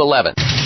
11.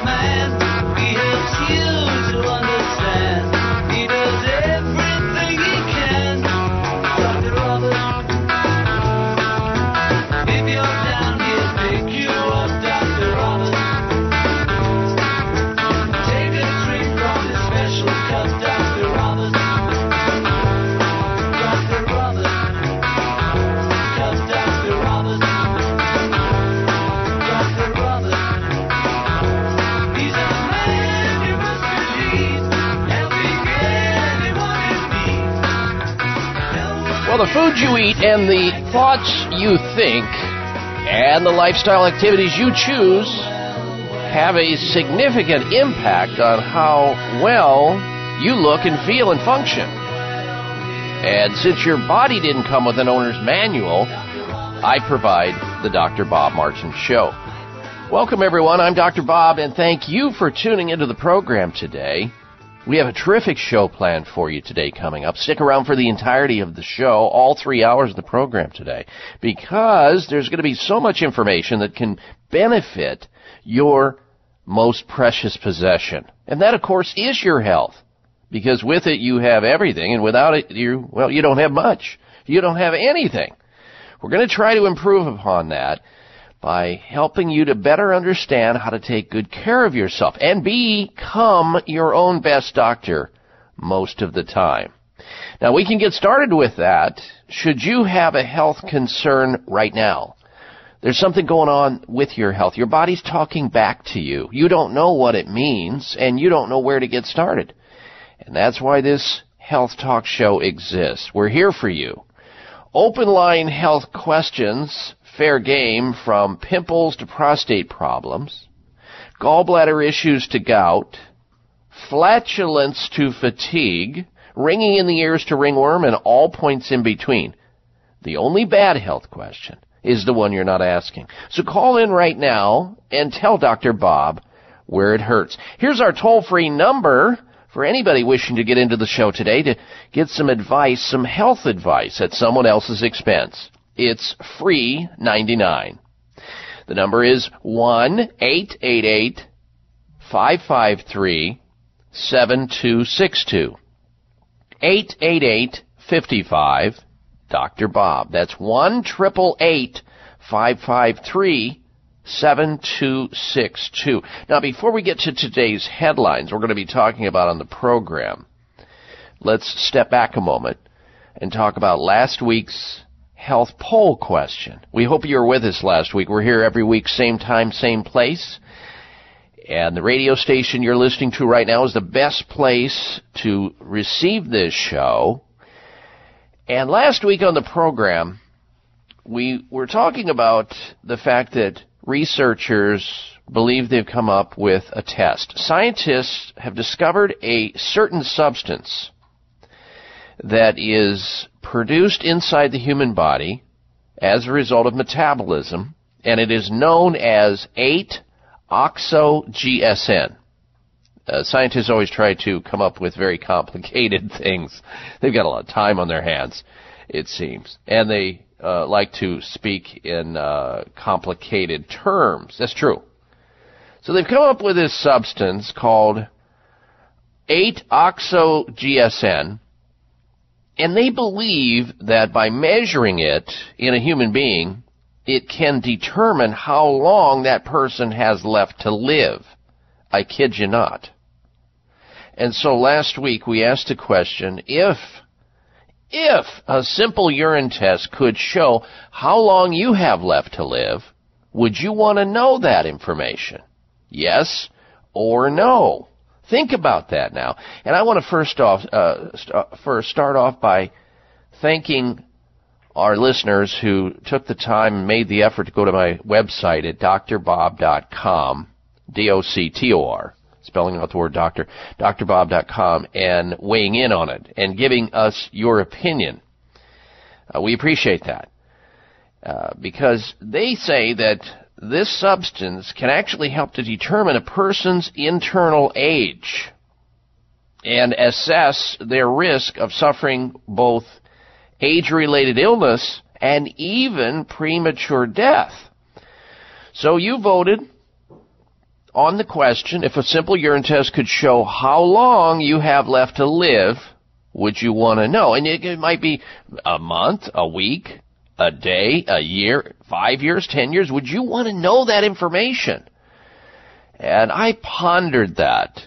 man. Well, the food you eat and the thoughts you think and the lifestyle activities you choose have a significant impact on how well you look and feel and function. And since your body didn't come with an owner's manual, I provide the Dr. Bob Martin Show. Welcome, everyone. I'm Dr. Bob, and thank you for tuning into the program today. We have a terrific show planned for you today coming up. Stick around for the entirety of the show, all three hours of the program today, because there's going to be so much information that can benefit your most precious possession. And that, of course, is your health. Because with it, you have everything, and without it, you, well, you don't have much. You don't have anything. We're going to try to improve upon that by helping you to better understand how to take good care of yourself and become your own best doctor most of the time. Now we can get started with that should you have a health concern right now. There's something going on with your health. Your body's talking back to you. You don't know what it means and you don't know where to get started. And that's why this health talk show exists. We're here for you. Open line health questions, fair game from pimples to prostate problems, gallbladder issues to gout, flatulence to fatigue, ringing in the ears to ringworm, and all points in between. The only bad health question is the one you're not asking. So call in right now and tell Dr. Bob where it hurts. Here's our toll free number for anybody wishing to get into the show today to get some advice, some health advice at someone else's expense. It's free 99. The number is 1 888 553 7262. 888 55 Dr. Bob. That's 1 553 7262. Now, before we get to today's headlines, we're going to be talking about on the program. Let's step back a moment and talk about last week's health poll question. We hope you were with us last week. We're here every week, same time, same place. And the radio station you're listening to right now is the best place to receive this show. And last week on the program, we were talking about the fact that researchers believe they've come up with a test. Scientists have discovered a certain substance that is produced inside the human body as a result of metabolism, and it is known as 8-oxo-GSN. Uh, scientists always try to come up with very complicated things. They've got a lot of time on their hands, it seems. And they uh, like to speak in uh, complicated terms. That's true. So they've come up with this substance called 8-oxo-GSN, and they believe that by measuring it in a human being, it can determine how long that person has left to live. I kid you not. And so last week we asked a question, if if a simple urine test could show how long you have left to live, would you want to know that information? Yes or no? Think about that now. And I want to first off, uh, st- uh, first start off by thanking our listeners who took the time and made the effort to go to my website at drbob.com, D-O-C-T-O-R, spelling out the word doctor, drbob.com, and weighing in on it and giving us your opinion. Uh, we appreciate that. Uh, because they say that this substance can actually help to determine a person's internal age and assess their risk of suffering both age-related illness and even premature death. So you voted on the question, if a simple urine test could show how long you have left to live, would you want to know? And it, it might be a month, a week, a day, a year, five years, ten years. Would you want to know that information? And I pondered that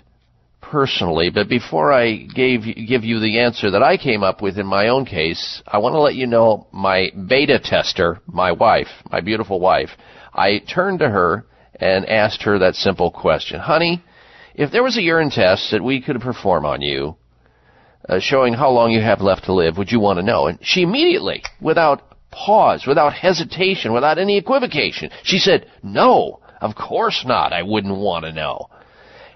personally, but before I gave give you the answer that I came up with in my own case, I want to let you know my beta tester, my wife, my beautiful wife. I turned to her and asked her that simple question. Honey, if there was a urine test that we could perform on you, uh, showing how long you have left to live, would you want to know? And she immediately, without pause, without hesitation, without any equivocation, she said, no, of course not. I wouldn't want to know.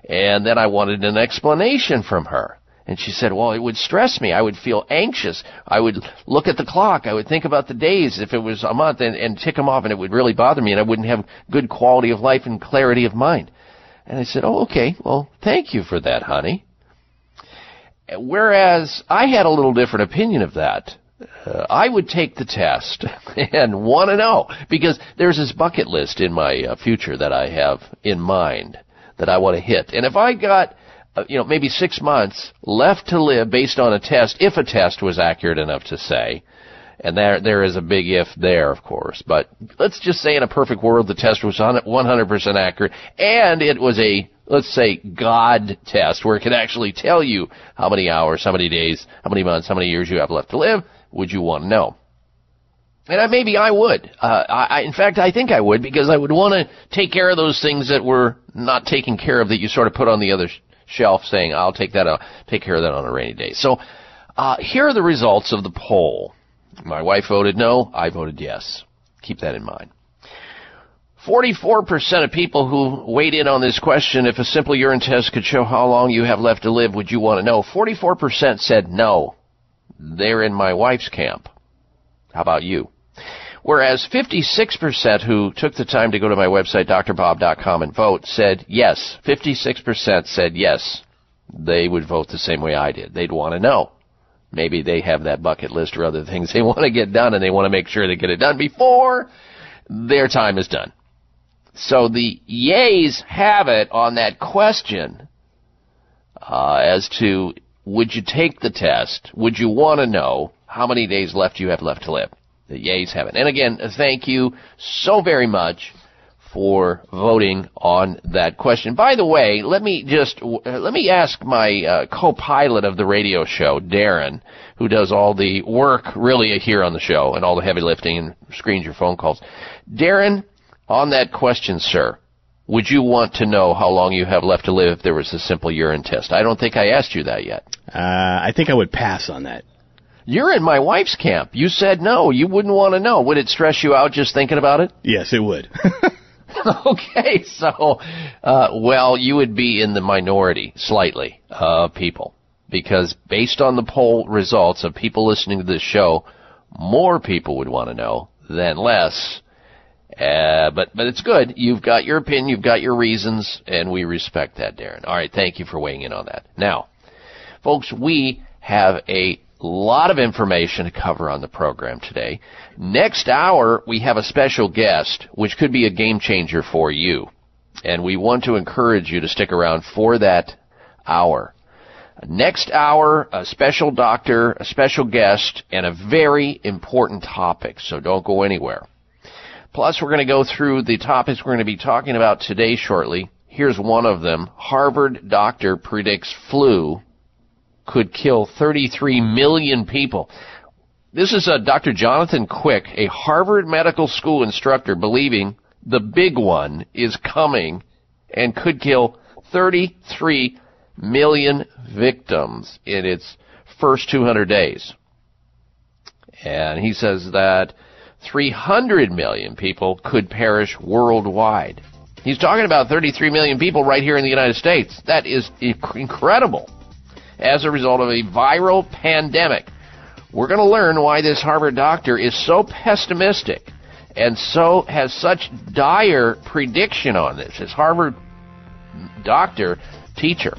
And then I wanted an explanation from her. And she said, well, it would stress me. I would feel anxious. I would look at the clock. I would think about the days if it was a month and, and tick them off and it would really bother me and I wouldn't have good quality of life and clarity of mind. And I said, oh, okay. Well, thank you for that, honey. Whereas I had a little different opinion of that. Uh, I would take the test and want to know because there's this bucket list in my uh, future that I have in mind that I want to hit. And if I got uh, you know, maybe six months left to live based on a test, if a test was accurate enough to say. And there, there is a big if there, of course. But let's just say in a perfect world the test was 100% accurate and it was a, let's say, God test where it could actually tell you how many hours, how many days, how many months, how many years you have left to live. Would you want to know? And I, maybe I would. Uh, I, in fact, I think I would because I would want to take care of those things that were not taken care of that you sort of put on the other shelf saying, I'll take that, I'll take care of that on a rainy day. So, uh, here are the results of the poll. My wife voted no. I voted yes. Keep that in mind. 44% of people who weighed in on this question, if a simple urine test could show how long you have left to live, would you want to know? 44% said no. They're in my wife's camp. How about you? Whereas 56% who took the time to go to my website, drbob.com, and vote said yes. 56% said yes. They would vote the same way I did. They'd want to know. Maybe they have that bucket list or other things they want to get done and they want to make sure they get it done before their time is done. So the yays have it on that question uh, as to would you take the test? Would you want to know how many days left you have left to live? The yays have it. And again, thank you so very much for voting on that question. By the way, let me just let me ask my uh, co-pilot of the radio show, Darren, who does all the work really here on the show and all the heavy lifting and screens your phone calls. Darren, on that question, sir, would you want to know how long you have left to live if there was a simple urine test? I don't think I asked you that yet. Uh, I think I would pass on that. You're in my wife's camp. You said no. You wouldn't want to know. Would it stress you out just thinking about it? Yes, it would. okay, so, uh, well, you would be in the minority slightly of uh, people because based on the poll results of people listening to this show, more people would want to know than less. Uh, but but it's good. You've got your opinion, you've got your reasons, and we respect that, Darren. All right, thank you for weighing in on that. Now, folks, we have a lot of information to cover on the program today. Next hour, we have a special guest, which could be a game changer for you. And we want to encourage you to stick around for that hour. Next hour, a special doctor, a special guest, and a very important topic, so don't go anywhere. Plus, we're going to go through the topics we're going to be talking about today shortly. Here's one of them. Harvard doctor predicts flu could kill 33 million people. This is uh, Dr. Jonathan Quick, a Harvard Medical School instructor, believing the big one is coming and could kill 33 million victims in its first 200 days. And he says that 300 million people could perish worldwide. He's talking about 33 million people right here in the United States. That is incredible. As a result of a viral pandemic. We're going to learn why this Harvard doctor is so pessimistic and so has such dire prediction on this. His Harvard doctor, teacher.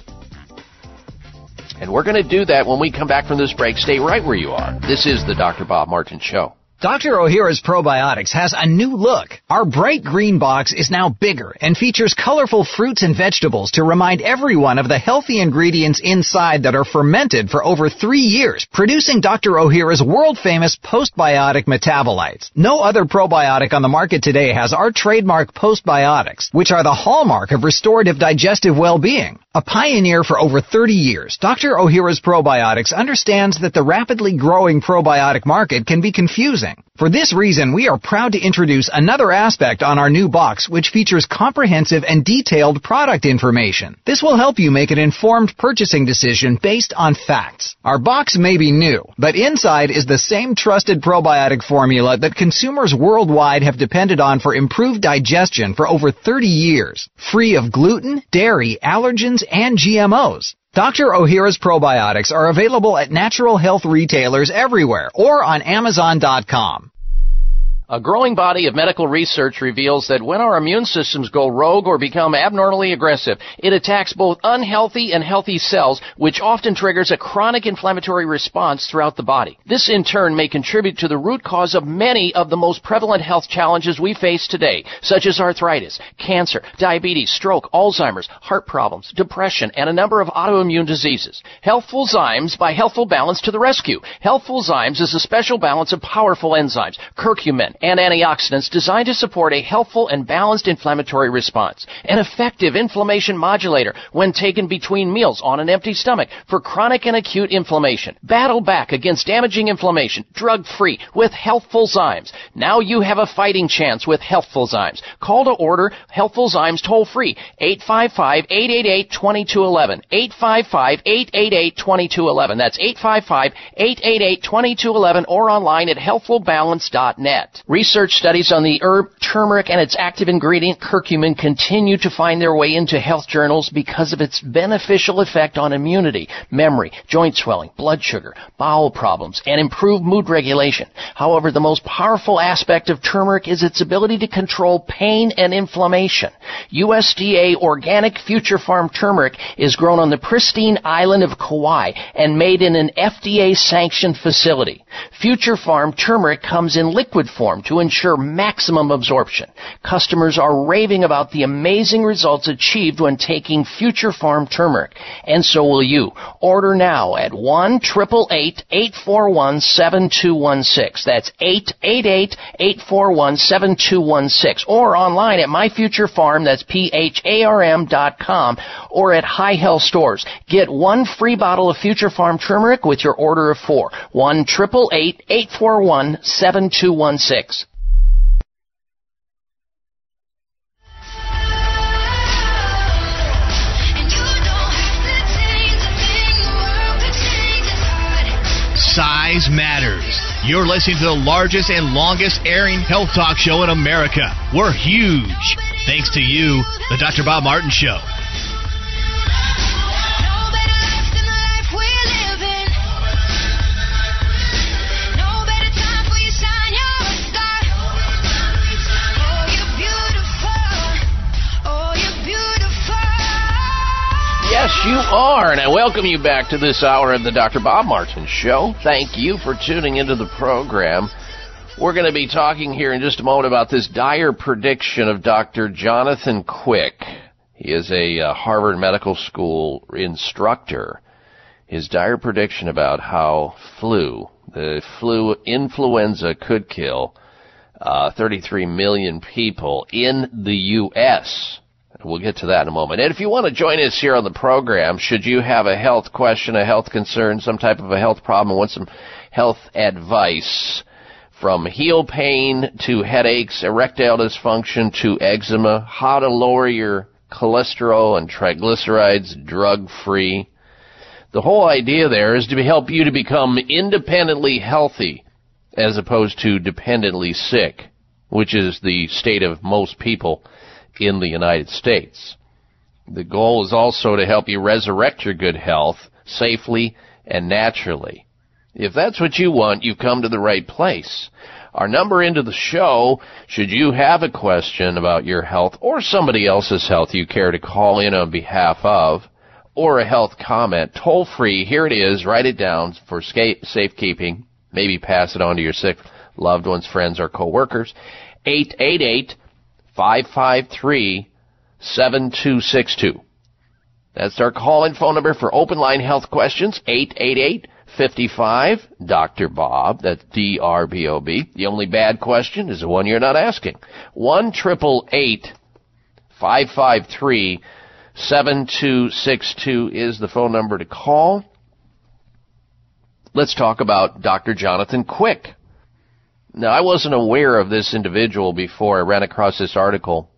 And we're going to do that when we come back from this break. Stay right where you are. This is the Dr. Bob Martin Show. Dr. Ohhira's Probiotics has a new look. Our bright green box is now bigger and features colorful fruits and vegetables to remind everyone of the healthy ingredients inside that are fermented for over three years, producing Dr. Ohhira's world famous postbiotic metabolites. No other probiotic on the market today has our trademark postbiotics, which are the hallmark of restorative digestive well-being. A pioneer for over 30 years, Dr. Ohhira's Probiotics understands that the rapidly growing probiotic market can be confusing. For this reason, we are proud to introduce another aspect on our new box which features comprehensive and detailed product information. This will help you make an informed purchasing decision based on facts. Our box may be new, but inside is the same trusted probiotic formula that consumers worldwide have depended on for improved digestion for over 30 years. Free of gluten, dairy, allergens, and GMOs. Dr. Ohhira's probiotics are available at natural health retailers everywhere or on Amazon.com. A growing body of medical research reveals that when our immune systems go rogue or become abnormally aggressive, it attacks both unhealthy and healthy cells, which often triggers a chronic inflammatory response throughout the body. This in turn may contribute to the root cause of many of the most prevalent health challenges we face today, such as arthritis, cancer, diabetes, stroke, Alzheimer's, heart problems, depression, and a number of autoimmune diseases. Healthful Zymes by Healthful Balance to the rescue. Healthful Zymes is a special balance of powerful enzymes, curcumin, and antioxidants designed to support a helpful and balanced inflammatory response. An effective inflammation modulator when taken between meals on an empty stomach for chronic and acute inflammation. Battle back against damaging inflammation, drug free, with Healthful Zymes. Now you have a fighting chance with Healthful Zymes. Call to order Healthful Zymes toll free 855 888 2211. 855 888 2211. That's 855 888 2211 or online at healthfulbalance.net. Research studies on the herb turmeric and its active ingredient curcumin continue to find their way into health journals because of its beneficial effect on immunity, memory, joint swelling, blood sugar, bowel problems, and improved mood regulation. However, the most powerful aspect of turmeric is its ability to control pain and inflammation. USDA organic Future Pharm turmeric is grown on the pristine island of Kauai and made in an FDA sanctioned facility. Future Pharm turmeric comes in liquid form to ensure maximum absorption. Customers are raving about the amazing results achieved when taking Future Pharm turmeric, and so will you. Order now at 1 841 7216. That's 888 841 7216. Or online at myfuturepharm, that's P-H-A-R-M dot com, or at High Health Stores. Get one free bottle of Future Pharm turmeric with your order of four. 1 841 7216. Size matters. You're listening to the largest and longest airing health talk show in America. We're huge. Thanks to you, the Dr. Bob Martin Show. Yes, you are, and I welcome you back to this hour of the Dr. Bob Martin Show. Thank you for tuning into the program. We're going to be talking here in just a moment about this dire prediction of Dr. Jonathan Quick. He is a uh, Harvard Medical School instructor. His dire prediction about how flu, the flu influenza could kill uh, 33 million people in the U.S. We'll get to that in a moment. And if you want to join us here on the program, should you have a health question, a health concern, some type of a health problem, want some health advice, from heel pain to headaches, erectile dysfunction to eczema, how to lower your cholesterol and triglycerides drug free. The whole idea there is to help you to become independently healthy as opposed to dependently sick, which is the state of most people in the United States. The goal is also to help you resurrect your good health safely and naturally. If that's what you want, you've come to the right place. Our number into the show, should you have a question about your health or somebody else's health you care to call in on behalf of, or a health comment, toll free, here it is, write it down for safekeeping, maybe pass it on to your sick loved ones, friends, or coworkers. 888 553 7262. That's our call in phone number for open line health questions 888 55 Dr. Bob. That's D R B O B. The only bad question is the one you're not asking. 1 553 7262 is the phone number to call. Let's talk about Dr. Jonathan Quick. Now, I wasn't aware of this individual before I ran across this article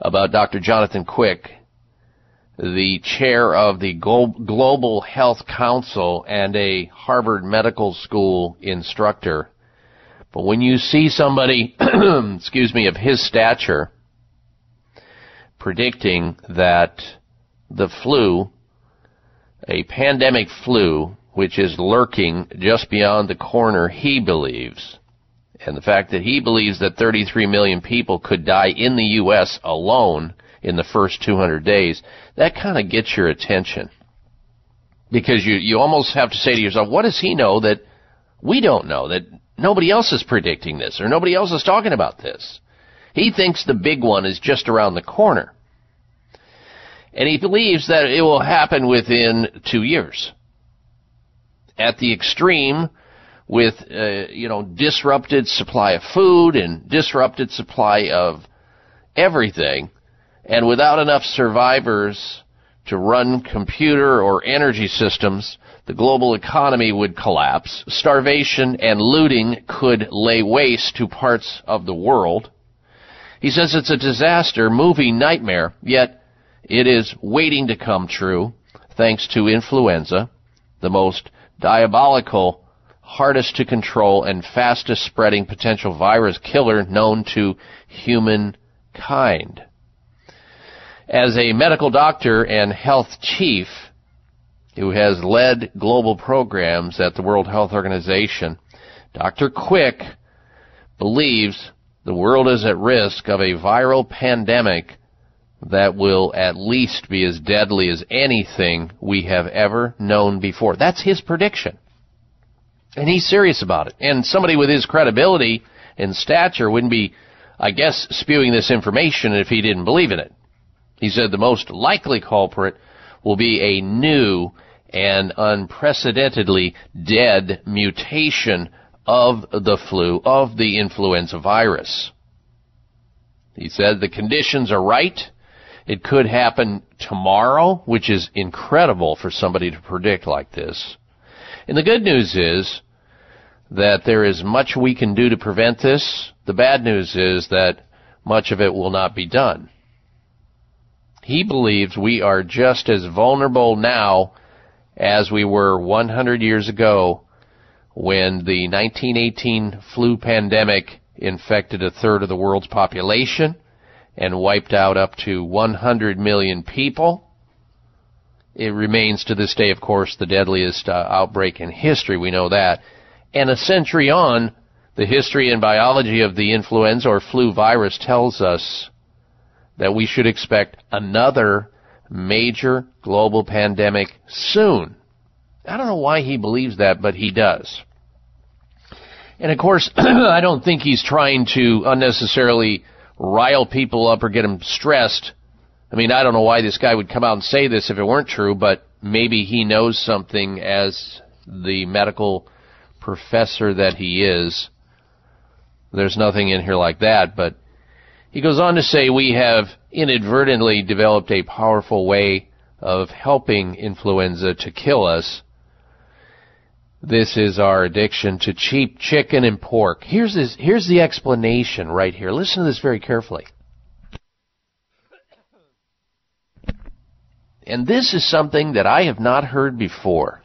about Dr. Jonathan Quick, the chair of the Global Health Council and a Harvard Medical School instructor. But when you see somebody, excuse me, of his stature predicting that the flu, a pandemic flu, which is lurking just beyond the corner he believes. And the fact that he believes that 33 million people could die in the U.S. alone in the first 200 days, that kind of gets your attention. Because you, you almost have to say to yourself, what does he know that we don't know, that nobody else is predicting this, or nobody else is talking about this? He thinks the big one is just around the corner. And he believes that it will happen within two years. At the extreme, with, uh, you know, disrupted supply of food and disrupted supply of everything, and without enough survivors to run computer or energy systems, the global economy would collapse. Starvation and looting could lay waste to parts of the world. He says it's a disaster, movie nightmare, yet it is waiting to come true thanks to influenza, the most diabolical, hardest to control, and fastest spreading potential virus killer known to humankind. As a medical doctor and health chief who has led global programs at the World Health Organization, Dr. Quick believes the world is at risk of a viral pandemic that will at least be as deadly as anything we have ever known before. That's his prediction. And he's serious about it. And somebody with his credibility and stature wouldn't be, I guess, spewing this information if he didn't believe in it. He said the most likely culprit will be a new and unprecedentedly dead mutation of the flu, of the influenza virus. He said the conditions are right. It could happen tomorrow, which is incredible for somebody to predict like this. And the good news is that there is much we can do to prevent this. The bad news is that much of it will not be done. He believes we are just as vulnerable now as we were 100 years ago when the 1918 flu pandemic infected a third of the world's population and wiped out up to 100 million people. It remains to this day, of course, the deadliest uh, outbreak in history. We know that. And a century on, the history and biology of the influenza or flu virus tells us that we should expect another major global pandemic soon. I don't know why he believes that, but he does. And of course, I don't think he's trying to unnecessarily rile people up or get them stressed. I mean, I don't know why this guy would come out and say this if it weren't true, but maybe he knows something as the medical professor that he is. There's nothing in here like that, but he goes on to say we have inadvertently developed a powerful way of helping influenza to kill us. This is our addiction to cheap chicken and pork. Here's this, here's the explanation right here. Listen to this very carefully. And this is something that I have not heard before.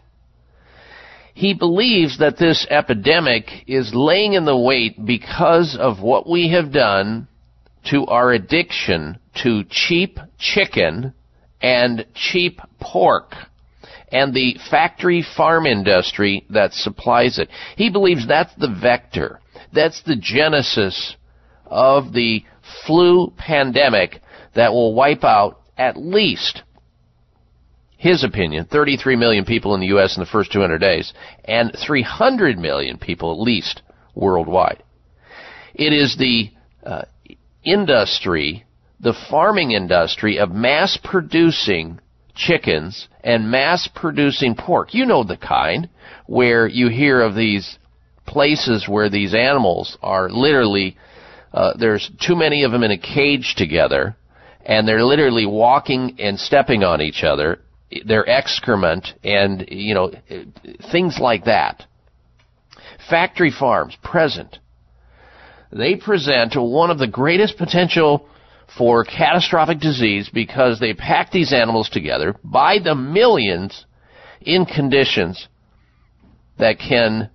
He believes that this epidemic is laying in the wait because of what we have done to our addiction to cheap chicken and cheap pork and the factory farm industry that supplies it. He believes that's the vector. That's the genesis of the flu pandemic that will wipe out at least his opinion, 33 million people in the U.S. in the first 200 days, and 300 million people at least worldwide. It is the uh, industry, the farming industry of mass producing chickens and mass producing pork. You know the kind where you hear of these places where these animals are literally, uh, there's too many of them in a cage together and they're literally walking and stepping on each other, their excrement and, you know, things like that. Factory farms present they present one of the greatest potential for catastrophic disease because they pack these animals together by the millions in conditions that can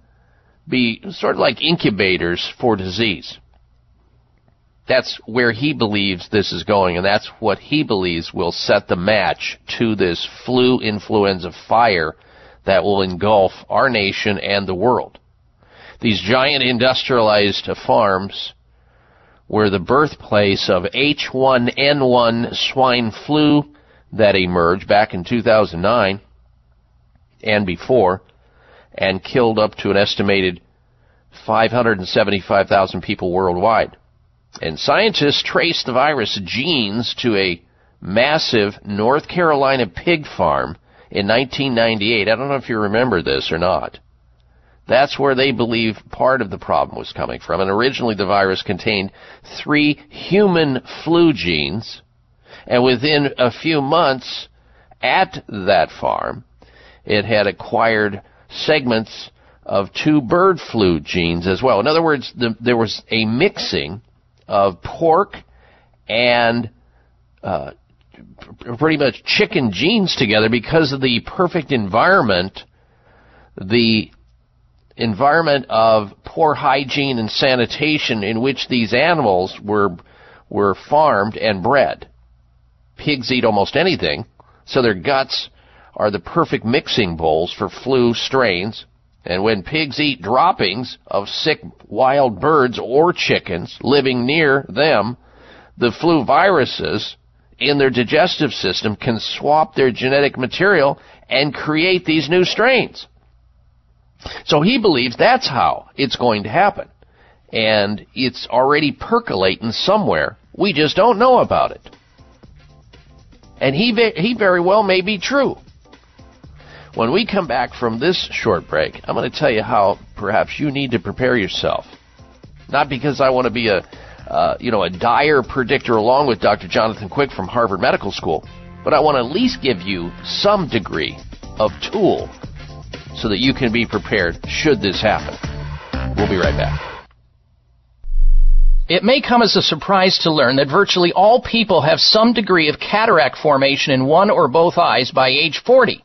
be sort of like incubators for disease. That's where he believes this is going, and that's what he believes will set the match to this flu influenza fire that will engulf our nation and the world. These giant industrialized farms were the birthplace of H1N1 swine flu that emerged back in 2009 and before and killed up to an estimated 575,000 people worldwide. And scientists traced the virus genes to a massive North Carolina pig farm in 1998. I don't know if you remember this or not. That's where they believe part of the problem was coming from. And originally the virus contained three human flu genes. And within a few months at that farm, it had acquired segments of two bird flu genes as well. In other words, the, there was a mixing of pork and uh, pretty much chicken genes together because of the perfect environment, the environment of poor hygiene and sanitation in which these animals were were farmed and bred. Pigs eat almost anything, so their guts are the perfect mixing bowls for flu strains. And when pigs eat droppings of sick wild birds or chickens living near them, the flu viruses in their digestive system can swap their genetic material and create these new strains. So he believes that's how it's going to happen. And it's already percolating somewhere. We just don't know about it. And he, he very well may be true. When we come back from this short break, I'm going to tell you how perhaps you need to prepare yourself. Not because I want to be a, uh, you know, a dire predictor along with Dr. Jonathan Quick from Harvard Medical School, but I want to at least give you some degree of tool so that you can be prepared should this happen. We'll be right back. It may come as a surprise to learn that virtually all people have some degree of cataract formation in one or both eyes by age 40.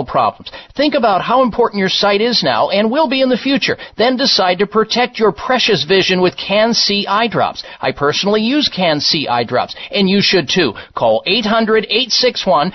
problems. Think about how important your sight is now and will be in the future. Then decide to protect your precious vision with Can-C eye drops. I personally use Can-C eye drops, and you should too. Call 800-861-4936.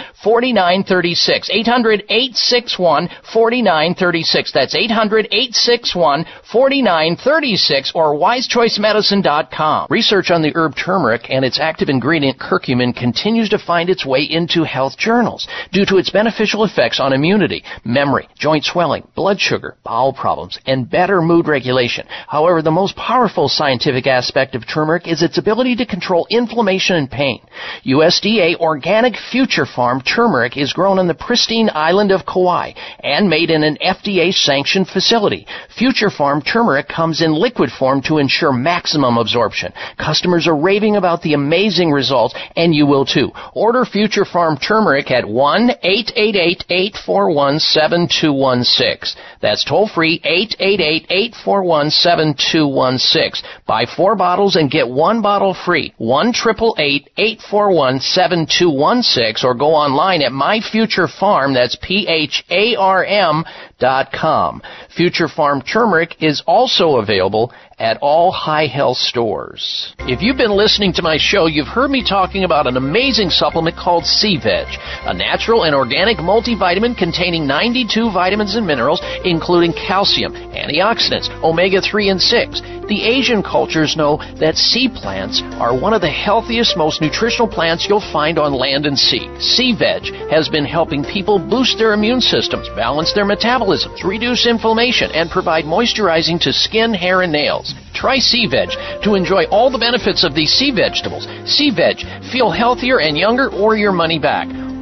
800-861-4936. That's 800-861-4936 or wisechoicemedicine.com. Research on the herb turmeric and its active ingredient curcumin continues to find its way into health journals due to its beneficial effects on on immunity, memory, joint swelling, blood sugar, bowel problems, and better mood regulation. However, the most powerful scientific aspect of turmeric is its ability to control inflammation and pain. USDA organic Future Pharm turmeric is grown on the pristine island of Kauai and made in an FDA sanctioned facility. Future Pharm turmeric comes in liquid form to ensure maximum absorption. Customers are raving about the amazing results and you will too. Order Future Pharm turmeric at 1 888 841-7216. That's toll free 888-841-7216. Buy four bottles and get one bottle free. 1-888-841-7216 or go online at My Future Pharm. That's P-H-A-R-M dot com. Future Pharm Turmeric is also available at all high health stores. If you've been listening to my show, you've heard me talking about an amazing supplement called Sea Veg, a natural and organic multivitamin containing 92 vitamins and minerals, including calcium, antioxidants, omega-3 and 6. The Asian cultures know that sea plants are one of the healthiest, most nutritional plants you'll find on land and sea. Sea Veg has been helping people boost their immune systems, balance their metabolisms, reduce inflammation, and provide moisturizing to skin, hair, and nails. Try Sea Veg to enjoy all the benefits of these sea vegetables. Sea Veg, feel healthier and younger or your money back.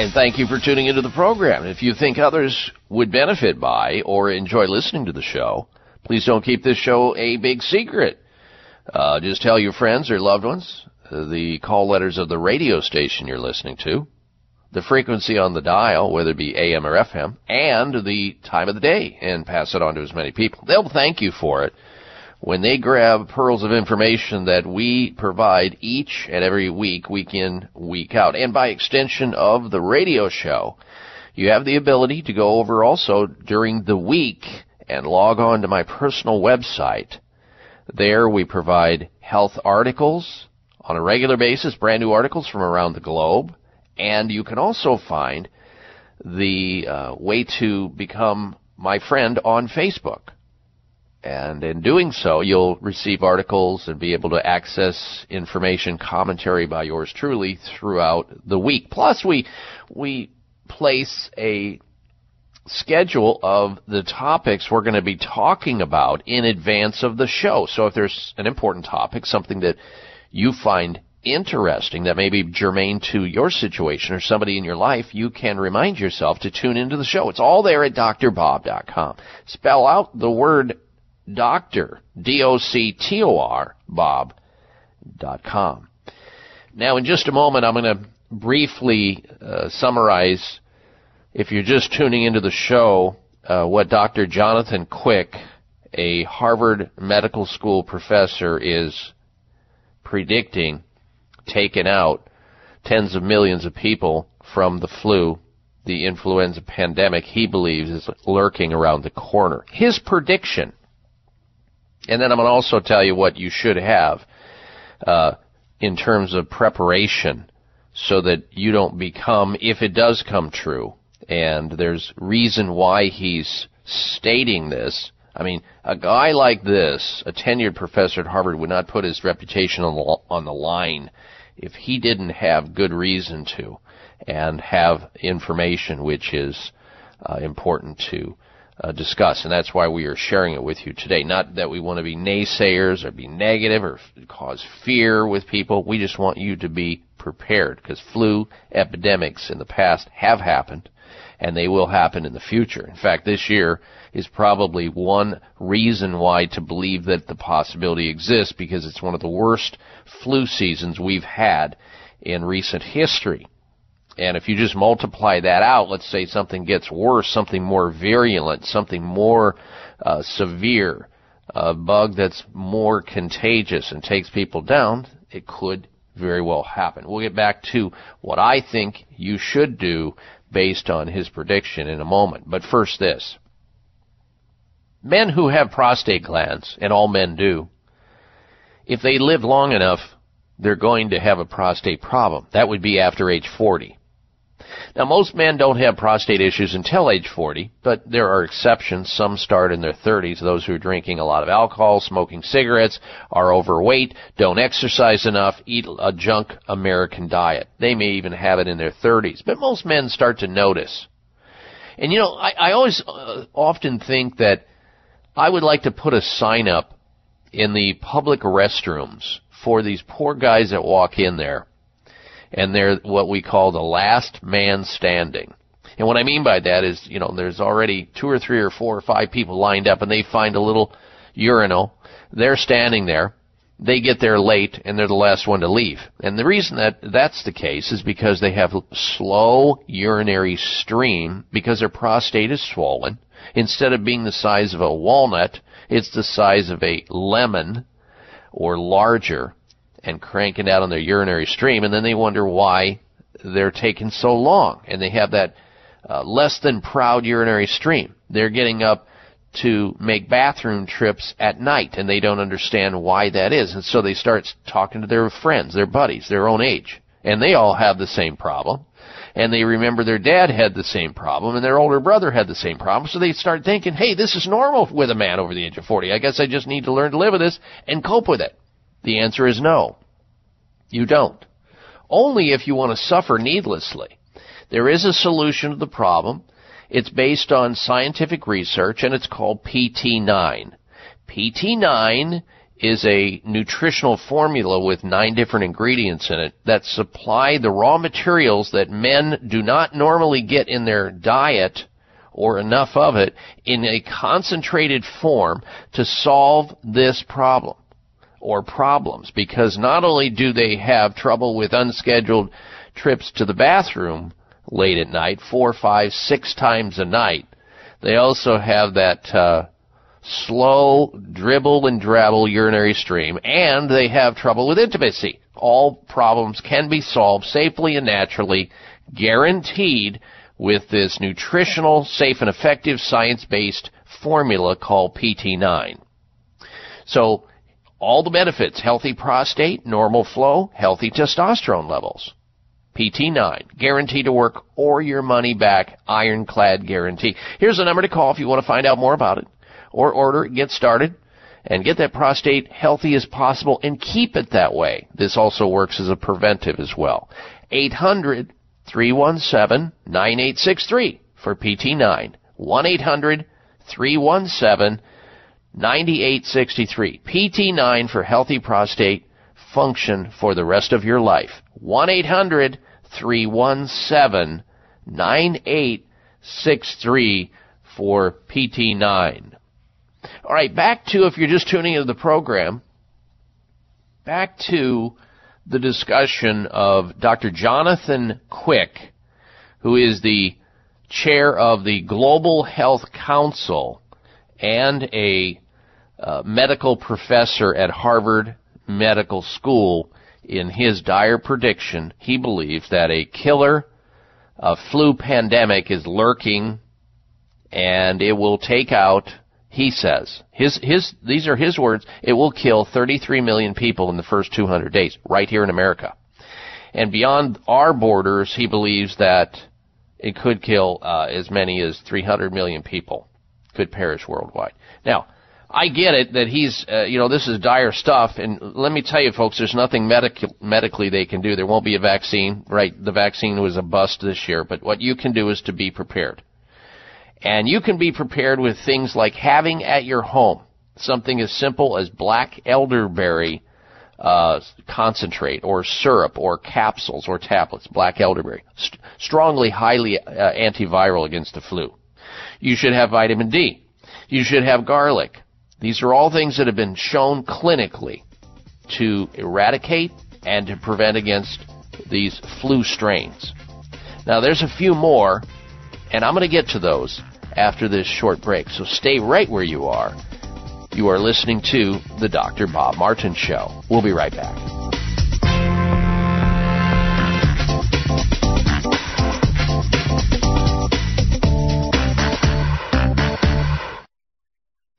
And thank you for tuning into the program. If you think others would benefit by or enjoy listening to the show, please don't keep this show a big secret. Uh, just tell your friends or loved ones uh, the call letters of the radio station you're listening to, the frequency on the dial, whether it be AM or FM, and the time of the day, and pass it on to as many people. They'll thank you for it when they grab pearls of information that we provide each and every week, week in, week out, and by extension of the radio show, you have the ability to go over also during the week and log on to my personal website. There we provide health articles on a regular basis, brand new articles from around the globe, and you can also find the uh, way to become my friend on Facebook. And in doing so, you'll receive articles and be able to access information, commentary by yours truly throughout the week. Plus, we, we place a schedule of the topics we're going to be talking about in advance of the show. So if there's an important topic, something that you find interesting that may be germane to your situation or somebody in your life, you can remind yourself to tune into the show. It's all there at drbob.com. Spell out the word doctor, D-O-C-T-O-R, Bob, dot com. Now, in just a moment, I'm going to briefly uh, summarize, if you're just tuning into the show, uh, what Dr. Jonathan Quick, a Harvard Medical School professor, is predicting taking out tens of millions of people from the flu the influenza pandemic he believes is lurking around the corner. His prediction and then I'm going to also tell you what you should have uh, in terms of preparation so that you don't become, if it does come true, and there's reason why he's stating this. I mean, a guy like this, a tenured professor at Harvard, would not put his reputation on the, on the line if he didn't have good reason to and have information which is uh, important to uh, discuss, and that's why we are sharing it with you today. Not that we want to be naysayers or be negative or f- cause fear with people. We just want you to be prepared because flu epidemics in the past have happened and they will happen in the future. In fact, this year is probably one reason why to believe that the possibility exists because it's one of the worst flu seasons we've had in recent history. And if you just multiply that out, let's say something gets worse, something more virulent, something more uh, severe, a bug that's more contagious and takes people down, it could very well happen. We'll get back to what I think you should do based on his prediction in a moment. But first this. Men who have prostate glands, and all men do, if they live long enough, they're going to have a prostate problem. That would be after age 40. Now, most men don't have prostate issues until age 40, but there are exceptions. Some start in their 30s. Those who are drinking a lot of alcohol, smoking cigarettes, are overweight, don't exercise enough, eat a junk American diet. They may even have it in their 30s, but most men start to notice. And you know, I, I always uh, often think that I would like to put a sign up in the public restrooms for these poor guys that walk in there and they're what we call the last man standing. And what I mean by that is, you know, there's already two or three or four or five people lined up and they find a little urinal. They're standing there. They get there late and they're the last one to leave. And the reason that that's the case is because they have slow urinary stream because their prostate is swollen. Instead of being the size of a walnut, it's the size of a lemon or larger and cranking out on their urinary stream, and then they wonder why they're taking so long, and they have that uh, less than proud urinary stream. They're getting up to make bathroom trips at night, and they don't understand why that is, and so they start talking to their friends, their buddies, their own age, and they all have the same problem. and they remember their dad had the same problem and their older brother had the same problem. So they start thinking, hey, this is normal with a man over the age of 40. I guess I just need to learn to live with this and cope with it. The answer is no. You don't. Only if you want to suffer needlessly. There is a solution to the problem. It's based on scientific research and it's called PT9. PT9 is a nutritional formula with nine different ingredients in it that supply the raw materials that men do not normally get in their diet or enough of it in a concentrated form to solve this problem or problems because not only do they have trouble with unscheduled trips to the bathroom late at night, four, five, six times a night, they also have that uh, slow dribble and drabble urinary stream, and they have trouble with intimacy. All problems can be solved safely and naturally, guaranteed with this nutritional, safe and effective science-based formula called PT9. So, all the benefits, healthy prostate, normal flow, healthy testosterone levels. PT9, guaranteed to work or your money back, ironclad guarantee. Here's a number to call if you want to find out more about it or order get started, and get that prostate healthy as possible and keep it that way. This also works as a preventive as well. 800 317 9863 for PT9. 1 800 317 9863. PT9 for healthy prostate function for the rest of your life. 1 800 317 9863 for PT9. All right, back to if you're just tuning into the program, back to the discussion of Dr. Jonathan Quick, who is the chair of the Global Health Council and a uh, medical professor at Harvard Medical School. In his dire prediction, he believes that a killer a flu pandemic is lurking and it will take out he says his his these are his words it will kill 33 million people in the first 200 days right here in America and beyond our borders he believes that it could kill uh, as many as 300 million people could perish worldwide now I get it that he's, uh, you know, this is dire stuff, and let me tell you, folks, there's nothing medic- medically they can do. There won't be a vaccine, right? The vaccine was a bust this year, but what you can do is to be prepared. And you can be prepared with things like having at your home something as simple as black elderberry uh, concentrate or syrup or capsules or tablets, black elderberry, st- strongly, highly uh, antiviral against the flu. You should have vitamin D. You should have garlic. These are all things that have been shown clinically to eradicate and to prevent against these flu strains. Now there's a few more, and I'm going to get to those after this short break. So stay right where you are. You are listening to The Dr. Bob Martin Show. We'll be right back.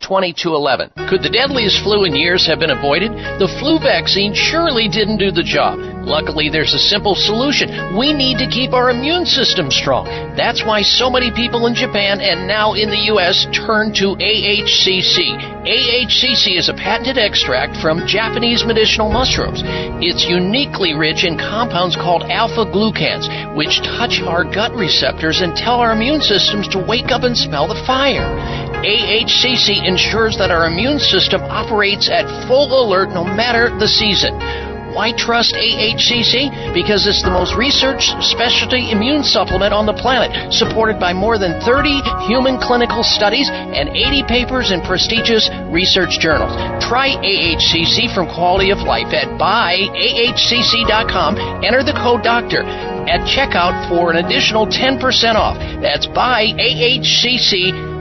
2211. Could the deadliest flu in years have been avoided? The flu vaccine surely didn't do the job. Luckily, there's a simple solution. We need to keep our immune system strong. That's why so many people in Japan and now in the U.S. turn to AHCC. AHCC is a patented extract from Japanese medicinal mushrooms. It's uniquely rich in compounds called alpha glucans, which touch our gut receptors and tell our immune systems to wake up and smell the fire. AHCC ensures that our immune system operates at full alert no matter the season. Why trust AHCC? Because it's the most researched specialty immune supplement on the planet, supported by more than 30 human clinical studies and 80 papers in prestigious research journals. Try AHCC from Quality of Life at buyahcc.com. Enter the code DOCTOR at checkout for an additional 10% off. That's buyahcc.com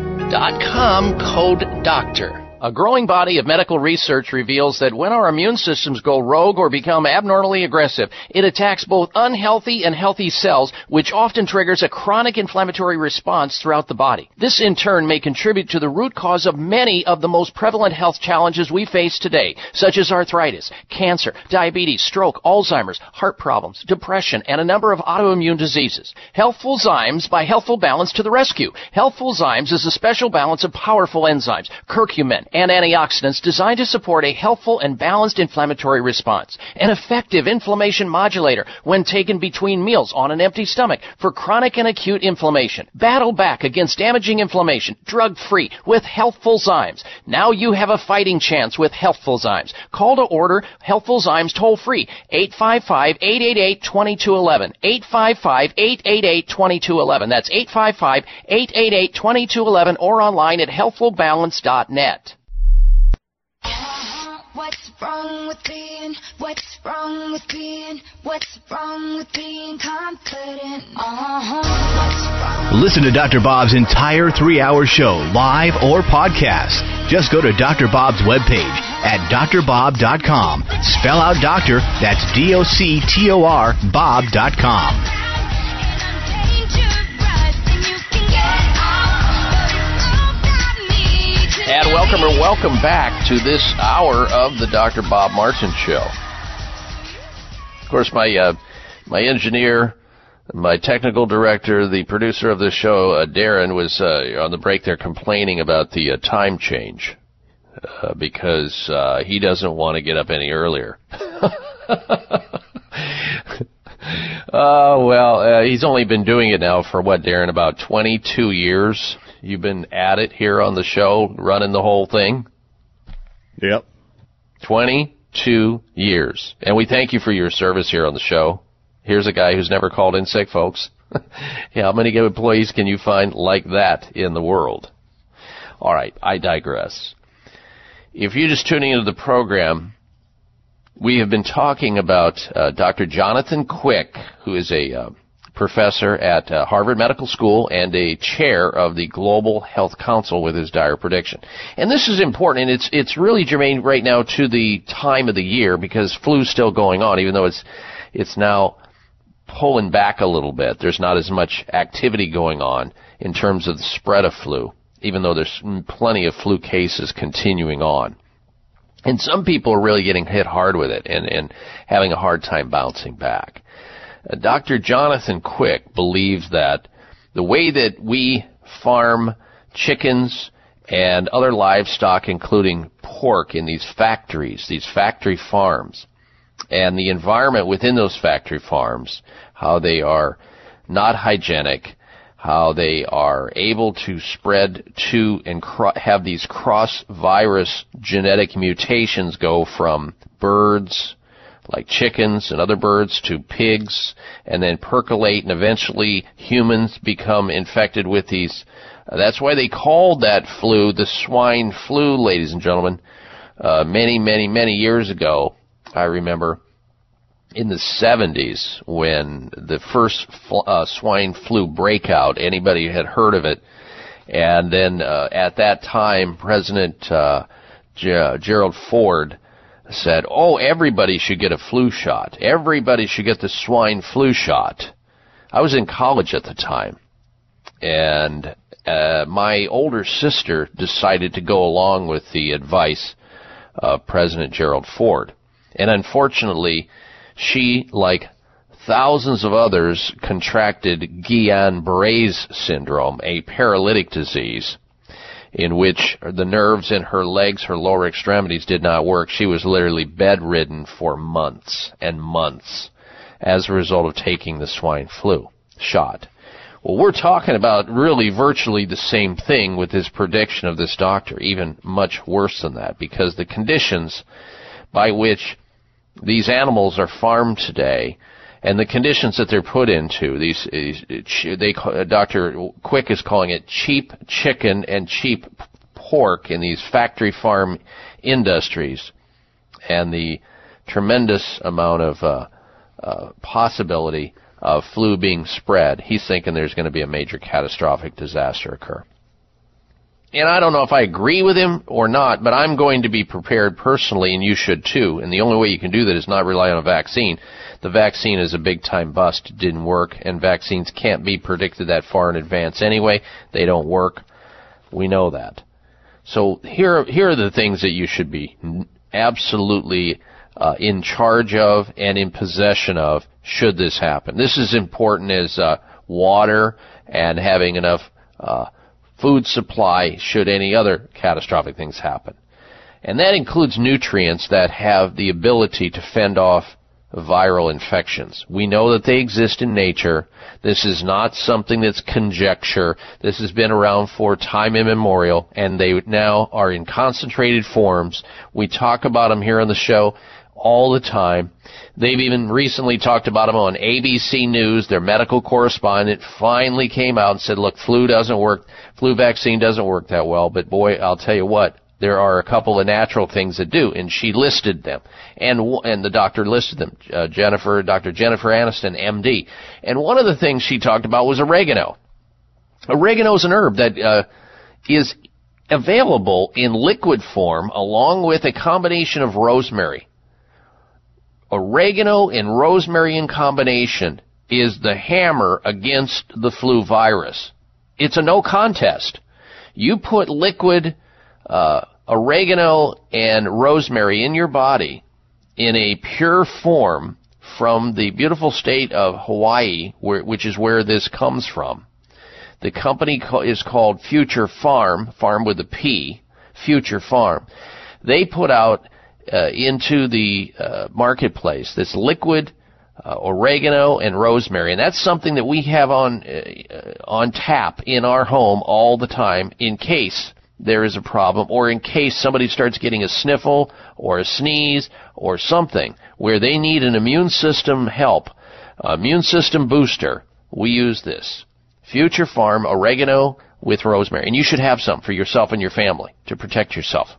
code DOCTOR. A growing body of medical research reveals that when our immune systems go rogue or become abnormally aggressive, it attacks both unhealthy and healthy cells, which often triggers a chronic inflammatory response throughout the body. This in turn may contribute to the root cause of many of the most prevalent health challenges we face today, such as arthritis, cancer, diabetes, stroke, Alzheimer's, heart problems, depression, and a number of autoimmune diseases. Healthful Zymes by Healthful Balance to the rescue. Healthful Zymes is a special balance of powerful enzymes, curcumin, and antioxidants designed to support a healthful and balanced inflammatory response. An effective inflammation modulator when taken between meals on an empty stomach for chronic and acute inflammation. Battle back against damaging inflammation, drug free, with Healthful Zymes. Now you have a fighting chance with Healthful Zymes. Call to order Healthful Zymes toll free 855-888-2211. 855-888-2211. That's 855-888-2211 or online at healthfulbalance.net. What's wrong with being? What's wrong with being? What's wrong with being confident? Uh-huh. Listen to Dr. Bob's entire three hour show, live or podcast. Just go to Dr. Bob's webpage at drbob.com. Spell out doctor, that's D O C T O R, Bob.com. And welcome or welcome back to this hour of the Dr. Bob Martin Show. Of course, my uh, my engineer, my technical director, the producer of the show, uh, Darren, was uh, on the break there complaining about the uh, time change uh, because uh, he doesn't want to get up any earlier. Oh well, he's only been doing it now for what, Darren? About 22 years. You've been at it here on the show, running the whole thing. Yep. 22 years. And we thank you for your service here on the show. Here's a guy who's never called in sick, folks. How many employees can you find like that in the world? All right, I digress. If you're just tuning into the program, we have been talking about uh, Dr. Jonathan Quick, who is a uh, professor at uh, Harvard Medical School and a chair of the Global Health Council with his dire prediction. And this is important, and it's it's really germane right now to the time of the year because flu's still going on, even though it's it's now pulling back a little bit. There's not as much activity going on in terms of the spread of flu, even though there's plenty of flu cases continuing on. And some people are really getting hit hard with it and, and having a hard time bouncing back. Uh, Dr. Jonathan Quick believes that the way that we farm chickens and other livestock, including pork, in these factories, these factory farms, and the environment within those factory farms, how they are not hygienic, how they are able to spread to and cro- have these cross virus genetic mutations go from birds like chickens and other birds to pigs and then percolate and eventually humans become infected with these. Uh, that's why they called that flu the swine flu, ladies and gentlemen. Uh, many, many, many years ago, I remember in the 70s when the first uh, swine flu breakout, anybody had heard of it. And then uh, at that time, President uh, G- Gerald Ford said, "Oh, everybody should get a flu shot. Everybody should get the swine flu shot." I was in college at the time, and uh, my older sister decided to go along with the advice of President Gerald Ford. And unfortunately, she, like thousands of others, contracted Guillain-Barré's syndrome, a paralytic disease in which the nerves in her legs, her lower extremities did not work. She was literally bedridden for months and months as a result of taking the swine flu shot. Well, we're talking about really virtually the same thing with this prediction of this doctor, even much worse than that, because the conditions by which these animals are farmed today and the conditions that they're put into, these, they, Dr. Quick is calling it cheap chicken and cheap pork in these factory farm industries, and the tremendous amount of uh, uh, possibility of flu being spread, he's thinking there's going to be a major catastrophic disaster occur. And I don't know if I agree with him or not, but I'm going to be prepared personally, and you should too. And the only way you can do that is not rely on a vaccine. The vaccine is a big time bust. It didn't work, and vaccines can't be predicted that far in advance anyway. They don't work. We know that. So here, here are the things that you should be absolutely uh, in charge of and in possession of should this happen. This is important as uh, water and having enough uh, food supply should any other catastrophic things happen. And that includes nutrients that have the ability to fend off viral infections. We know that they exist in nature. This is not something that's conjecture. This has been around for time immemorial, and they now are in concentrated forms. We talk about them here on the show all the time. They've even recently talked about them on ABC News. Their medical correspondent finally came out and said, look, flu doesn't work, flu vaccine doesn't work that well, but boy, I'll tell you what, there are a couple of natural things that do, and she listed them, and and the doctor listed them. Uh, Jennifer, Dr. Jennifer Ashton, MD, and one of the things she talked about was oregano. Oregano is an herb that uh, is available in liquid form, along with a combination of rosemary oregano and rosemary in combination is the hammer against the flu virus. It's a no contest. You put liquid uh, oregano and rosemary in your body in a pure form from the beautiful state of Hawaii, where, which is where this comes from. The company is called Future Pharm, farm with a P, Future Pharm. They put out uh, into the uh, marketplace. This liquid uh, oregano and rosemary, and that's something that we have on uh, on tap in our home all the time in case there is a problem, or in case somebody starts getting a sniffle or a sneeze or something where they need an immune system help, immune system booster. We use this. Future Pharm oregano with rosemary, and you should have some for yourself and your family to protect yourself.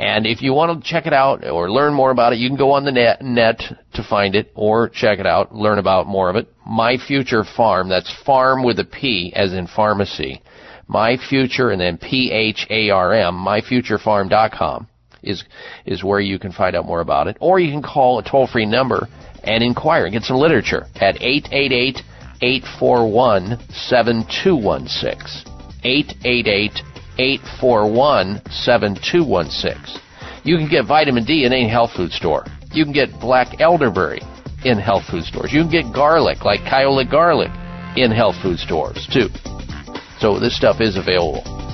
And if you want to check it out or learn more about it, you can go on the net, net to find it or check it out, learn about more of it. My Future Pharm, that's farm with a P as in pharmacy. My Future and then P-H-A-R-M, myfuturepharm.com is, is where you can find out more about it. Or you can call a toll-free number and inquire and get some literature at 888 841 7216. 888 841 7216. You can get vitamin D in any health food store. You can get black elderberry in health food stores. You can get garlic, like Kyolic garlic, in health food stores, too. So this stuff is available.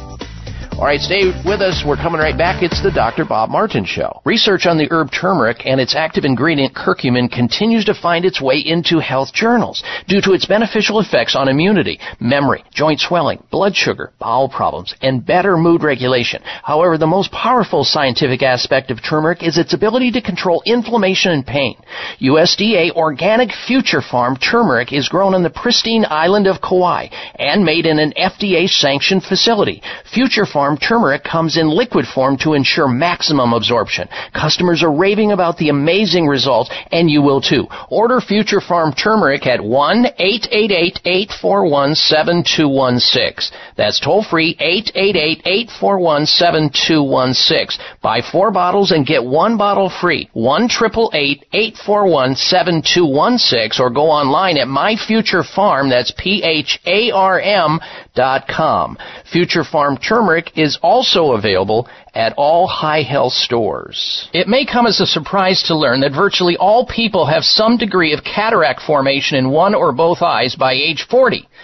All right, stay with us. We're coming right back. It's the Dr. Bob Martin Show. Research on the herb turmeric and its active ingredient curcumin continues to find its way into health journals due to its beneficial effects on immunity, memory, joint swelling, blood sugar, bowel problems, and better mood regulation. However, the most powerful scientific aspect of turmeric is its ability to control inflammation and pain. USDA Organic Future Pharm turmeric is grown on the pristine island of Kauai and made in an FDA sanctioned facility. Future Pharm Farm turmeric comes in liquid form to ensure maximum absorption. Customers are raving about the amazing results, and you will too. Order Future Pharm turmeric at 1-888-841-7216. That's toll free 888-841-7216. Buy four bottles and get one bottle free. 1-888-841-7216 or go online at myfuturepharm, that's P-H-A-R-M dot com. Future Pharm turmeric is also available at all high health stores. It may come as a surprise to learn that virtually all people have some degree of cataract formation in one or both eyes by age 40.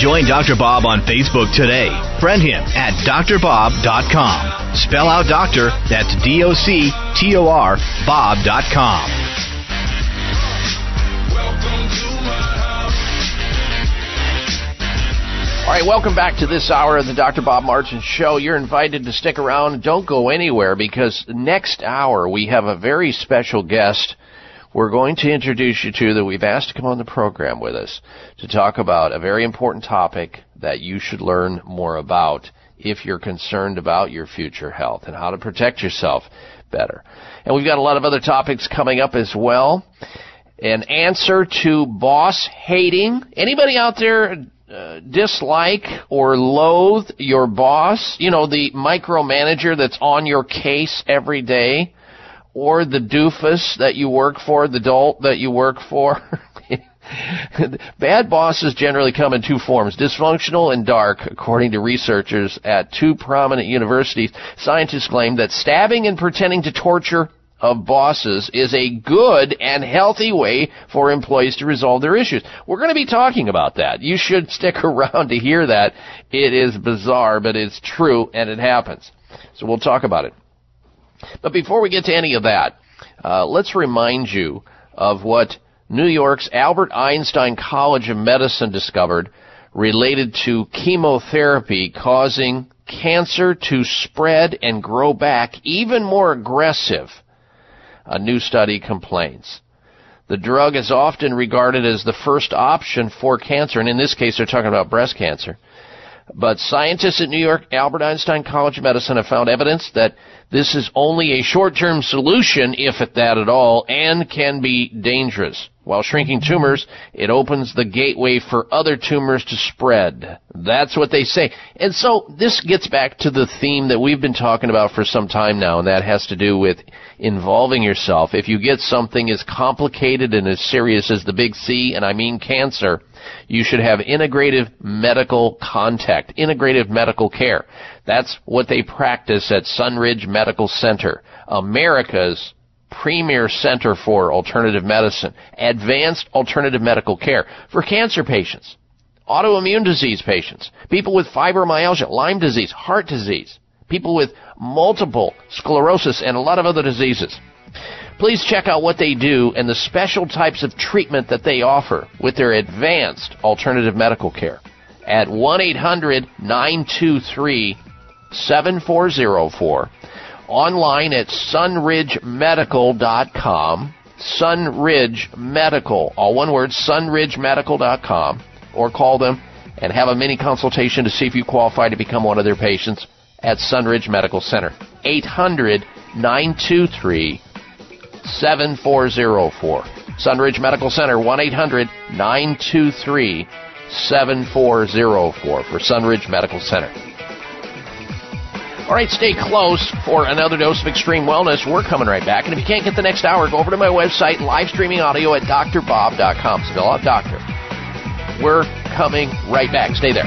Join Dr. Bob on Facebook today. Friend him at drbob.com. Spell out doctor, that's D O C T O R, Bob.com. All right, welcome back to this hour of the Dr. Bob Martin Show. You're invited to stick around. Don't go anywhere because next hour we have a very special guest we're going to introduce you to that we've asked to come on the program with us to talk about a very important topic that you should learn more about if you're concerned about your future health and how to protect yourself better. And we've got a lot of other topics coming up as well. An answer to boss hating. Anybody out there uh, dislike or loathe your boss? You know, the micromanager that's on your case every day? Or the doofus that you work for, the dolt that you work for. Bad bosses generally come in two forms, dysfunctional and dark. According to researchers at two prominent universities, scientists claim that stabbing and pretending to torture of bosses is a good and healthy way for employees to resolve their issues. We're going to be talking about that. You should stick around to hear that. It is bizarre, but it's true and it happens. So we'll talk about it. But before we get to any of that, uh, let's remind you of what New York's Albert Einstein College of Medicine discovered related to chemotherapy causing cancer to spread and grow back even more aggressive. A new study complains. The drug is often regarded as the first option for cancer, and in this case they're talking about breast cancer. But scientists at New York Albert Einstein College of Medicine have found evidence that this is only a short-term solution, if at that at all, and can be dangerous. While shrinking tumors, it opens the gateway for other tumors to spread. That's what they say. And so this gets back to the theme that we've been talking about for some time now, and that has to do with involving yourself. If you get something as complicated and as serious as the big C, and I mean cancer, You should have integrative medical contact, integrative medical care. That's what they practice at Sunridge Medical Center, America's premier center for alternative medicine, advanced alternative medical care for cancer patients, autoimmune disease patients, people with fibromyalgia, Lyme disease, heart disease, people with multiple sclerosis, and a lot of other diseases. Please check out what they do and the special types of treatment that they offer with their advanced alternative medical care at 1 800 923 7404, online at sunridgemedical.com, sunridgemedical, all one word, sunridgemedical.com, or call them and have a mini consultation to see if you qualify to become one of their patients at Sunridge Medical Center. 800 923 7404. Sunridge Medical Center, 1 800 923 7404 for Sunridge Medical Center. All right, stay close for another dose of extreme wellness. We're coming right back. And if you can't get the next hour, go over to my website, live streaming audio at drbob.com. Spell out doctor. We're coming right back. Stay there.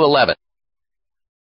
11.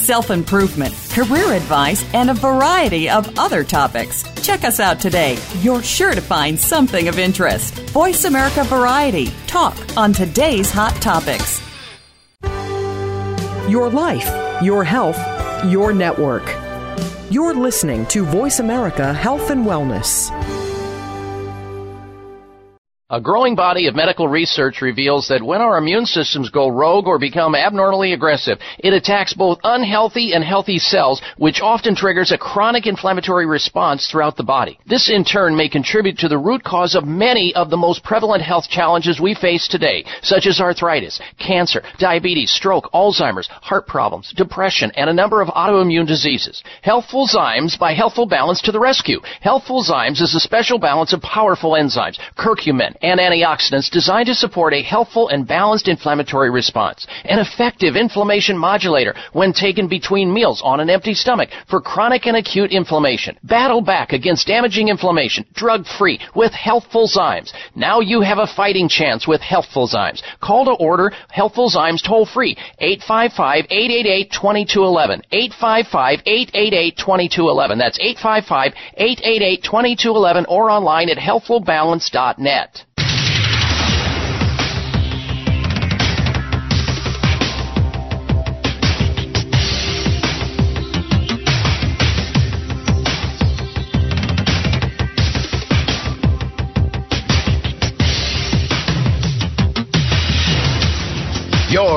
self improvement, career advice, and a variety of other topics. Check us out today. You're sure to find something of interest. Voice America Variety. Talk on today's hot topics. Your life, your health, your network. You're listening to Voice America Health and Wellness. A growing body of medical research reveals that when our immune systems go rogue or become abnormally aggressive, it attacks both unhealthy and healthy cells, which often triggers a chronic inflammatory response throughout the body. This in turn may contribute to the root cause of many of the most prevalent health challenges we face today, such as arthritis, cancer, diabetes, stroke, Alzheimer's, heart problems, depression, and a number of autoimmune diseases. Healthful Zymes by Healthful Balance to the rescue. Healthful Zymes is a special balance of powerful enzymes, curcumin, and antioxidants designed to support a healthful and balanced inflammatory response. An effective inflammation modulator when taken between meals on an empty stomach for chronic and acute inflammation. Battle back against damaging inflammation, drug free, with Healthful Zymes. Now you have a fighting chance with Healthful Zymes. Call to order Healthful Zymes toll free 855 888 2211. 855 888 2211. That's 855 888 2211 or online at healthfulbalance.net.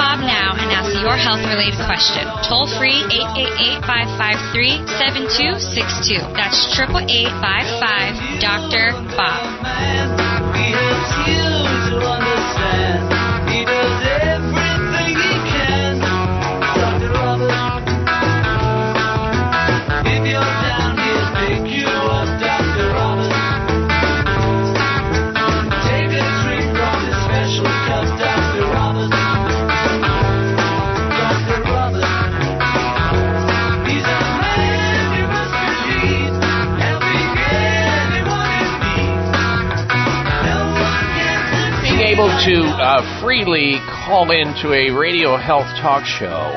Bob now and ask your health related question. Toll free 888 553 7262. That's 888 55 Dr. Bob. Able to uh, freely call into a radio health talk show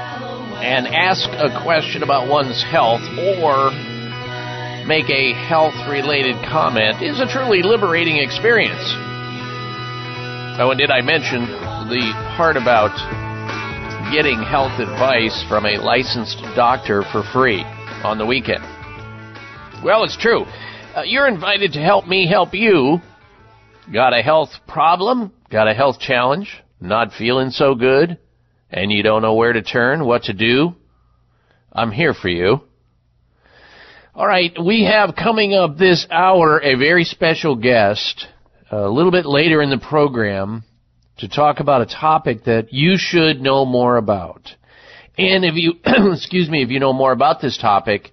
and ask a question about one's health or make a health related comment is a truly liberating experience. Oh, and did I mention the part about getting health advice from a licensed doctor for free on the weekend? Well, it's true. Uh, you're invited to help me help you Got a health problem? Got a health challenge? Not feeling so good? And you don't know where to turn, what to do? I'm here for you. All right, we have coming up this hour a very special guest a little bit later in the program to talk about a topic that you should know more about. And if you, excuse me, if you know more about this topic,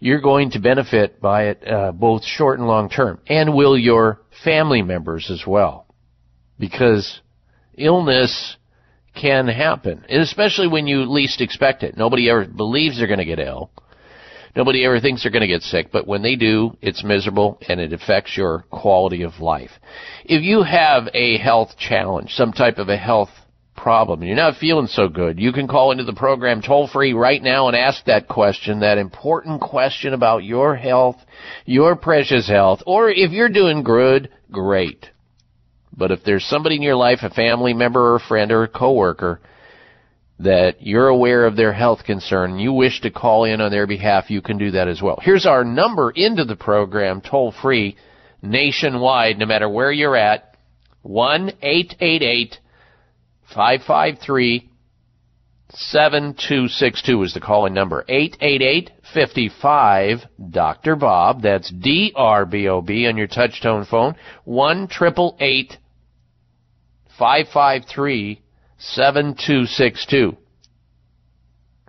you're going to benefit by it uh, both short and long term. And will your family members as well. Because illness can happen, and especially when you least expect it. Nobody ever believes they're going to get ill. Nobody ever thinks they're going to get sick, but when they do, it's miserable and it affects your quality of life. If you have a health challenge, some type of a health problem, and you're not feeling so good, you can call into the program toll free right now and ask that question, that important question about your health, your precious health, or if you're doing good, great. But if there's somebody in your life, a family member or a friend or a coworker, that you're aware of their health concern you wish to call in on their behalf, you can do that as well. Here's our number into the program, toll free, nationwide, no matter where you're at. 1 888 553 7262 is the calling number. 888 55 Dr. Bob. That's D R B O B on your touchtone phone. 1 888 553 7262.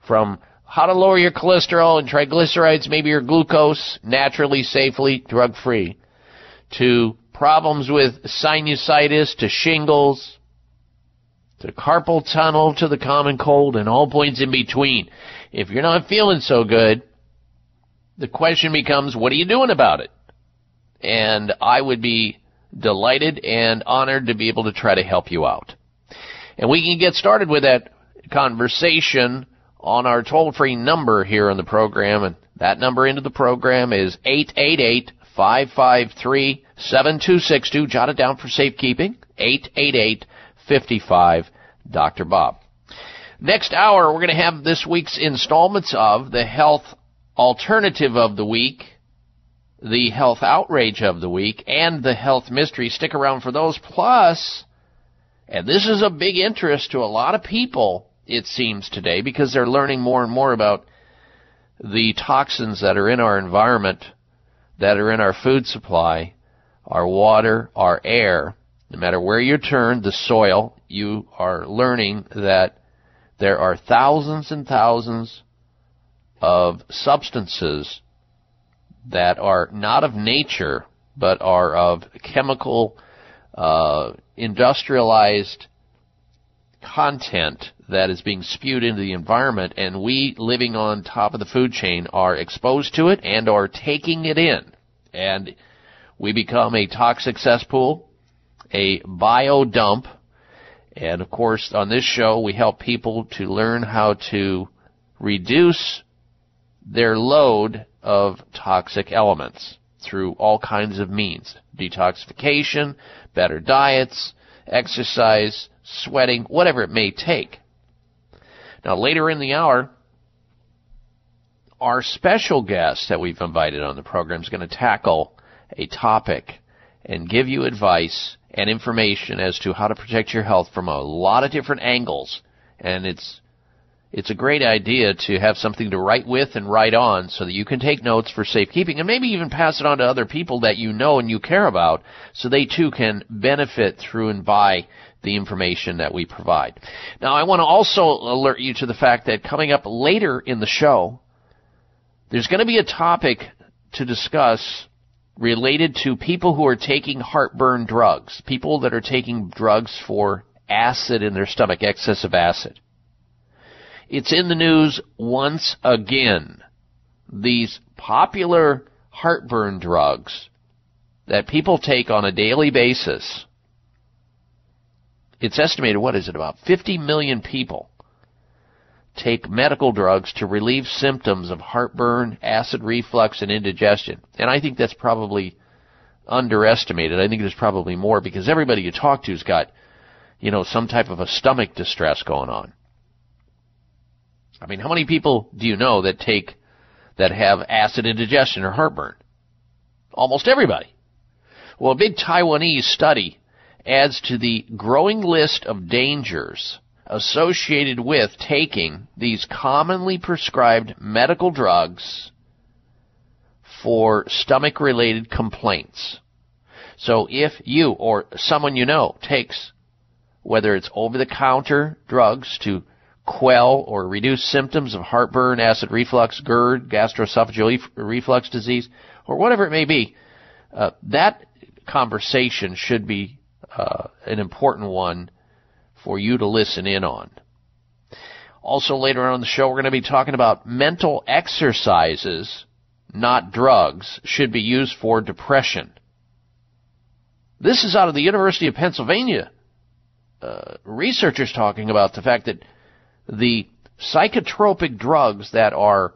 From how to lower your cholesterol and triglycerides, maybe your glucose naturally, safely, drug free, to problems with sinusitis, to shingles, to carpal tunnel, to the common cold, and all points in between. If you're not feeling so good, the question becomes, what are you doing about it? And I would be delighted and honored to be able to try to help you out. And we can get started with that conversation on our toll free number here on the program. And that number into the program is 888 553 7262. Jot it down for safekeeping. 888 55 Dr. Bob. Next hour, we're going to have this week's installments of the health alternative of the week, the health outrage of the week, and the health mystery. Stick around for those. Plus, and this is a big interest to a lot of people, it seems today, because they're learning more and more about the toxins that are in our environment, that are in our food supply, our water, our air. No matter where you turn, the soil, you are learning that there are thousands and thousands of substances that are not of nature, but are of chemical, uh, industrialized content that is being spewed into the environment, and we living on top of the food chain are exposed to it and are taking it in. And we become a toxic cesspool, a bio dump, and of course on this show we help people to learn how to reduce their load of toxic elements through all kinds of means. Detoxification, better diets, exercise, sweating, whatever it may take. Now, later in the hour, our special guest that we've invited on the program is going to tackle a topic and give you advice and information as to how to protect your health from a lot of different angles. And it's it's a great idea to have something to write with and write on so that you can take notes for safekeeping and maybe even pass it on to other people that you know and you care about so they too can benefit through and by the information that we provide. Now I want to also alert you to the fact that coming up later in the show, there's going to be a topic to discuss related to people who are taking heartburn drugs, people that are taking drugs for acid in their stomach, excess of acid. It's in the news once again. These popular heartburn drugs that people take on a daily basis. It's estimated, what is it, about 50 million people take medical drugs to relieve symptoms of heartburn, acid reflux, and indigestion. And I think that's probably underestimated. I think there's probably more because everybody you talk to's got, you know, some type of a stomach distress going on. I mean, how many people do you know that take, that have acid indigestion or heartburn? Almost everybody. Well, a big Taiwanese study adds to the growing list of dangers associated with taking these commonly prescribed medical drugs for stomach related complaints. So if you or someone you know takes, whether it's over the counter drugs to quell or reduce symptoms of heartburn, acid reflux, GERD, gastroesophageal reflux disease, or whatever it may be, uh, that conversation should be uh, an important one for you to listen in on. Also, later on in the show, we're going to be talking about mental exercises, not drugs, should be used for depression. This is out of the University of Pennsylvania. Uh, researchers talking about the fact that the psychotropic drugs that are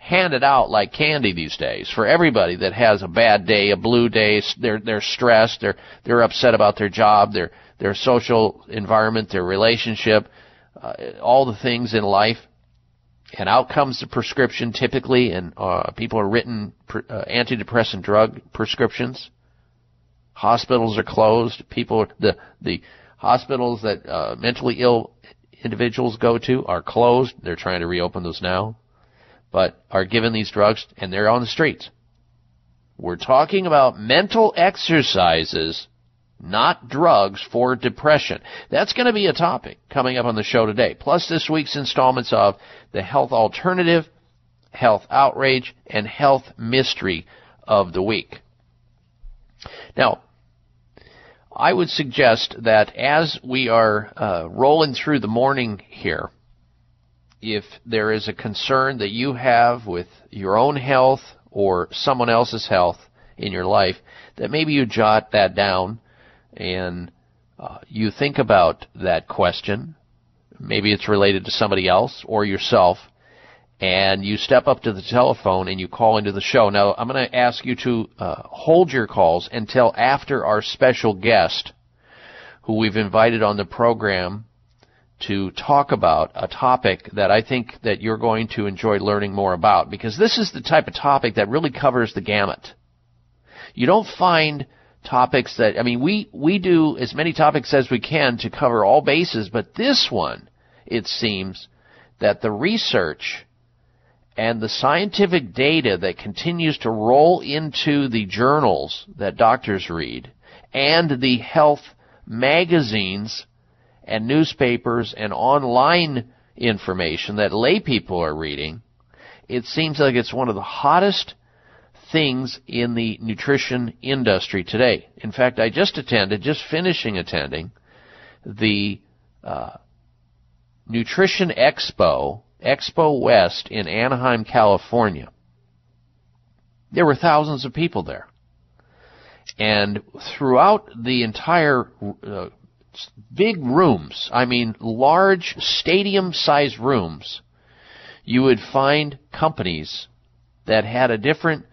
handed out like candy these days for everybody that has a bad day, a blue day, they're they're stressed, they're they're upset about their job, they're their social environment, their relationship, uh, all the things in life. And out comes the prescription typically, and uh, people are written pre- uh, antidepressant drug prescriptions. Hospitals are closed. People, the the hospitals that uh, mentally ill individuals go to are closed. They're trying to reopen those now, but are given these drugs, and they're on the streets. We're talking about mental exercises not drugs for depression. That's going to be a topic coming up on the show today. Plus this week's installments of the health alternative, health outrage, and health mystery of the week. Now, I would suggest that as we are uh, rolling through the morning here, if there is a concern that you have with your own health or someone else's health in your life, that maybe you jot that down and uh, you think about that question, maybe it's related to somebody else or yourself, and you step up to the telephone and you call into the show. Now, I'm going to ask you to uh, hold your calls until after our special guest, who we've invited on the program to talk about a topic that I think that you're going to enjoy learning more about because this is the type of topic that really covers the gamut. You don't find topics that I mean we we do as many topics as we can to cover all bases, but this one it seems that the research and the scientific data that continues to roll into the journals that doctors read and the health magazines and newspapers and online information that lay people are reading, it seems like it's one of the hottest things in the nutrition industry today. In fact, I just attended, just finishing attending, the uh, Nutrition Expo, Expo West in Anaheim, California. There were thousands of people there. And throughout the entire uh, big rooms, I mean large stadium sized rooms, you would find companies that had a different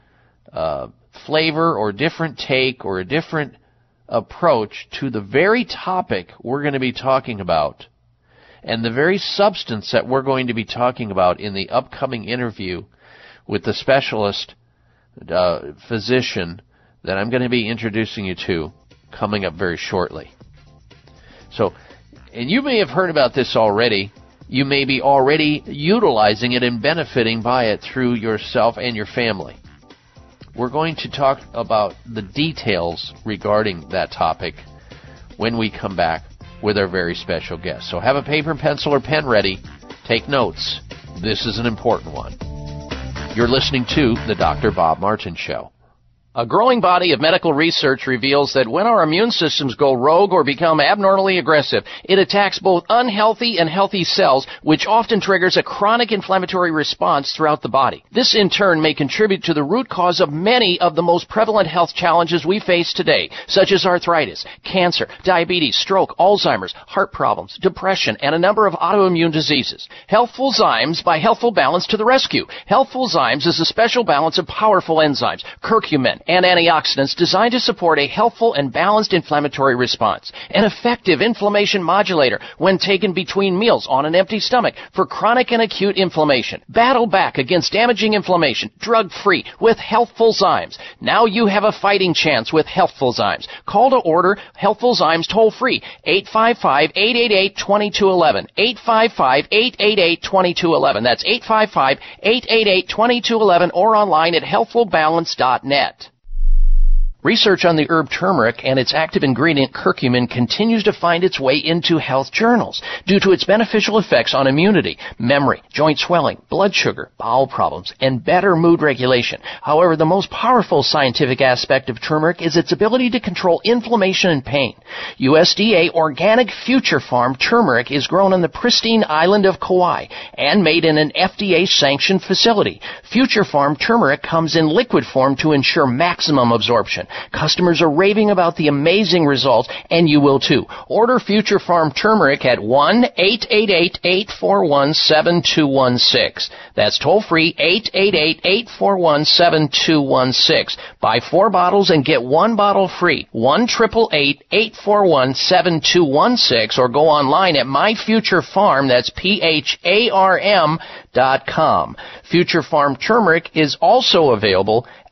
uh, flavor or different take or a different approach to the very topic we're going to be talking about and the very substance that we're going to be talking about in the upcoming interview with the specialist uh, physician that I'm going to be introducing you to coming up very shortly. So, and you may have heard about this already. You may be already utilizing it and benefiting by it through yourself and your family. We're going to talk about the details regarding that topic when we come back with our very special guest. So have a paper, pencil, or pen ready. Take notes. This is an important one. You're listening to The Dr. Bob Martin Show. A growing body of medical research reveals that when our immune systems go rogue or become abnormally aggressive, it attacks both unhealthy and healthy cells, which often triggers a chronic inflammatory response throughout the body. This in turn may contribute to the root cause of many of the most prevalent health challenges we face today, such as arthritis, cancer, diabetes, stroke, Alzheimer's, heart problems, depression, and a number of autoimmune diseases. Healthful Zymes by Healthful Balance to the rescue. Healthful Zymes is a special balance of powerful enzymes, curcumin, and antioxidants designed to support a healthful and balanced inflammatory response. An effective inflammation modulator when taken between meals on an empty stomach for chronic and acute inflammation. Battle back against damaging inflammation, drug free, with Healthful Zymes. Now you have a fighting chance with Healthful Zymes. Call to order Healthful Zymes toll free 855 888 2211. 855 888 2211. That's 855 888 2211 or online at healthfulbalance.net. Research on the herb turmeric and its active ingredient curcumin continues to find its way into health journals due to its beneficial effects on immunity, memory, joint swelling, blood sugar, bowel problems, and better mood regulation. However, the most powerful scientific aspect of turmeric is its ability to control inflammation and pain. USDA organic Future Pharm turmeric is grown on the pristine island of Kauai and made in an FDA sanctioned facility. Future Pharm turmeric comes in liquid form to ensure maximum absorption. Customers are raving about the amazing results, and you will too. Order Future Pharm Turmeric at 1-888-841-7216. That's toll free 888-841-7216. Buy four bottles and get one bottle free. 1-888-841-7216 or go online at My Future Pharm. That's P-H-A-R-M dot com. Future Pharm Turmeric is also available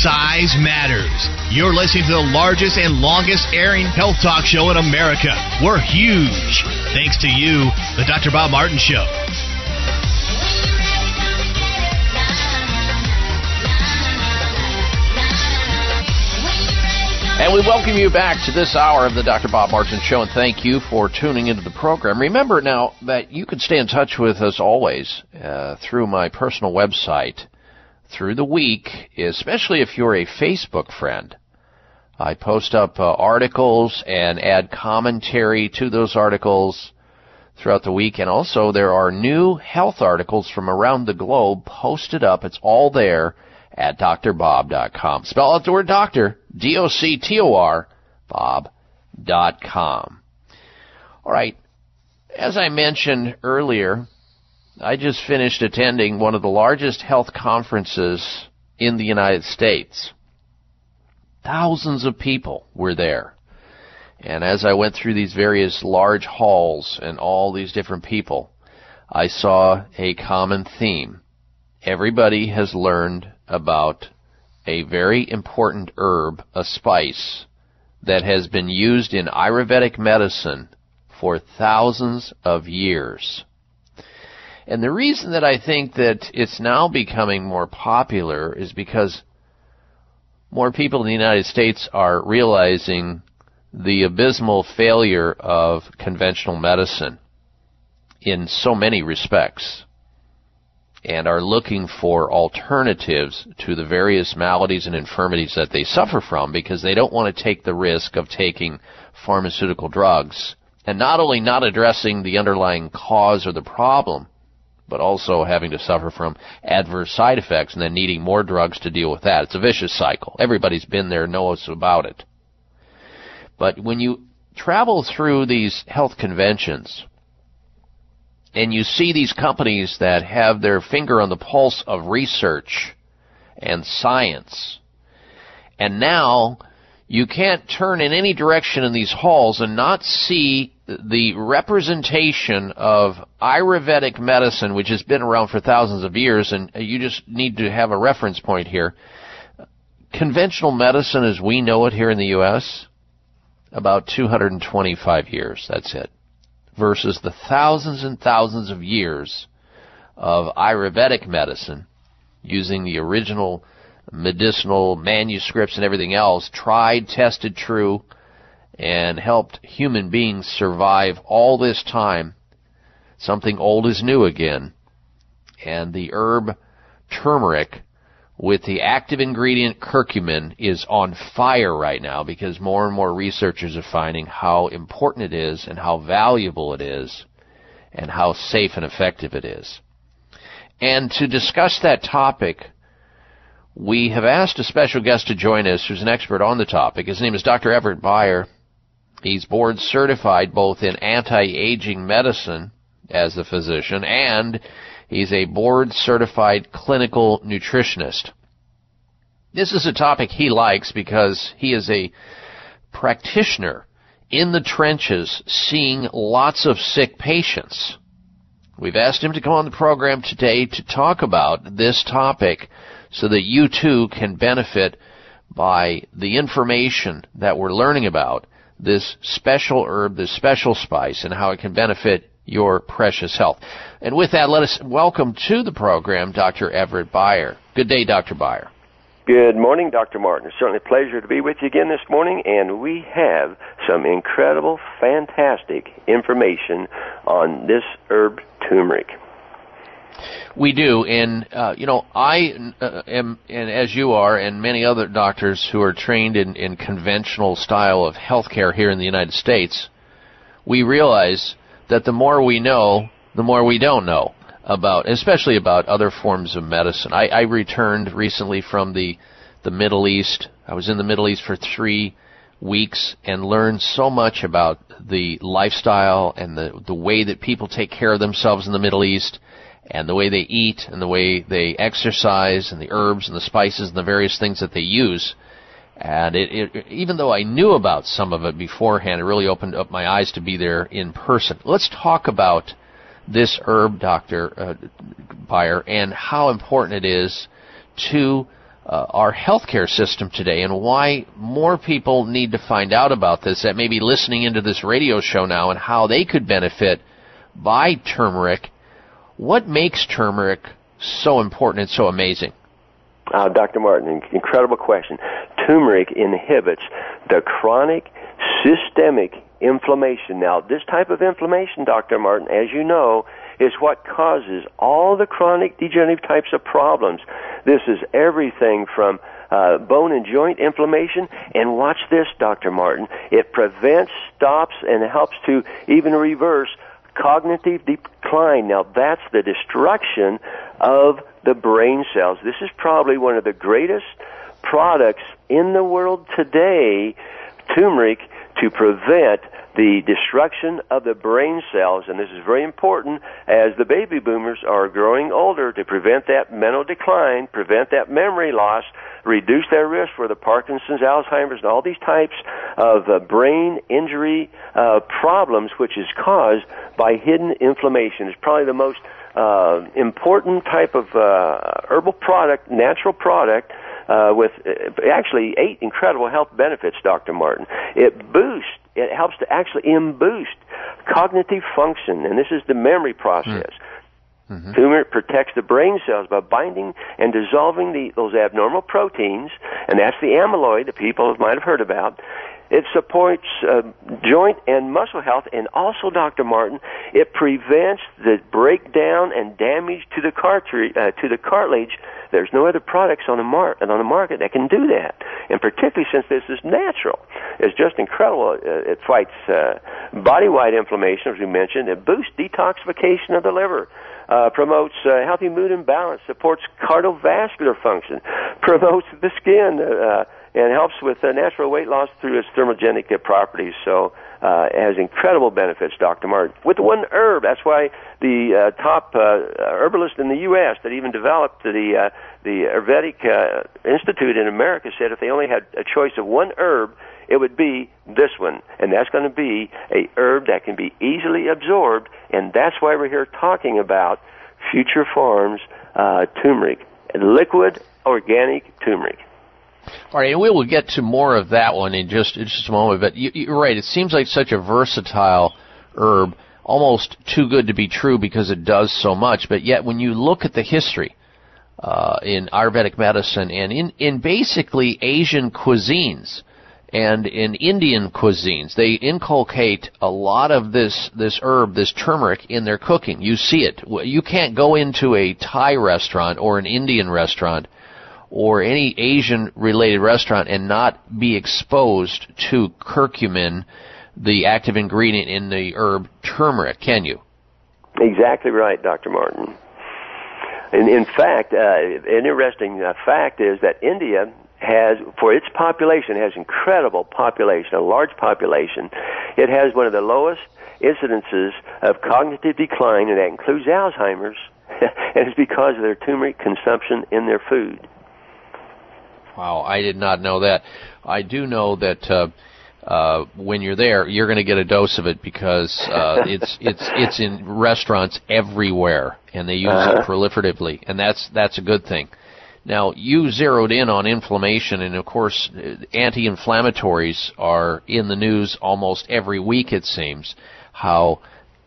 Size matters. You're listening to the largest and longest airing health talk show in America. We're huge. Thanks to you, the Dr. Bob Martin Show. And we welcome you back to this hour of the Dr. Bob Martin Show, and thank you for tuning into the program. Remember now that you can stay in touch with us always uh, through my personal website through the week, especially if you're a Facebook friend. I post up uh, articles and add commentary to those articles throughout the week, and also there are new health articles from around the globe posted up. It's all there at drbob.com. Spell out the word doctor, D-O-C-T-O-R, bob.com. All right. As I mentioned earlier, I just finished attending one of the largest health conferences in the United States. Thousands of people were there. And as I went through these various large halls and all these different people, I saw a common theme. Everybody has learned about a very important herb, a spice, that has been used in Ayurvedic medicine for thousands of years. And the reason that I think that it's now becoming more popular is because more people in the United States are realizing the abysmal failure of conventional medicine in so many respects and are looking for alternatives to the various maladies and infirmities that they suffer from because they don't want to take the risk of taking pharmaceutical drugs and not only not addressing the underlying cause or the problem, but also having to suffer from adverse side effects and then needing more drugs to deal with that. It's a vicious cycle. Everybody's been there, knows about it. But when you travel through these health conventions, and you see these companies that have their finger on the pulse of research and science, and now you can't turn in any direction in these halls and not see the representation of Ayurvedic medicine, which has been around for thousands of years, and you just need to have a reference point here. Conventional medicine as we know it here in the U.S., about 225 years. That's it. Versus the thousands and thousands of years of Ayurvedic medicine using the original medicinal manuscripts and everything else, tried, tested, true, and helped human beings survive all this time. Something old is new again. And the herb turmeric with the active ingredient curcumin is on fire right now because more and more researchers are finding how important it is and how valuable it is and how safe and effective it is. And to discuss that topic, we have asked a special guest to join us who's an expert on the topic. His name is Dr. Everett Beyer. He's board certified both in anti-aging medicine as a physician and He's a board certified clinical nutritionist. This is a topic he likes because he is a practitioner in the trenches seeing lots of sick patients. We've asked him to come on the program today to talk about this topic so that you too can benefit by the information that we're learning about this special herb, this special spice, and how it can benefit your precious health. And with that, let us welcome to the program Dr. Everett Beyer. Good day, Dr. Beyer. Good morning, Dr. Martin. It's certainly a pleasure to be with you again this morning, and we have some incredible, fantastic information on this herb turmeric. We do, and uh, you know, I uh, am, and as you are, and many other doctors who are trained in, in conventional style of healthcare here in the United States, we realize that the more we know, the more we don't know about, especially about other forms of medicine. I, I returned recently from the the Middle East. I was in the Middle East for three weeks and learned so much about the lifestyle and the the way that people take care of themselves in the Middle East and the way they eat and the way they exercise and the herbs and the spices and the various things that they use. And it, it, even though I knew about some of it beforehand, it really opened up my eyes to be there in person. Let's talk about this herb, Doctor uh, Beyer, and how important it is to uh, our healthcare system today, and why more people need to find out about this that may be listening into this radio show now, and how they could benefit by turmeric. What makes turmeric so important and so amazing? Uh, Dr. Martin, incredible question. Turmeric inhibits the chronic systemic inflammation. Now, this type of inflammation, Dr. Martin, as you know, is what causes all the chronic degenerative types of problems. This is everything from uh, bone and joint inflammation, and watch this, Dr. Martin. It prevents, stops, and helps to even reverse cognitive decline. Now, that's the destruction of the brain cells. This is probably one of the greatest products in the world today, turmeric, to prevent the destruction of the brain cells, and this is very important as the baby boomers are growing older to prevent that mental decline, prevent that memory loss, reduce their risk for the Parkinson's, Alzheimer's, and all these types of uh, brain injury uh, problems, which is caused by hidden inflammation. It's probably the most uh, important type of uh, herbal product, natural product. Uh, with uh, actually eight incredible health benefits, Dr. Martin. It boosts it helps to actually boost cognitive function, and this is the memory process. Mm-hmm. Turmeric protects the brain cells by binding and dissolving the, those abnormal proteins, and that's the amyloid that people might have heard about. It supports uh, joint and muscle health, and also, Dr. Martin, it prevents the breakdown and damage to the cartilage, uh, to the cartilage there's no other products on the, on the market that can do that. And particularly since this is natural. It's just incredible. Uh, it fights uh, body-wide inflammation, as we mentioned. It boosts detoxification of the liver. Uh, promotes uh, healthy mood and balance, supports cardiovascular function, promotes the skin, uh, and helps with uh, natural weight loss through its thermogenic properties. So uh, it has incredible benefits, Dr. Martin. With one herb, that's why the uh, top uh, herbalist in the U.S. that even developed the uh, the Ayurvedic uh, Institute in America said if they only had a choice of one herb, it would be this one, and that's going to be a herb that can be easily absorbed, and that's why we're here talking about Future Pharms uh, turmeric, liquid organic turmeric. All right, and we will get to more of that one in just in just a moment. But you, you're right; it seems like such a versatile herb, almost too good to be true because it does so much. But yet, when you look at the history uh, in Ayurvedic medicine and in in basically Asian cuisines and in Indian cuisines, they inculcate a lot of this this herb, this turmeric, in their cooking. You see it. You can't go into a Thai restaurant or an Indian restaurant or any Asian related restaurant and not be exposed to curcumin, the active ingredient in the herb turmeric, can you? Exactly right, Dr. Martin. In, in fact, uh, an interesting uh, fact is that India has, for its population, has incredible population, a large population. It has one of the lowest incidences of cognitive decline, and that includes Alzheimer's, and it's because of their turmeric consumption in their food. Wow, I did not know that. I do know that uh, uh, when you're there, you're going to get a dose of it because uh, it's it's it's in restaurants everywhere, and they use uh-huh. it proliferatively, and that's that's a good thing. Now, you zeroed in on inflammation, and of course, anti-inflammatories are in the news almost every week. It seems how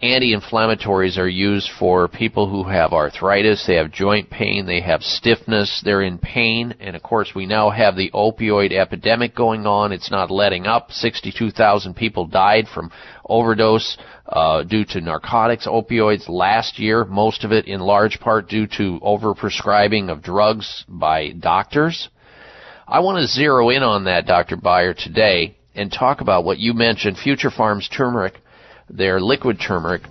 anti-inflammatories are used for people who have arthritis, they have joint pain, they have stiffness, they're in pain, and of course we now have the opioid epidemic going on. It's not letting up. 62,000 people died from overdose uh, due to narcotics, opioids last year, most of it in large part due to overprescribing of drugs by doctors. I want to zero in on that, Dr. Beyer, today and talk about what you mentioned, Future Pharms turmeric their liquid turmeric,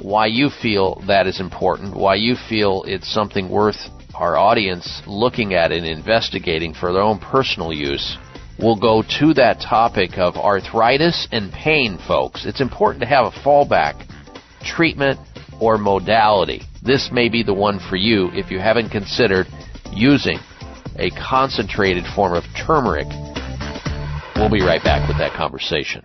why you feel that is important, why you feel it's something worth our audience looking at and investigating for their own personal use. We'll go to that topic of arthritis and pain, folks. It's important to have a fallback treatment or modality. This may be the one for you if you haven't considered using a concentrated form of turmeric. We'll be right back with that conversation.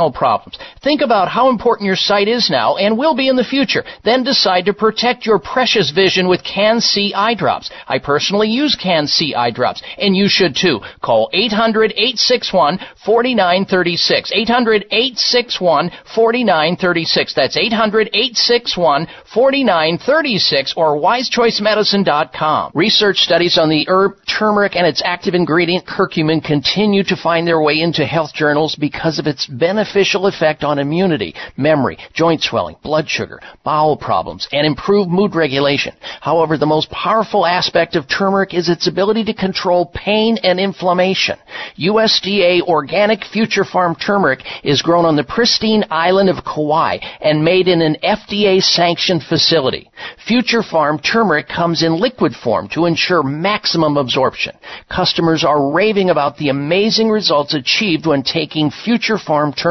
problems. Think about how important your sight is now and will be in the future. Then decide to protect your precious vision with Can-C eye drops. I personally use Can-C eye drops, and you should too. Call 800-861-4936. 800-861-4936. That's 800-861-4936 or wisechoicemedicine.com. Research studies on the herb turmeric and its active ingredient curcumin continue to find their way into health journals because of its beneficial effect on immunity, memory, joint swelling, blood sugar, bowel problems, and improved mood regulation. However, the most powerful aspect of turmeric is its ability to control pain and inflammation. USDA organic Future Pharm turmeric is grown on the pristine island of Kauai and made in an FDA sanctioned facility. Future farm turmeric comes in liquid form to ensure maximum absorption. Customers are raving about the amazing results achieved when taking Future Pharm turmeric,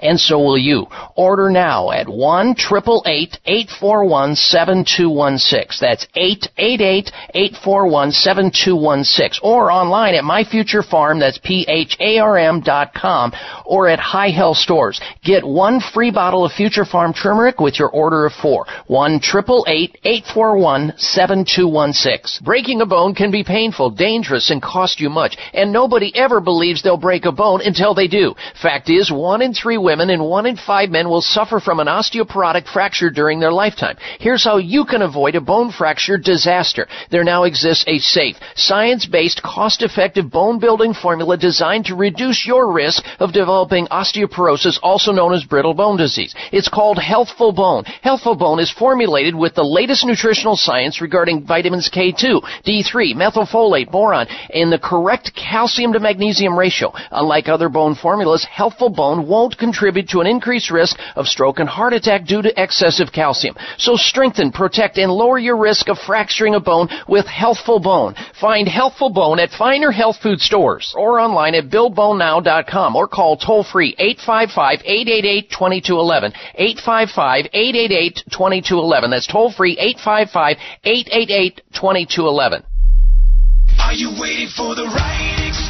and so will you. Order now at 1 841 7216. That's 888-841-7216 or online at myfuturepharm, that's P-H-A-R-M dot com or at High Health stores. Get one free bottle of Future Pharm turmeric with your order of four. 1-888-841-7216. Breaking a bone can be painful, dangerous, and cost you much, and nobody ever believes they'll break a bone until they do. Fact is, one in three women and one in five men will suffer from an osteoporotic fracture during their lifetime. Here's how you can avoid a bone fracture disaster. There now exists a safe, science-based, cost-effective bone building formula designed to reduce your risk of developing osteoporosis, also known as brittle bone disease. It's called Healthful Bone. Healthful Bone is formulated with the latest nutritional science regarding vitamins K2, D3, methylfolate, boron, and the correct calcium to magnesium ratio. Unlike other bone formulas, Healthful Bone won't contribute to an increased risk of stroke and heart attack due to excessive calcium. So strengthen, protect, and lower your risk of fracturing a bone with Healthful Bone. Find Healthful Bone at finer health food stores or online at buildbonenow.com or call toll free 855-888-2211. 855-888-2211. That's toll free 855-888-2211. Are you waiting for the right excuse?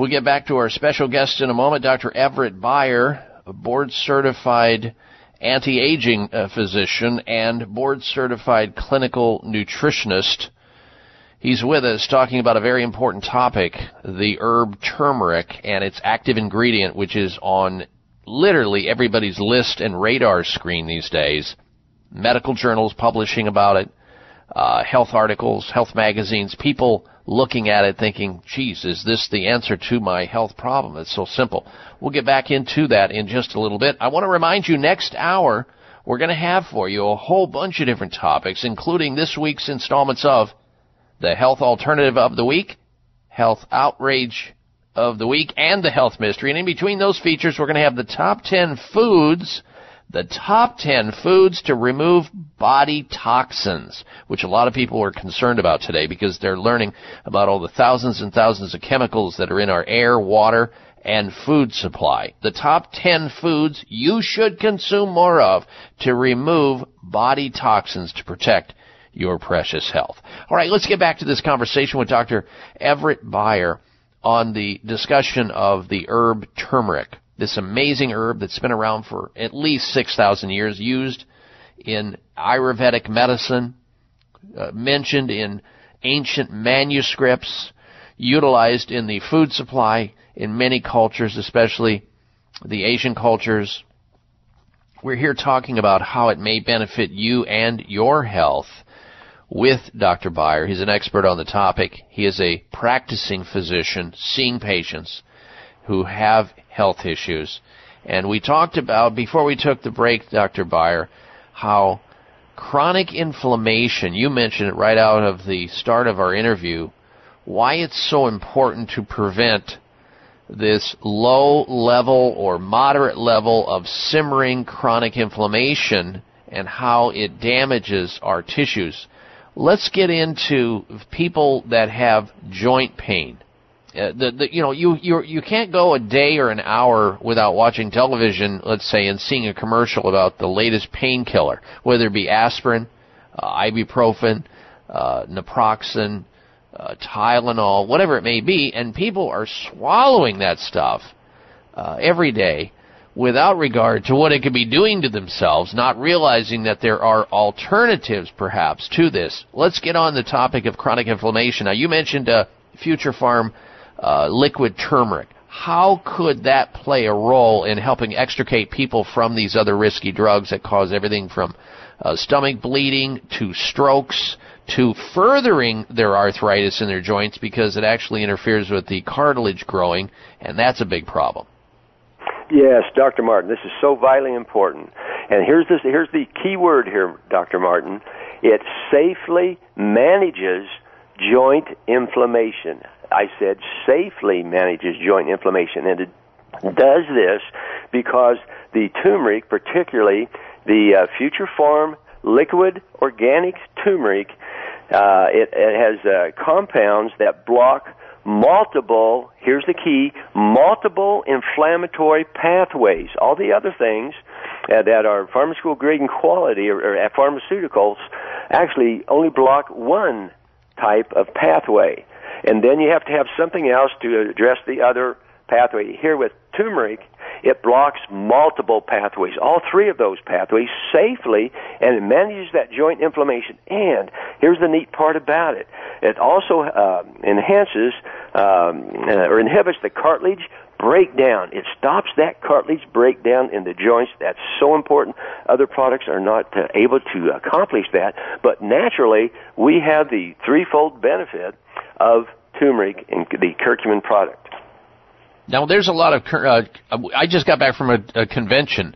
We'll get back to our special guest in a moment, Dr. Everett Beyer, a board certified anti aging uh, physician and board certified clinical nutritionist. He's with us talking about a very important topic, the herb turmeric and its active ingredient, which is on literally everybody's list and radar screen these days. Medical journals publishing about it, uh, health articles, health magazines, people looking at it thinking, geez, is this the answer to my health problem? It's so simple. We'll get back into that in just a little bit. I want to remind you next hour, we're going to have for you a whole bunch of different topics, including this week's installments of the health alternative of the week, health outrage of the week, and the health mystery. And in between those features, we're going to have the top 10 foods the top 10 foods to remove body toxins, which a lot of people are concerned about today because they're learning about all the thousands and thousands of chemicals that are in our air, water, and food supply. The top 10 foods you should consume more of to remove body toxins to protect your precious health. All right, let's get back to this conversation with Dr. Everett Beyer on the discussion of the herb turmeric this amazing herb that's been around for at least 6,000 years, used in Ayurvedic medicine, uh, mentioned in ancient manuscripts, utilized in the food supply in many cultures, especially the Asian cultures. We're here talking about how it may benefit you and your health with Dr. Beyer. He's an expert on the topic. He is a practicing physician seeing patients who have health issues. And we talked about, before we took the break, Dr. Beyer, how chronic inflammation, you mentioned it right out of the start of our interview, why it's so important to prevent this low level or moderate level of simmering chronic inflammation and how it damages our tissues. Let's get into people that have joint pain. Uh, the, the, you know, you, you, you can't go a day or an hour without watching television, let's say, and seeing a commercial about the latest painkiller, whether it be aspirin, uh, ibuprofen, uh, naproxen, uh, Tylenol, whatever it may be, and people are swallowing that stuff uh, every day without regard to what it could be doing to themselves, not realizing that there are alternatives perhaps to this. Let's get on the topic of chronic inflammation. Now, you mentioned uh, Future Pharm uh, liquid turmeric. How could that play a role in helping extricate people from these other risky drugs that cause everything from uh, stomach bleeding to strokes to furthering their arthritis in their joints because it actually interferes with the cartilage growing, and that's a big problem. Yes, Dr. Martin, this is so vitally important. And here's this here's the key word here, Dr. Martin. It safely manages joint inflammation. I said safely manages joint inflammation and it does this because the turmeric, particularly the uh, Future Pharm liquid organic turmeric, uh, it, it has uh, compounds that block multiple, here's the key, multiple inflammatory pathways. All the other things uh, that are pharmaceutical grade and quality or, or pharmaceuticals actually only block one type of pathway. And then you have to have something else to address the other pathway. Here with turmeric, it blocks multiple pathways, all three of those pathways safely, and it manages that joint inflammation. And here's the neat part about it: it also uh, enhances um, uh, or inhibits the cartilage breakdown. It stops that cartilage breakdown in the joints. That's so important. Other products are not uh, able to accomplish that, but naturally, we have the threefold benefit of turmeric in the curcumin product. Now, there's a lot of. Uh, I just got back from a, a, convention,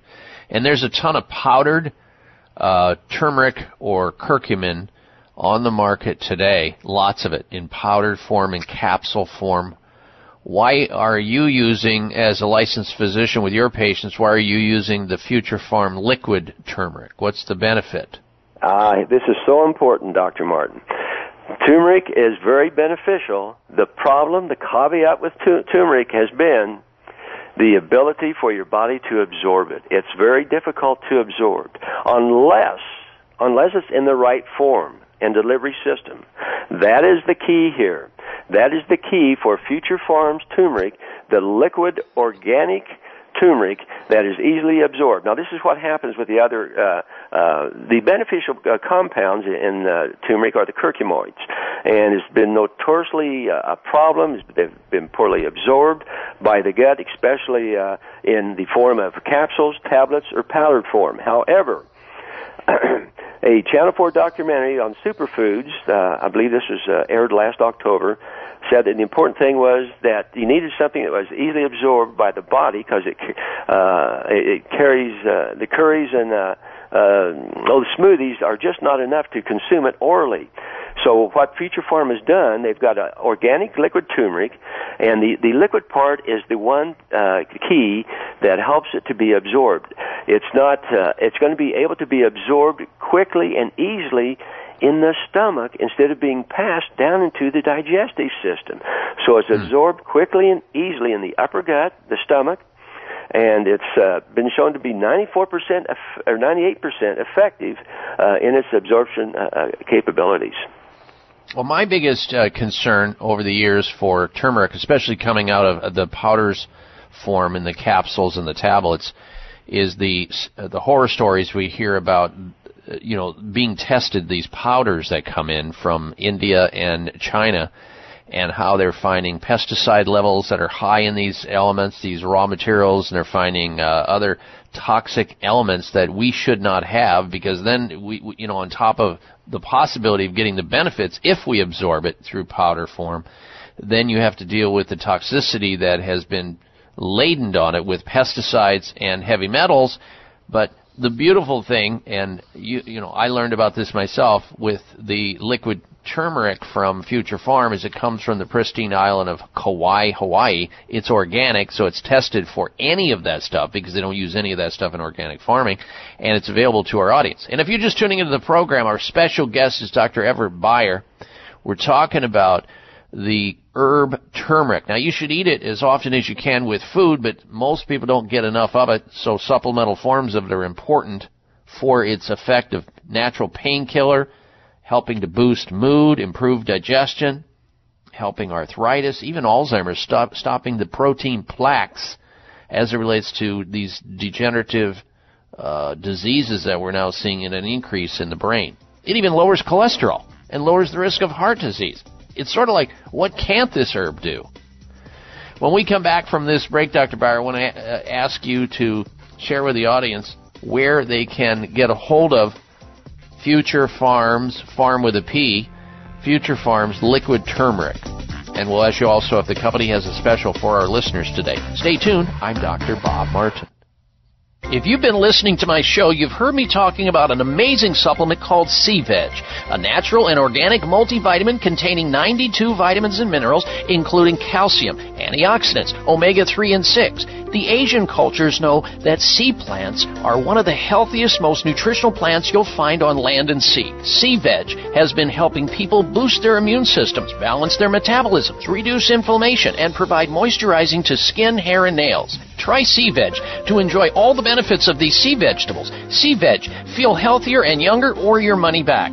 and there's a ton of powdered uh, turmeric or curcumin on the market today. Lots of it in powdered form, in capsule form. Why are you using, as a licensed physician with your patients, why are you using the Future Pharm liquid turmeric? What's the benefit? Uh, this is so important, Dr. Martin. Turmeric is very beneficial. The problem, the caveat with turmeric has been the ability for your body to absorb it. It's very difficult to absorb unless unless it's in the right form and delivery system. That is the key here. That is the key for Future Pharms turmeric, the liquid organic turmeric that is easily absorbed. Now, this is what happens with the other, uh, uh, the beneficial uh, compounds in uh, turmeric are the curcumoids, and it's been notoriously uh, a problem. They've been poorly absorbed by the gut, especially uh, in the form of capsules, tablets, or powdered form. However, a Channel 4 documentary on superfoods, uh, I believe this was uh, aired last October, said that the important thing was that you needed something that was easily absorbed by the body because it, uh, it carries uh, the curries and uh, uh, the smoothies are just not enough to consume it orally. So what Future Pharm has done, they've got an organic liquid turmeric, and the, the liquid part is the one uh, key that helps it to be absorbed. It's not. Uh, it's going to be able to be absorbed quickly and easily in the stomach instead of being passed down into the digestive system. So it's absorbed quickly and easily in the upper gut, the stomach, and it's uh, been shown to be 94% eff- or 98% effective uh, in its absorption uh, uh, capabilities. Well, my biggest uh, concern over the years for turmeric, especially coming out of the powders form in the capsules and the tablets, is the uh, the horror stories we hear about you know being tested these powders that come in from India and China and how they're finding pesticide levels that are high in these elements, these raw materials, and they're finding uh, other toxic elements that we should not have because then we, we you know on top of the possibility of getting the benefits if we absorb it through powder form then you have to deal with the toxicity that has been laden on it with pesticides and heavy metals. But the beautiful thing and you you know I learned about this myself with the liquid turmeric from Future Pharm is it comes from the pristine island of Kauai, Hawaii. It's organic, so it's tested for any of that stuff because they don't use any of that stuff in organic farming, and it's available to our audience. And if you're just tuning into the program, our special guest is Dr. Everett Beyer. We're talking about the herb turmeric. Now you should eat it as often as you can with food, but most people don't get enough of it, so supplemental forms of it are important for its effective natural painkiller, helping to boost mood, improve digestion, helping arthritis, even Alzheimer's, stop, stopping the protein plaques as it relates to these degenerative uh, diseases that we're now seeing in an increase in the brain. It even lowers cholesterol and lowers the risk of heart disease. It's sort of like, what can't this herb do? When we come back from this break, Dr. Beyer, I want to uh, ask you to share with the audience where they can get a hold of Future Pharms, farm with a P, Future Pharms liquid turmeric. And we'll ask you also if the company has a special for our listeners today. Stay tuned. I'm Dr. Bob Martin. If you've been listening to my show, you've heard me talking about an amazing supplement called Sea Veg, a natural and organic multivitamin containing 92 vitamins and minerals, including calcium, antioxidants, omega 3 and 6. The Asian cultures know that sea plants are one of the healthiest, most nutritional plants you'll find on land and sea. Sea Veg has been helping people boost their immune systems, balance their metabolisms, reduce inflammation, and provide moisturizing to skin, hair, and nails. Try Sea Veg to enjoy all the benefits of these sea vegetables. Sea Veg, feel healthier and younger or your money back.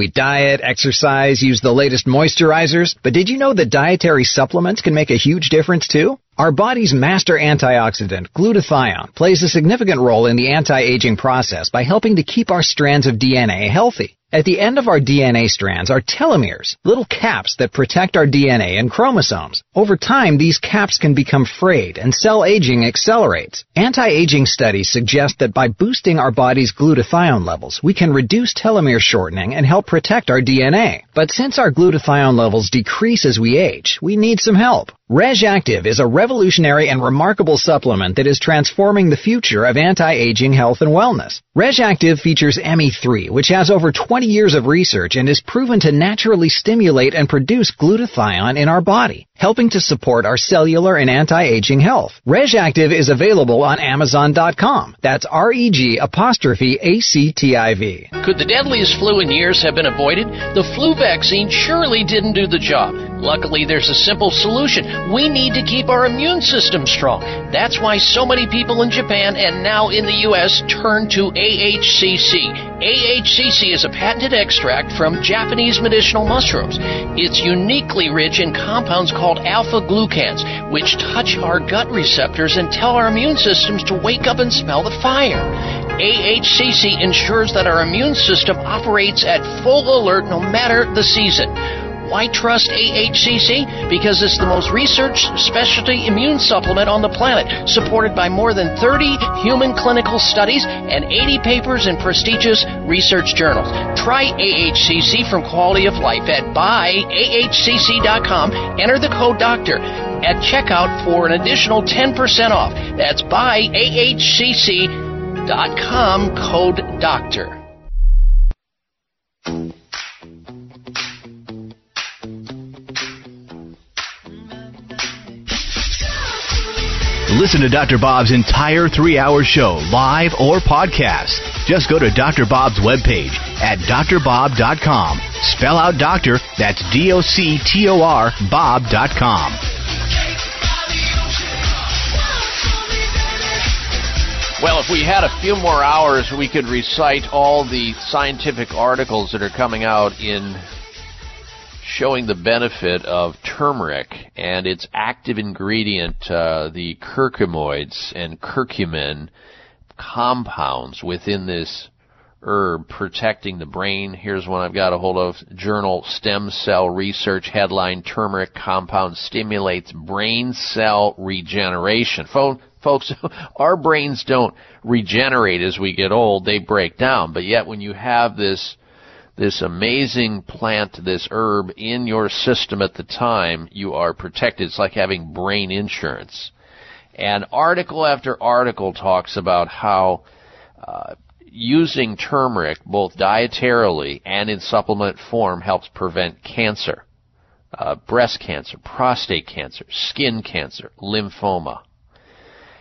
We diet, exercise, use the latest moisturizers, but did you know that dietary supplements can make a huge difference too? Our body's master antioxidant, glutathione, plays a significant role in the anti-aging process by helping to keep our strands of DNA healthy. At the end of our DNA strands are telomeres, little caps that protect our DNA and chromosomes. Over time, these caps can become frayed and cell aging accelerates. Anti-aging studies suggest that by boosting our body's glutathione levels, we can reduce telomere shortening and help protect our DNA. But since our glutathione levels decrease as we age, we need some help. RegActive is a revolutionary and remarkable supplement that is transforming the future of anti-aging health and wellness. Reg Active features ME3, which has over 20 years of research and is proven to naturally stimulate and produce glutathione in our body, helping to support our cellular and anti-aging health. RegActive is available on Amazon.com. That's R-E-G apostrophe A-C-T-I-V. Could the deadliest flu in years have been avoided? The flu vaccine surely didn't do the job. Luckily, there's a simple solution. We need to keep our immune system strong. That's why so many people in Japan and now in the U.S. turn to AHCC. AHCC is a patented extract from Japanese medicinal mushrooms. It's uniquely rich in compounds called alpha glucans, which touch our gut receptors and tell our immune systems to wake up and smell the fire. AHCC ensures that our immune system operates at full alert no matter the season. Why trust AHCC? Because it's the most researched specialty immune supplement on the planet, supported by more than 30 human clinical studies and 80 papers in prestigious research journals. Try AHCC from Quality of Life at buyahcc.com. Enter the code DOCTOR at checkout for an additional 10% off. That's buyahcc.com, code DOCTOR. Listen to Dr. Bob's entire three hour show, live or podcast. Just go to Dr. Bob's webpage at drbob.com. Spell out doctor, that's D O C T O R, Bob.com. Well, if we had a few more hours, we could recite all the scientific articles that are coming out in showing the benefit of turmeric and its active ingredient, uh, the curcumoids and curcumin compounds within this herb protecting the brain. Here's one I've got a hold of. Journal Stem Cell Research headline Turmeric compound stimulates brain cell regeneration. Folks, our brains don't regenerate as we get old, they break down. But yet when you have this this amazing plant, this herb in your system at the time, you are protected. It's like having brain insurance. And article after article talks about how uh, using turmeric, both dietarily and in supplement form, helps prevent cancer. Uh, breast cancer, prostate cancer, skin cancer, lymphoma.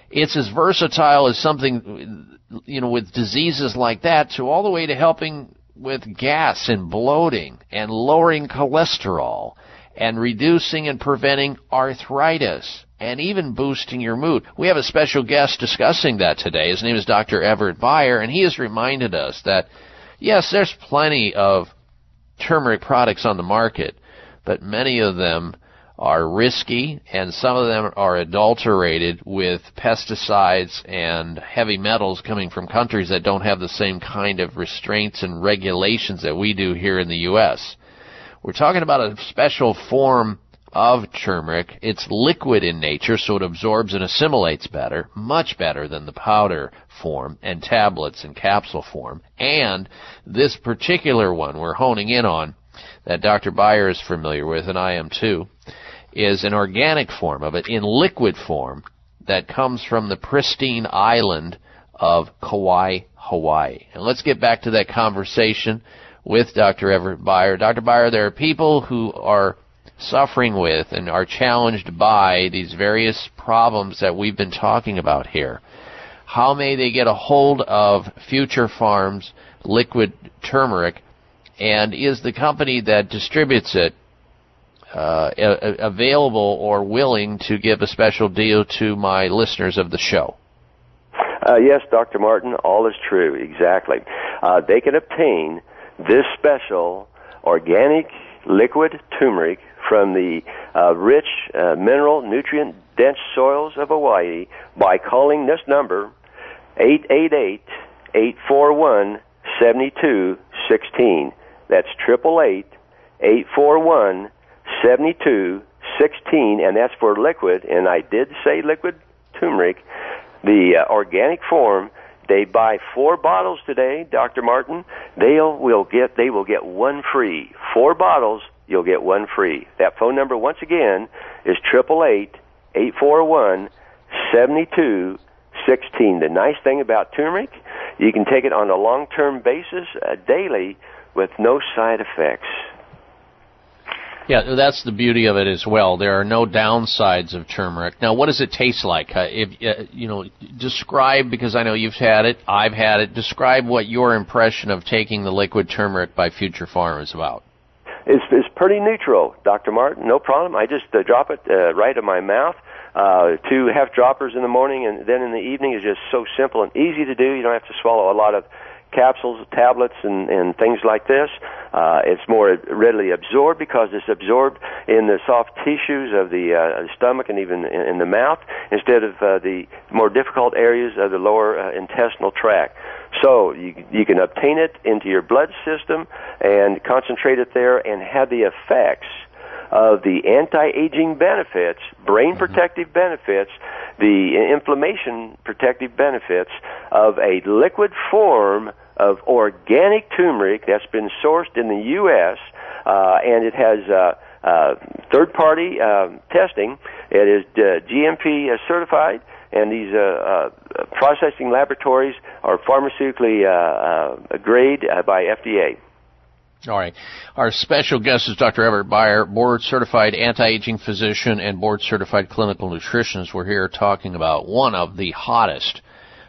It's as versatile as something, you know, with diseases like that to all the way to helping with gas and bloating and lowering cholesterol and reducing and preventing arthritis and even boosting your mood. We have a special guest discussing that today. His name is Dr. Everett Beyer, and he has reminded us that, yes, there's plenty of turmeric products on the market, but many of them are risky and some of them are adulterated with pesticides and heavy metals coming from countries that don't have the same kind of restraints and regulations that we do here in the U.S. We're talking about a special form of turmeric. It's liquid in nature, so it absorbs and assimilates better, much better than the powder form and tablets and capsule form. And this particular one we're honing in on that Dr. Beyer is familiar with, and I am too, is an organic form of it in liquid form that comes from the pristine island of Kauai, Hawaii. And let's get back to that conversation with Dr. Everett Beyer. Dr. Beyer, there are people who are suffering with and are challenged by these various problems that we've been talking about here. How may they get a hold of Future Pharms liquid turmeric? And is the company that distributes it uh, available or willing to give a special deal to my listeners of the show? Uh, yes, Dr. Martin, all is true, exactly. Uh, they can obtain this special organic liquid turmeric from the uh, rich uh, mineral nutrient dense soils of Hawaii by calling this number 888 841 7216. That's 888 841 7216, and that's for liquid. And I did say liquid turmeric, the uh, organic form. They buy four bottles today, Dr. Martin. They'll will get they will get one free. Four bottles, you'll get one free. That phone number once again is triple eight eight four one seventy two sixteen. The nice thing about turmeric, you can take it on a long term basis, uh, daily, with no side effects. Yeah, that's the beauty of it as well. There are no downsides of turmeric. Now, what does it taste like? Uh, if uh, you know, describe because I know you've had it, I've had it. Describe what your impression of taking the liquid turmeric by Future Pharm is about. It's, it's pretty neutral, Dr. Martin. No problem. I just uh, drop it uh, right in my mouth. Uh, two half droppers in the morning, and then in the evening is just so simple and easy to do. You don't have to swallow a lot of capsules, tablets, and, and things like this. Uh, it's more readily absorbed because it's absorbed in the soft tissues of the uh, stomach and even in, in the mouth instead of uh, the more difficult areas of the lower uh, intestinal tract. So you, you can obtain it into your blood system and concentrate it there and have the effects of the anti-aging benefits, brain protective benefits, the inflammation protective benefits of a liquid form of organic turmeric that's been sourced in the U.S. Uh, and it has uh, uh, third-party uh, testing. It is uh, GMP uh, certified, and these uh, uh, processing laboratories are pharmaceutically uh, uh, grade uh, by FDA. All right. Our special guest is Dr. Everett Beyer, board certified anti-aging physician and board certified clinical nutritionist. We're here talking about one of the hottest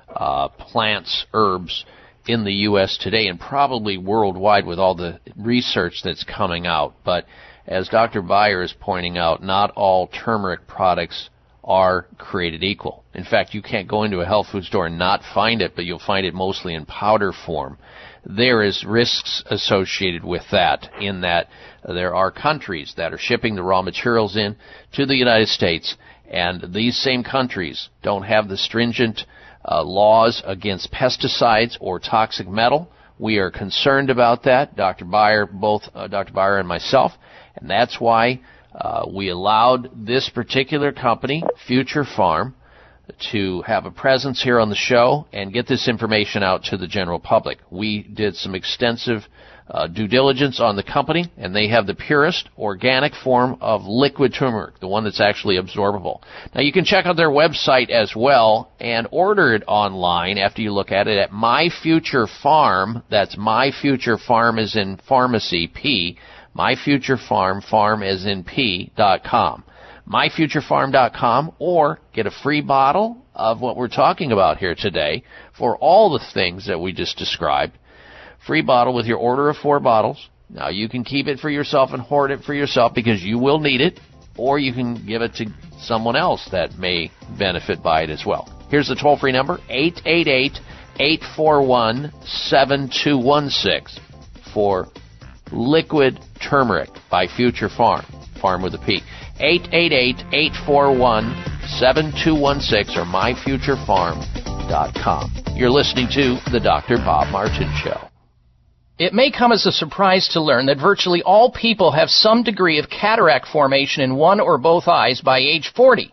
uh, plants, herbs in the U.S. today and probably worldwide with all the research that's coming out. But as Dr. Beyer is pointing out, not all turmeric products are created equal. In fact, you can't go into a health food store and not find it, but you'll find it mostly in powder form. There is risks associated with that in that there are countries that are shipping the raw materials in to the United States and these same countries don't have the stringent uh, laws against pesticides or toxic metal. We are concerned about that, Dr. Beyer, both uh, Dr. Beyer and myself, and that's why uh, we allowed this particular company, Future Pharm, to have a presence here on the show and get this information out to the general public. We did some extensive uh, due diligence on the company, and they have the purest organic form of liquid turmeric, the one that's actually absorbable. Now you can check out their website as well and order it online after you look at it at My Future Pharm. That's My Future Farm is in pharmacy P. My Future Pharm, farm is in P dot com. MyFuturePharm.com or get a free bottle of what we're talking about here today for all the things that we just described free bottle with your order of four bottles. Now you can keep it for yourself and hoard it for yourself because you will need it, or you can give it to someone else that may benefit by it as well. Here's the toll free number 888 841 7216 for liquid turmeric by Future Pharm. Farm with a P. 888 841 7216 or myfuturepharm.com. You're listening to The Dr. Bob Martin Show. It may come as a surprise to learn that virtually all people have some degree of cataract formation in one or both eyes by age 40.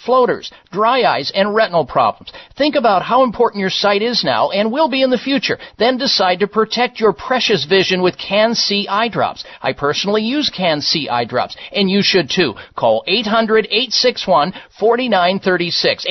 floaters, dry eyes, and retinal problems. Think about how important your sight is now and will be in the future. Then decide to protect your precious vision with Can-C eye drops. I personally use Can-C eye drops, and you should too. Call 800-861-4936.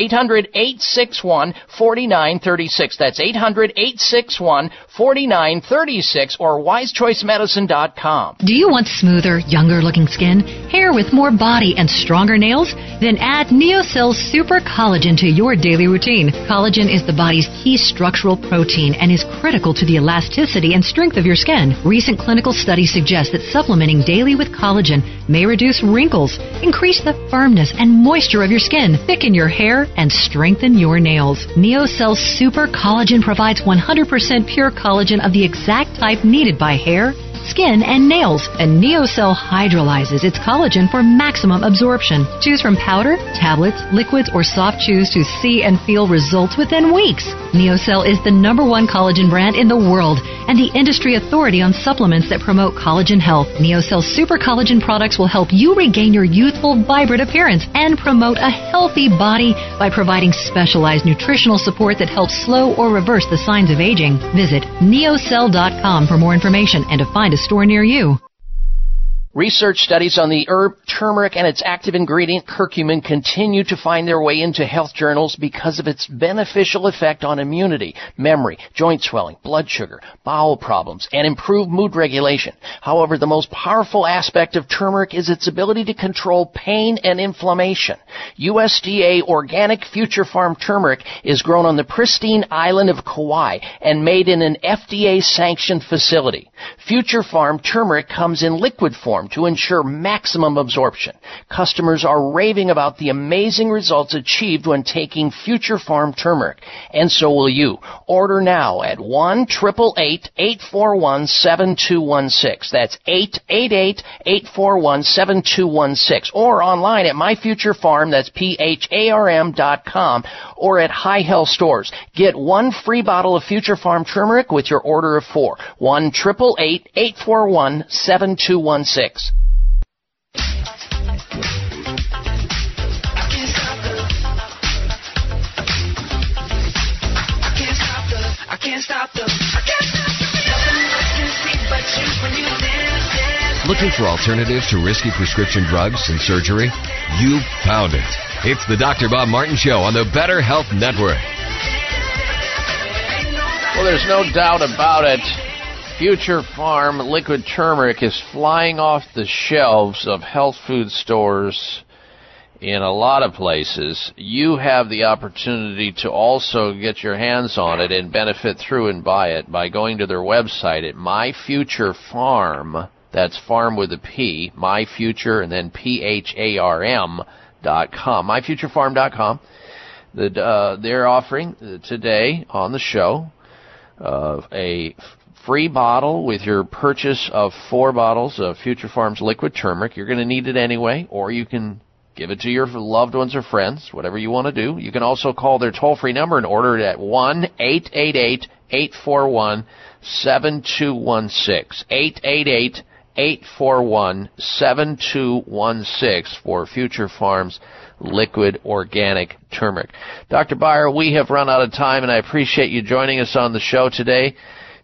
800-861-4936. That's 800-861-4936 or wisechoicemedicine.com. Do you want smoother, younger looking skin? Hair with more body and stronger nails? Then add Neocell Super Collagen to your daily routine. Collagen is the body's key structural protein and is critical to the elasticity and strength of your skin. Recent clinical studies suggest that supplementing daily with collagen may reduce wrinkles, increase the firmness and moisture of your skin, thicken your hair, and strengthen your nails. Neocell Super Collagen provides 100% pure collagen of the exact type needed by hair, skin, and nails. And Neocell hydrolyzes its collagen for maximum absorption. Choose from powder, tablets, liquids, or soft chews to see and feel results within weeks. Neocell is the number one collagen brand in the world and the industry authority on supplements that promote collagen health. Neocell Super Collagen products will help you regain your youthful, vibrant appearance and promote a healthy body by providing specialized nutritional support that helps slow or reverse the signs of aging. Visit neocell.com for more information and to find a store near you. Research studies on the herb turmeric and its active ingredient curcumin continue to find their way into health journals because of its beneficial effect on immunity, memory, joint swelling, blood sugar, bowel problems, and improved mood regulation. However, the most powerful aspect of turmeric is its ability to control pain and inflammation. USDA organic Future Pharm turmeric is grown on the pristine island of Kauai and made in an FDA sanctioned facility. Future Pharm turmeric comes in liquid form to ensure maximum absorption. Customers are raving about the amazing results achieved when taking Future Pharm turmeric, and so will you. Order now at 1 841 7216. That's 888 841 7216. Or online at My Future Pharm, that's P-H-A-R-M dot com, or at High Health Stores. Get one free bottle of Future Pharm turmeric with your order of four. 1 841 7216. I can't stop the. I can't stop the. Nothing I can see but you when you dance, dance. Looking for alternatives to risky prescription drugs and surgery? You found it. It's the Dr. Bob Martin Show on the Better Health Network. Well, there's no doubt about it. Future Pharm liquid turmeric is flying off the shelves of health food stores in a lot of places. You have the opportunity to also get your hands on it and benefit through and buy it by going to their website at My Future Pharm. That's farm with a P, My Future, and then P H A R M dot com. MyFuturePharm dot com. That uh, they're offering today on the show uh, a free bottle with your purchase of four bottles of Future Pharms liquid turmeric. You're going to need it anyway, or you can give it to your loved ones or friends, whatever you want to do. You can also call their toll free number and order it at 1 888 841 7216. 888 841 7216 for Future Pharms liquid organic turmeric. Dr. Beyer, we have run out of time and I appreciate you joining us on the show today.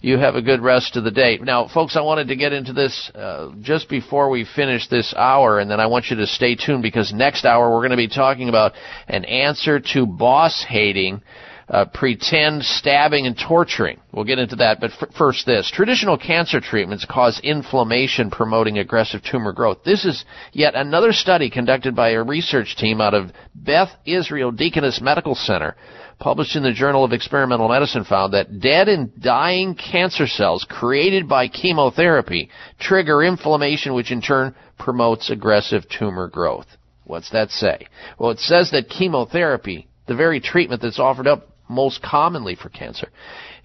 You have a good rest of the day. Now, folks, I wanted to get into this uh, just before we finish this hour, and then I want you to stay tuned because next hour we're going to be talking about an answer to boss hating uh, pretend stabbing and torturing. We'll get into that, but f- first this. Traditional cancer treatments cause inflammation promoting aggressive tumor growth. This is yet another study conducted by a research team out of Beth Israel Deaconess Medical Center published in the Journal of Experimental Medicine found that dead and dying cancer cells created by chemotherapy trigger inflammation which in turn promotes aggressive tumor growth. What's that say? Well, it says that chemotherapy, the very treatment that's offered up most commonly for cancer,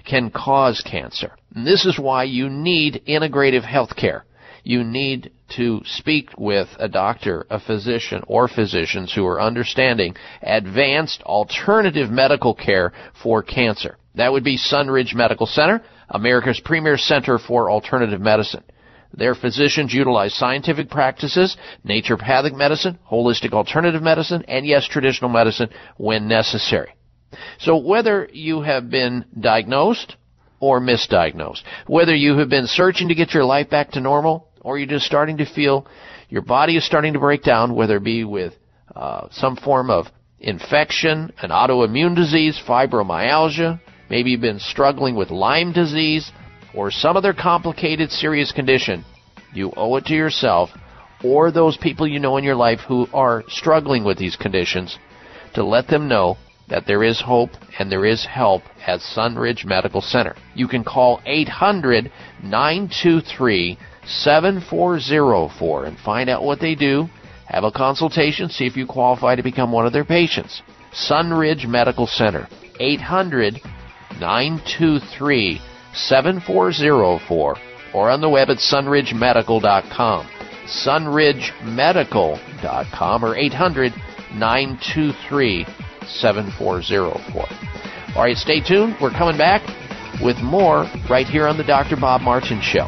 can cause cancer. And this is why you need integrative health care. You need to speak with a doctor, a physician, or physicians who are understanding advanced alternative medical care for cancer. That would be Sunridge Medical Center, America's premier center for alternative medicine. Their physicians utilize scientific practices, naturopathic medicine, holistic alternative medicine, and yes, traditional medicine when necessary. So whether you have been diagnosed or misdiagnosed, whether you have been searching to get your life back to normal, or you're just starting to feel your body is starting to break down, whether it be with uh, some form of infection, an autoimmune disease, fibromyalgia, maybe you've been struggling with Lyme disease, or some other complicated serious condition, you owe it to yourself or those people you know in your life who are struggling with these conditions to let them know that there is hope and there is help at Sunridge Medical Center. You can call 800 923 7404 and find out what they do. Have a consultation, see if you qualify to become one of their patients. Sunridge Medical Center, 800 923 7404 or on the web at sunridgemedical.com. sunridgemedical.com or 800 923 7404. All right, stay tuned. We're coming back with more right here on the Dr. Bob Martin Show.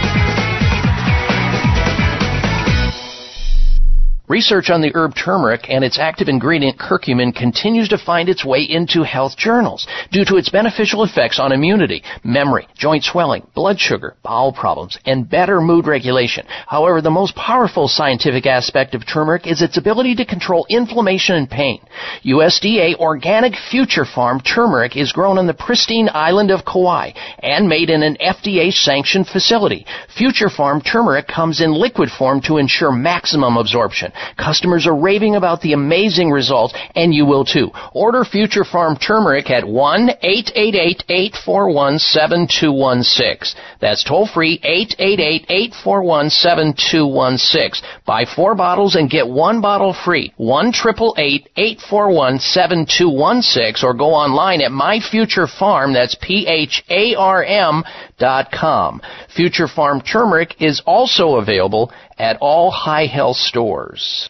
Research on the herb turmeric and its active ingredient curcumin continues to find its way into health journals due to its beneficial effects on immunity, memory, joint swelling, blood sugar, bowel problems, and better mood regulation. However, the most powerful scientific aspect of turmeric is its ability to control inflammation and pain. USDA organic Future Pharm turmeric is grown on the pristine island of Kauai and made in an FDA sanctioned facility. Future Pharm turmeric comes in liquid form to ensure maximum absorption. Customers are raving about the amazing results, and you will too. Order Future Pharm turmeric at 1-888-841-7216. That's toll free 888-841-7216. Buy four bottles and get one bottle free. 1-888-841-7216 or go online at My Future Pharm. That's P-H-A-R-M dot com. Future Pharm turmeric is also available at all high health stores.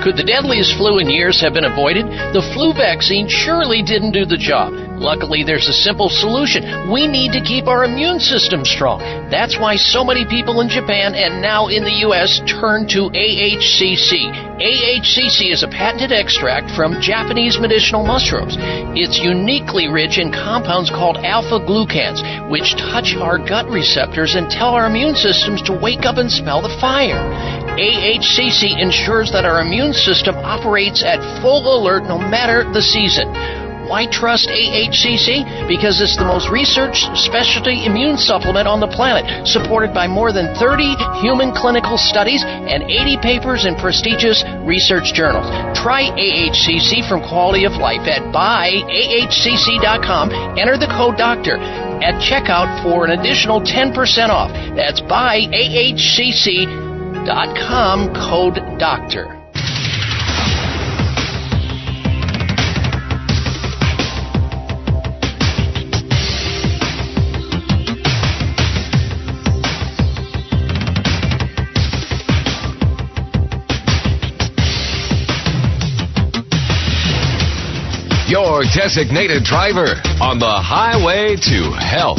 Could the deadliest flu in years have been avoided? The flu vaccine surely didn't do the job. Luckily, there's a simple solution. We need to keep our immune system strong. That's why so many people in Japan and now in the U.S. turn to AHCC. AHCC is a patented extract from Japanese medicinal mushrooms. It's uniquely rich in compounds called alpha glucans, which touch our gut receptors and tell our immune systems to wake up and smell the fire. AHCC ensures that our immune system operates at full alert no matter the season. Why trust AHCC? Because it's the most researched specialty immune supplement on the planet, supported by more than 30 human clinical studies and 80 papers in prestigious research journals. Try AHCC from Quality of Life at buyahcc.com. Enter the code DOCTOR at checkout for an additional 10% off. That's buyahcc.com code DOCTOR. Your designated driver on the highway to health.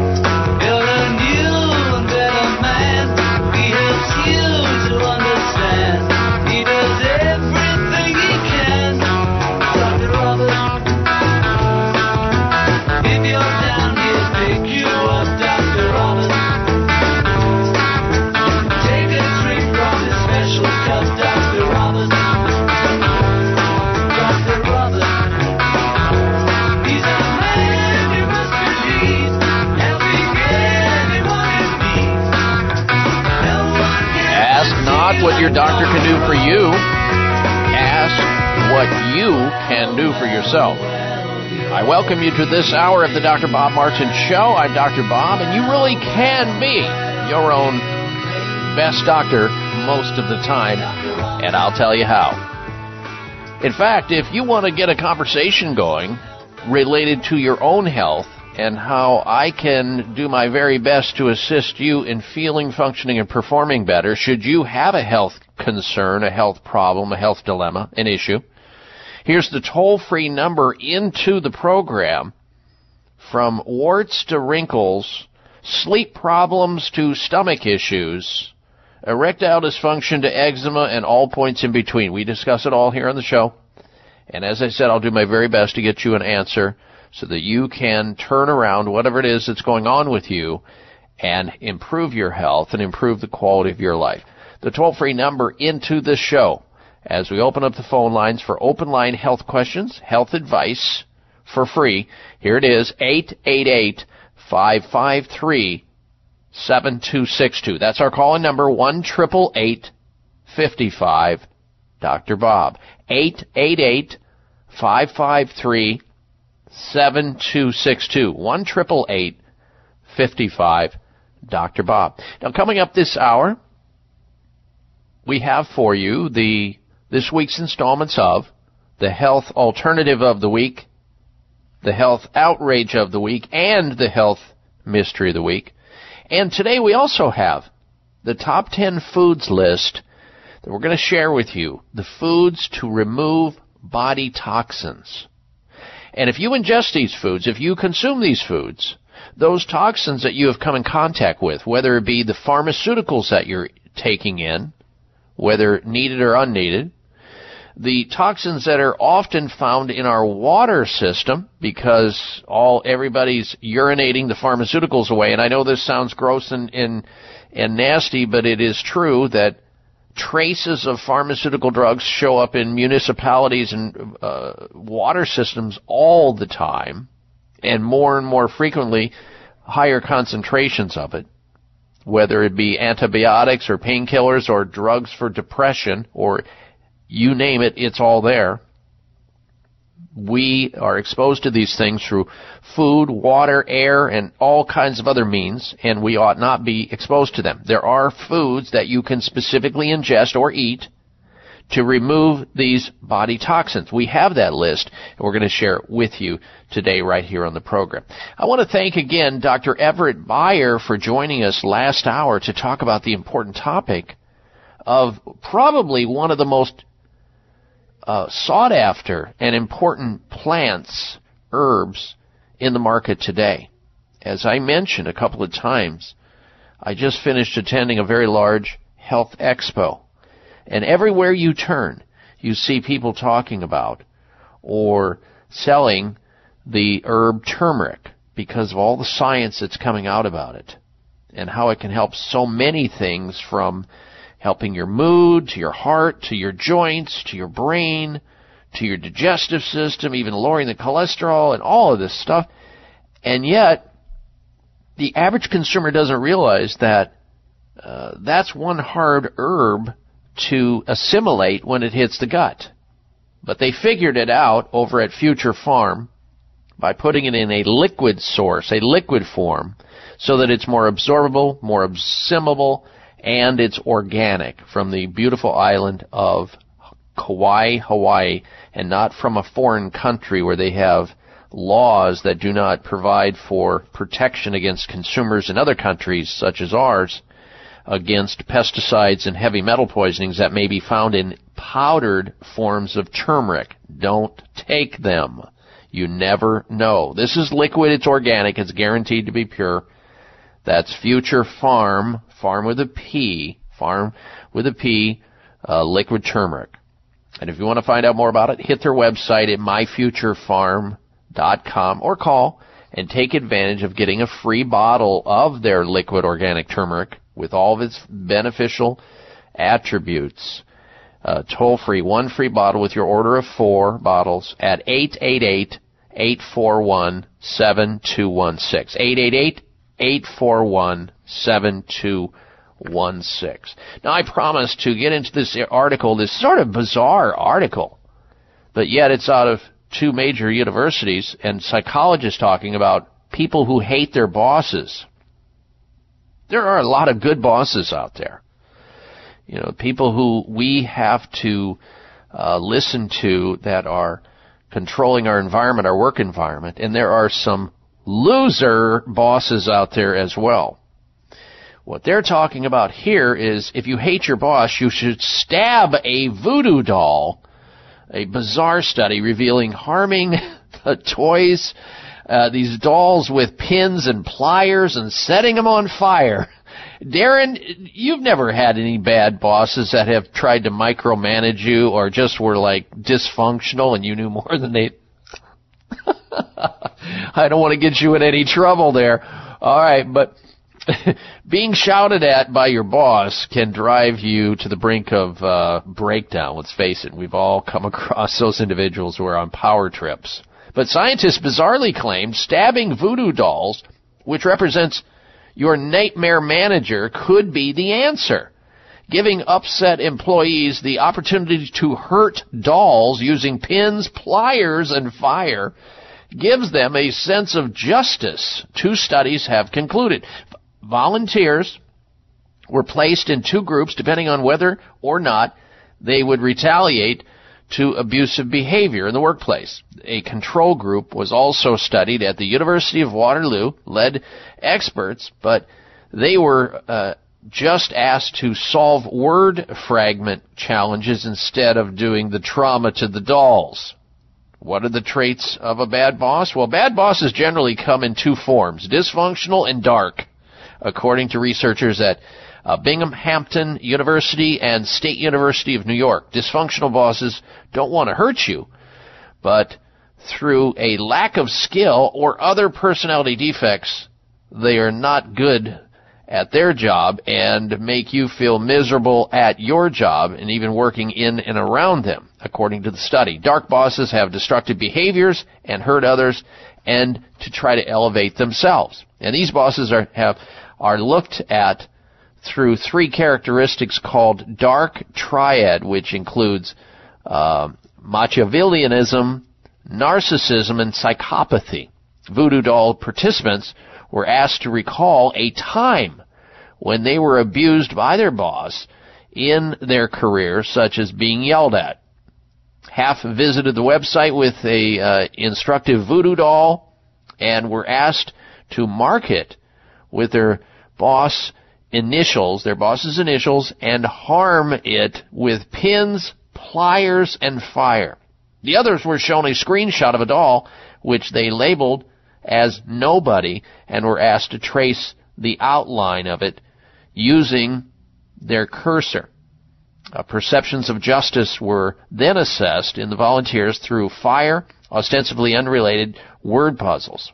What your doctor can do for you. Ask what you can do for yourself. I welcome you to this hour of the Dr. Bob Martin Show. I'm Dr. Bob, and you really can be your own best doctor most of the time, and I'll tell you how. In fact, if you want to get a conversation going related to your own health and how I can do my very best to assist you in feeling, functioning, and performing better should you have a health concern, a health problem, a health dilemma, an issue. Here's the toll free number into the program from warts to wrinkles, sleep problems to stomach issues, erectile dysfunction to eczema, and all points in between. We discuss it all here on the show. And as I said, I'll do my very best to get you an answer so that you can turn around whatever it is that's going on with you and improve your health and improve the quality of your life. The toll free number into this show as we open up the phone lines for open line health questions, health advice for free. Here it is, 888 553 7262. That's our call in number, 1 55 Dr. Bob. 888 553 7262. 1 55 Dr. Bob. Now, coming up this hour, we have for you the this week's installments of the health alternative of the week, the health outrage of the week, and the health mystery of the week. And today we also have the top 10 foods list that we're going to share with you. The foods to remove body toxins. And if you ingest these foods, if you consume these foods, those toxins that you have come in contact with, whether it be the pharmaceuticals that you're taking in, whether needed or unneeded, the toxins that are often found in our water system because all everybody's urinating the pharmaceuticals away and I know this sounds gross and and, and nasty but it is true that traces of pharmaceutical drugs show up in municipalities and uh, water systems all the time and more and more frequently higher concentrations of it whether it be antibiotics or painkillers or drugs for depression or you name it, it's all there. We are exposed to these things through food, water, air, and all kinds of other means, and we ought not be exposed to them. There are foods that you can specifically ingest or eat to remove these body toxins. We have that list, and we're going to share it with you today right here on the program. I want to thank again Dr. Everett Beyer for joining us last hour to talk about the important topic of probably one of the most uh, sought after and important plants, herbs in the market today. As I mentioned a couple of times, I just finished attending a very large health expo. And everywhere you turn, you see people talking about or selling the herb turmeric because of all the science that's coming out about it and how it can help so many things from helping your mood, to your heart, to your joints, to your brain, to your digestive system, even lowering the cholesterol and all of this stuff. And yet, the average consumer doesn't realize that uh, that's one hard herb to assimilate when it hits the gut. But they figured it out over at Future Pharm by putting it in a liquid source, a liquid form, so that it's more absorbable, more assimilable, and it's organic from the beautiful island of Kauai, Hawaii, and not from a foreign country where they have laws that do not provide for protection against consumers in other countries such as ours against pesticides and heavy metal poisonings that may be found in powdered forms of turmeric. Don't take them. You never know. This is liquid, it's organic, it's guaranteed to be pure. That's Future Pharm, farm with a P, farm with a P, uh, liquid turmeric. And if you want to find out more about it, hit their website at myfuturepharm.com or call and take advantage of getting a free bottle of their liquid organic turmeric with all of its beneficial attributes. Uh, toll free, one free bottle with your order of four bottles at 888 841 7216. 888 841 7216. Now I promised to get into this article, this sort of bizarre article, but yet it's out of two major universities and psychologists talking about people who hate their bosses. There are a lot of good bosses out there. You know, people who we have to uh, listen to that are controlling our environment, our work environment, and there are some loser bosses out there as well. What they're talking about here is if you hate your boss, you should stab a voodoo doll. A bizarre study revealing harming the toys, uh, these dolls with pins and pliers and setting them on fire. Darren, you've never had any bad bosses that have tried to micromanage you or just were like dysfunctional and you knew more than they I don't want to get you in any trouble there. All right, but being shouted at by your boss can drive you to the brink of uh, breakdown. Let's face it, we've all come across those individuals who are on power trips. But scientists bizarrely claim stabbing voodoo dolls, which represents your nightmare manager, could be the answer. Giving upset employees the opportunity to hurt dolls using pins, pliers, and fire gives them a sense of justice. Two studies have concluded. Volunteers were placed in two groups depending on whether or not they would retaliate to abusive behavior in the workplace. A control group was also studied at the University of Waterloo, led experts, but they were uh, just asked to solve word fragment challenges instead of doing the trauma to the dolls. What are the traits of a bad boss? Well, bad bosses generally come in two forms, dysfunctional and dark, according to researchers at uh, Binghamton University and State University of New York. Dysfunctional bosses don't want to hurt you, but through a lack of skill or other personality defects, they are not good at their job and make you feel miserable at your job and even working in and around them, according to the study. Dark bosses have destructive behaviors and hurt others and to try to elevate themselves. And these bosses are, have, are looked at through three characteristics called dark triad, which includes uh, Machiavellianism, narcissism, and psychopathy. Voodoo doll participants were asked to recall a time when they were abused by their boss in their career, such as being yelled at. Half visited the website with a uh, instructive voodoo doll and were asked to mark it with their boss initials, their boss's initials, and harm it with pins, pliers, and fire. The others were shown a screenshot of a doll, which they labeled as nobody, and were asked to trace the outline of it using their cursor. Uh, perceptions of justice were then assessed in the volunteers through fire, ostensibly unrelated word puzzles.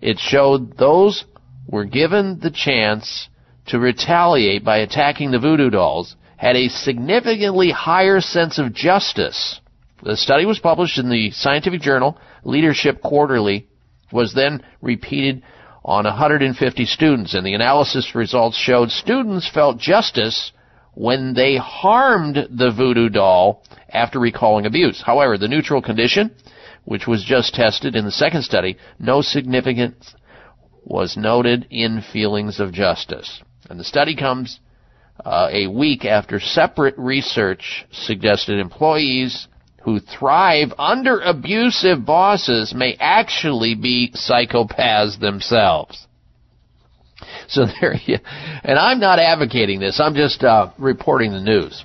It showed those were given the chance to retaliate by attacking the voodoo dolls had a significantly higher sense of justice. The study was published in the scientific journal Leadership Quarterly, was then repeated on 150 students, and the analysis results showed students felt justice when they harmed the voodoo doll after recalling abuse. However, the neutral condition, which was just tested in the second study, no significance was noted in feelings of justice. And the study comes uh, a week after separate research suggested employees who thrive under abusive bosses may actually be psychopaths themselves. So there you, and I'm not advocating this. I'm just uh, reporting the news.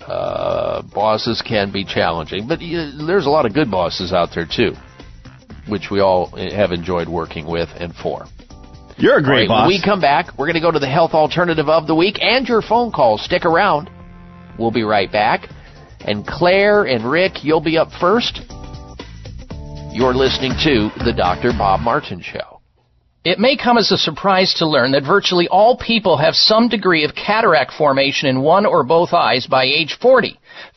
Uh, bosses can be challenging, but uh, there's a lot of good bosses out there too, which we all have enjoyed working with and for. You're a great right, boss. When we come back, we're going to go to the health alternative of the week and your phone calls. Stick around. We'll be right back. And Claire and Rick, you'll be up first. You're listening to The Dr. Bob Martin Show. It may come as a surprise to learn that virtually all people have some degree of cataract formation in one or both eyes by age 40.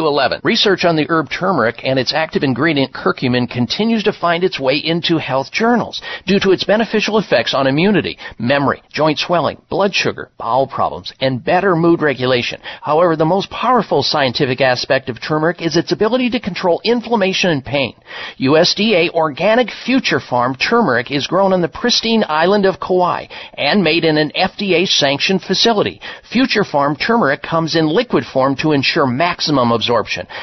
211. Research on the herb turmeric and its active ingredient curcumin continues to find its way into health journals due to its beneficial effects on immunity, memory, joint swelling, blood sugar, bowel problems, and better mood regulation. However, the most powerful scientific aspect of turmeric is its ability to control inflammation and pain. USDA organic Future Pharm turmeric is grown on the pristine island of Kauai and made in an FDA sanctioned facility. Future Pharm turmeric comes in liquid form to ensure maximum absorption.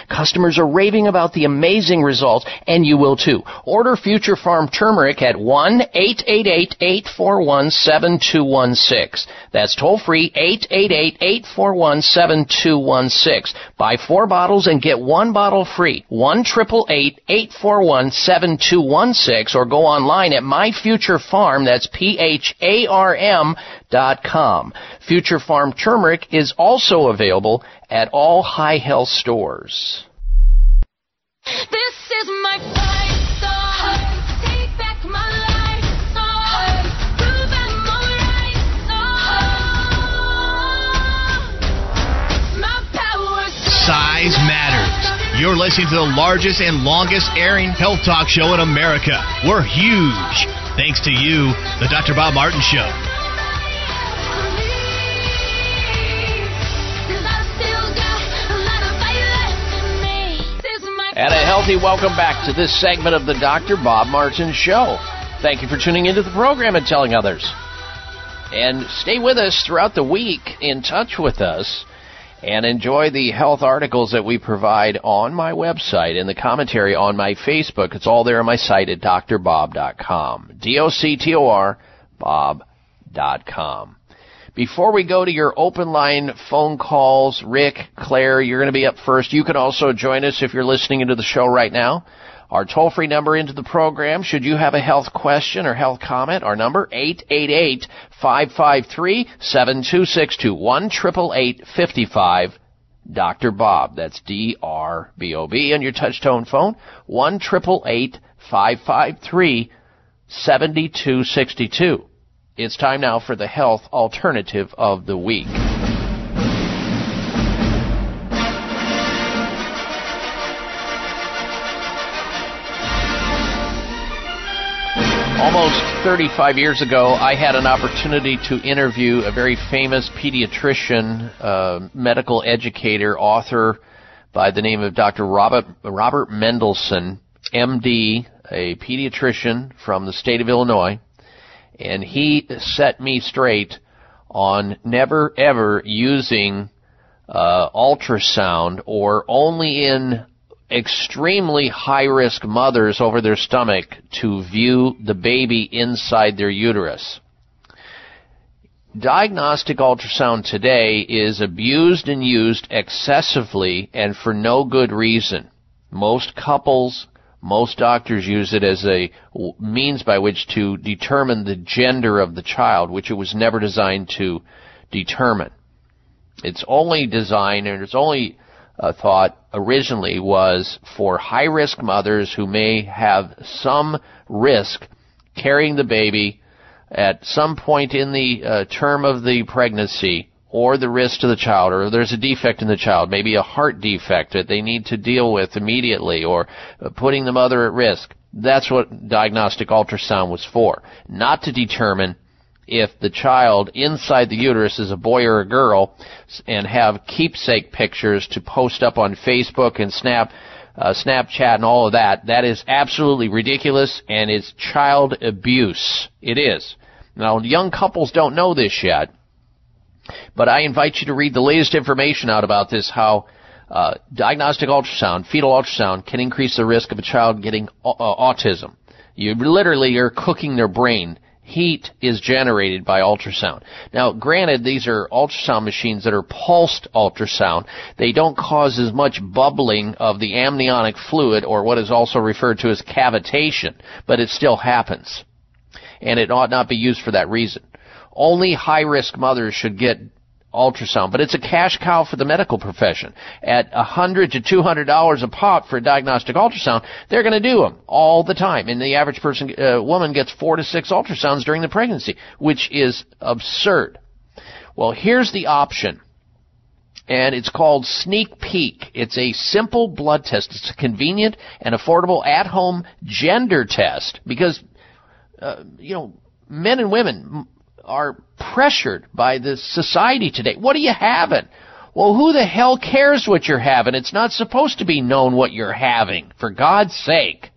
Customers are raving about the amazing results and you will too. Order Future Pharm turmeric at 1-888-841-7216. That's toll free 888-841-7216. Buy four bottles and get one bottle free. 1-888-841-7216 or go online at My Farm. That's P-H-A-R-M dot com. Future Pharm Turmeric is also available at all high health stores. This is my fight song. Take back my life song. Prove I'm alright song. My power Size matters. You're listening to the largest and longest airing health talk show in America. We're huge. Thanks to you, the Dr. Bob Martin Show. And a healthy welcome back to this segment of the Dr. Bob Martin Show. Thank you for tuning into the program and telling others. And stay with us throughout the week, in touch with us, and enjoy the health articles that we provide on my website and the commentary on my Facebook. It's all there on my site at drbob.com. D-O-C-T-O-R, bob.com. Before we go to your open line phone calls, Rick, Claire, you're going to be up first. You can also join us if you're listening into the show right now. Our toll free number into the program, should you have a health question or health comment, our number, 888-553-7262, 1 Dr. Bob. That's D-R-B-O-B on your touchtone phone, 1 553 7262. It's time now for the health alternative of the week. Almost 35 years ago, I had an opportunity to interview a very famous pediatrician, uh, medical educator, author by the name of Dr. Robert, Robert Mendelsohn, MD, a pediatrician from the state of Illinois and he set me straight on never ever using uh, ultrasound or only in extremely high risk mothers over their stomach to view the baby inside their uterus. Diagnostic ultrasound today is abused and used excessively and for no good reason. Most couples most doctors use it as a means by which to determine the gender of the child, which it was never designed to determine. It's only designed, and it's only uh, thought originally was for high risk mothers who may have some risk carrying the baby at some point in the uh, term of the pregnancy or the risk to the child, or there's a defect in the child, maybe a heart defect that they need to deal with immediately, or putting the mother at risk. That's what diagnostic ultrasound was for. Not to determine if the child inside the uterus is a boy or a girl and have keepsake pictures to post up on Facebook and Snap, uh, Snapchat and all of that. That is absolutely ridiculous and it's child abuse. It is. Now, young couples don't know this yet. But I invite you to read the latest information out about this, how uh, diagnostic ultrasound, fetal ultrasound, can increase the risk of a child getting uh, autism. You literally are cooking their brain. Heat is generated by ultrasound. Now, granted, these are ultrasound machines that are pulsed ultrasound. They don't cause as much bubbling of the amniotic fluid, or what is also referred to as cavitation, but it still happens. And it ought not be used for that reason. Only high risk mothers should get ultrasound, but it's a cash cow for the medical profession. At a hundred to two hundred dollars a pop for a diagnostic ultrasound, they're going to do them all the time, and the average person, uh, woman, gets four to six ultrasounds during the pregnancy, which is absurd. Well, here's the option. and it's called Sneak Peek. It's a simple blood test. It's a convenient and affordable at-home gender test because, uh, you know, men and women are pressured by the society today. What are you having? Well, who the hell cares what you're having? It's not supposed to be known what you're having, for God's sake.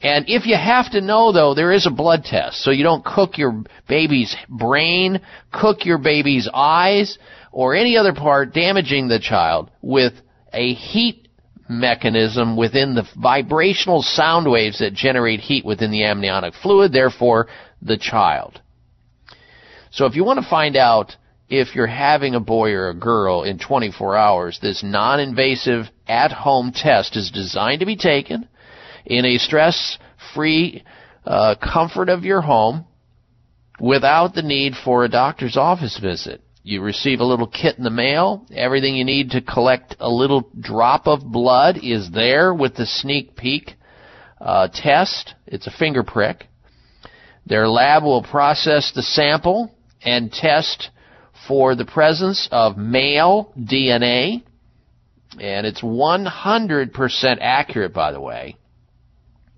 And if you have to know, though, there is a blood test, so you don't cook your baby's brain, cook your baby's eyes, or any other part damaging the child with a heat mechanism within the vibrational sound waves that generate heat within the amniotic fluid, therefore the child. So if you want to find out if you're having a boy or a girl in 24 hours, this non-invasive at-home test is designed to be taken in a stress-free uh, comfort of your home without the need for a doctor's office visit. You receive a little kit in the mail. Everything you need to collect a little drop of blood is there with the sneak peek uh, test. It's a finger prick. Their lab will process the sample and test for the presence of male DNA. And it's 100% accurate, by the way.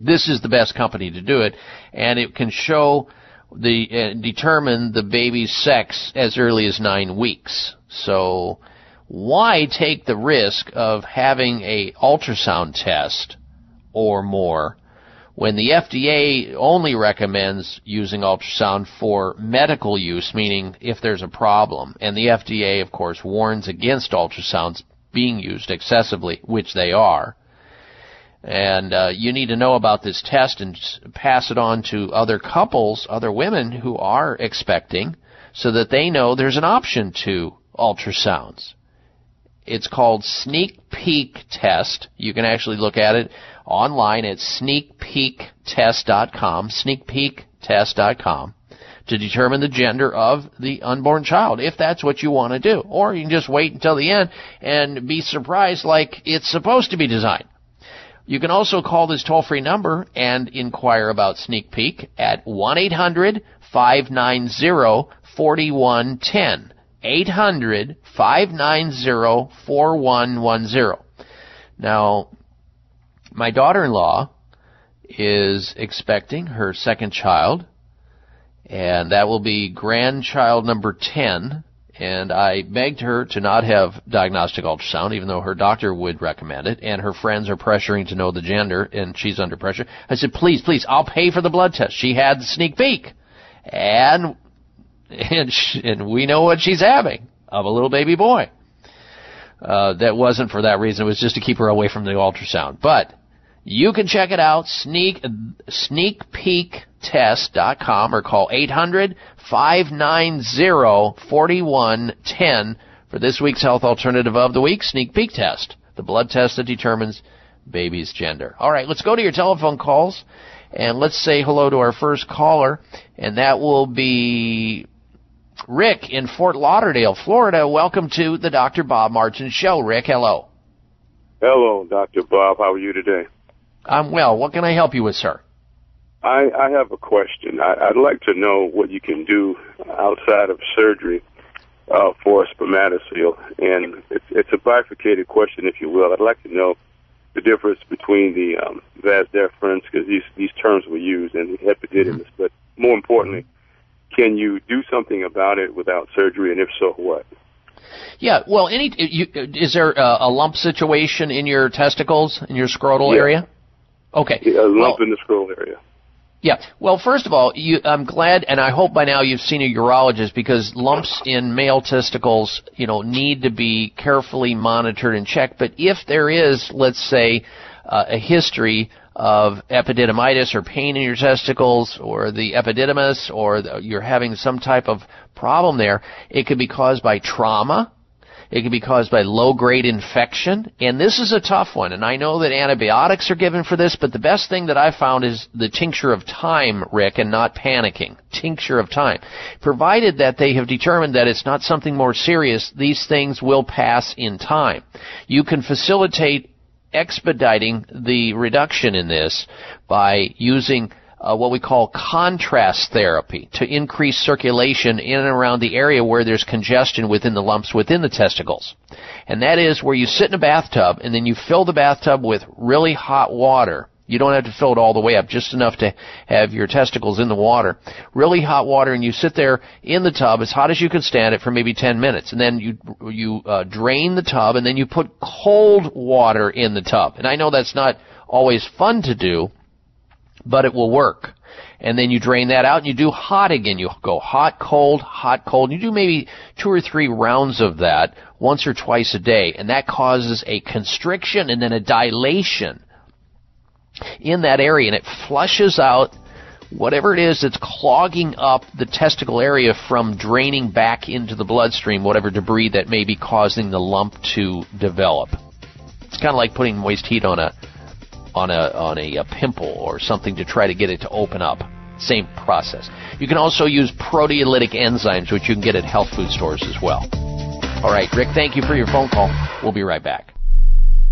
This is the best company to do it, and it can show the uh, determine the baby's sex as early as nine weeks. So why take the risk of having a ultrasound test or more when the FDA only recommends using ultrasound for medical use, meaning if there's a problem, and the FDA, of course, warns against ultrasounds being used excessively, which they are. And uh, you need to know about this test and pass it on to other couples, other women who are expecting, so that they know there's an option to ultrasounds. It's called Sneak Peek Test. You can actually look at it online at sneakpeektest.com, sneakpeektest.com, to determine the gender of the unborn child, if that's what you want to do. Or you can just wait until the end and be surprised like it's supposed to be designed. You can also call this toll free number and inquire about Sneak Peek at 1 800 590 4110. 800 590 4110. Now, my daughter in law is expecting her second child, and that will be grandchild number 10 and I begged her to not have diagnostic ultrasound, even though her doctor would recommend it, and her friends are pressuring to know the gender, and she's under pressure. I said, please, please, I'll pay for the blood test. She had the sneak peek, and and, she, and we know what she's having of a little baby boy. Uh, that wasn't for that reason. It was just to keep her away from the ultrasound. But you can check it out, sneak, sneakpeektest.com or call 800 590 4110 for this week's health alternative of the week, Sneak Peek Test, the blood test that determines baby's gender. All right, let's go to your telephone calls and let's say hello to our first caller, and that will be Rick in Fort Lauderdale, Florida. Welcome to the Dr. Bob Martin Show. Rick, hello. Hello, Dr. Bob. How are you today? I'm well. What can I help you with, sir? I, I have a question. I, I'd like to know what you can do outside of surgery uh, for spermatocele, and it's, it's a bifurcated question, if you will. I'd like to know the difference between the um, vas deferens, because these these terms were used, and the epididymis. Mm-hmm. But more importantly, can you do something about it without surgery, and if so, what? Yeah, well, any you, is there a, a lump situation in your testicles in your scrotal Yeah. area? Okay. A lump Well, in the scroll area. Yeah. Well, first of all, you, I'm glad, and I hope by now you've seen a urologist because lumps in male testicles, you know, need to be carefully monitored and checked. But if there is, let's say, uh, a history of epididymitis or pain in your testicles or the epididymis or the, you're having some type of problem there, it could be caused by trauma. It can be caused by low grade infection. And this is a tough one. And I know that antibiotics are given for this, but the best thing that I found is the tincture of time, Rick, and not panicking. Tincture of time. Provided that they have determined that it's not something more serious, these things will pass in time. You can facilitate expediting the reduction in this by using uh, what we call contrast therapy to increase circulation in and around the area where there's congestion within the lumps within the testicles. And that is where you sit in a bathtub and then you fill the bathtub with really hot water. You don't have to fill it all the way up, just enough to have your testicles in the water. Really hot water, and you sit there in the tub as hot as you can stand it for maybe 10 minutes, and then you you uh, drain the tub, and then you put cold water in the tub. And I know that's not always fun to do, but it will work. And then you drain that out and you do hot again. You go hot, cold, hot, cold. You do maybe two or three rounds of that once or twice a day. And that causes a constriction and then a dilation in that area and it flushes out whatever it is that's clogging up the testicle area from draining back into the bloodstream, whatever debris that may be causing the lump to develop. It's kind of like putting moist heat on a on a on a, a pimple or something to try to get it to open up. Same process. You can also use proteolytic enzymes, which you can get at health food stores as well. All right, Rick, thank you for your phone call. We'll be right back.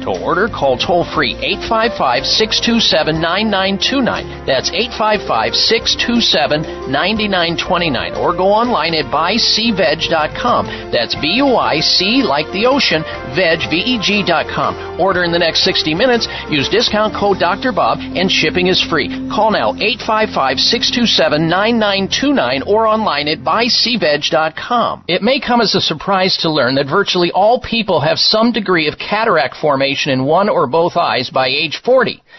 To order, call toll free 855 627 9929. That's 855 627 9929. Or go online at buyseaveg.com. That's B U I C like the ocean, veg, V E G.com. Order in the next 60 minutes. Use discount code Dr. Bob and shipping is free. Call now 855 627 9929 or online at buyseaveg.com. It may come as a surprise to learn that virtually all people have some degree of cataract formation in one or both eyes by age 40.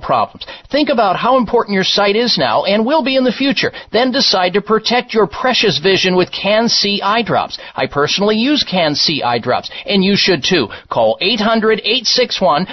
problems. Think about how important your sight is now and will be in the future. Then decide to protect your precious vision with CAN-C eye drops. I personally use CAN-C eye drops, and you should too. Call 800-861-4936.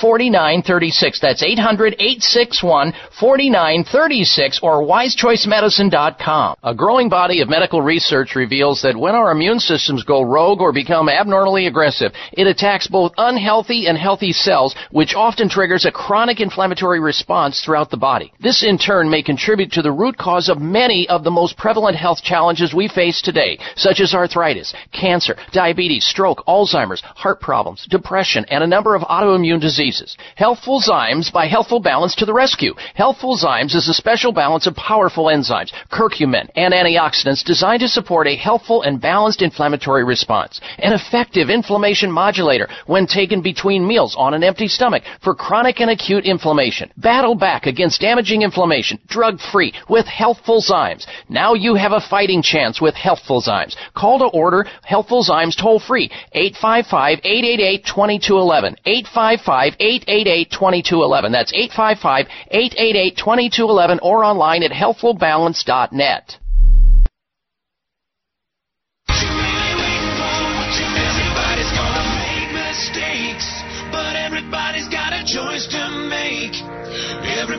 800-861-4936. That's 800-861-4936 or wisechoicemedicine.com. A growing body of medical research reveals that when our immune systems go rogue or become abnormally aggressive, it attacks both unhealthy and healthy cells, which often triggers a chronic inflammatory response throughout the body. This in turn may contribute to the root cause of many of the most prevalent health challenges we face today, such as arthritis, cancer, diabetes, stroke, Alzheimer's, heart problems, depression, and a number of autoimmune diseases. Healthful Zymes by Healthful Balance to the rescue. Healthful Zymes is a special balance of powerful enzymes, curcumin, and antioxidants designed to support a healthful and balanced inflammatory response. An effective inflammation modulator when taken between meals on an empty stomach for chronic and acute inflammation. Battle back against damaging inflammation, drug free, with Healthful Zymes. Now you have a fighting chance with Healthful Zymes. Call to order Healthful Zymes toll free 855 888 2211. 855 888 2211. That's 855 888 2211 or online at healthfulbalance.net.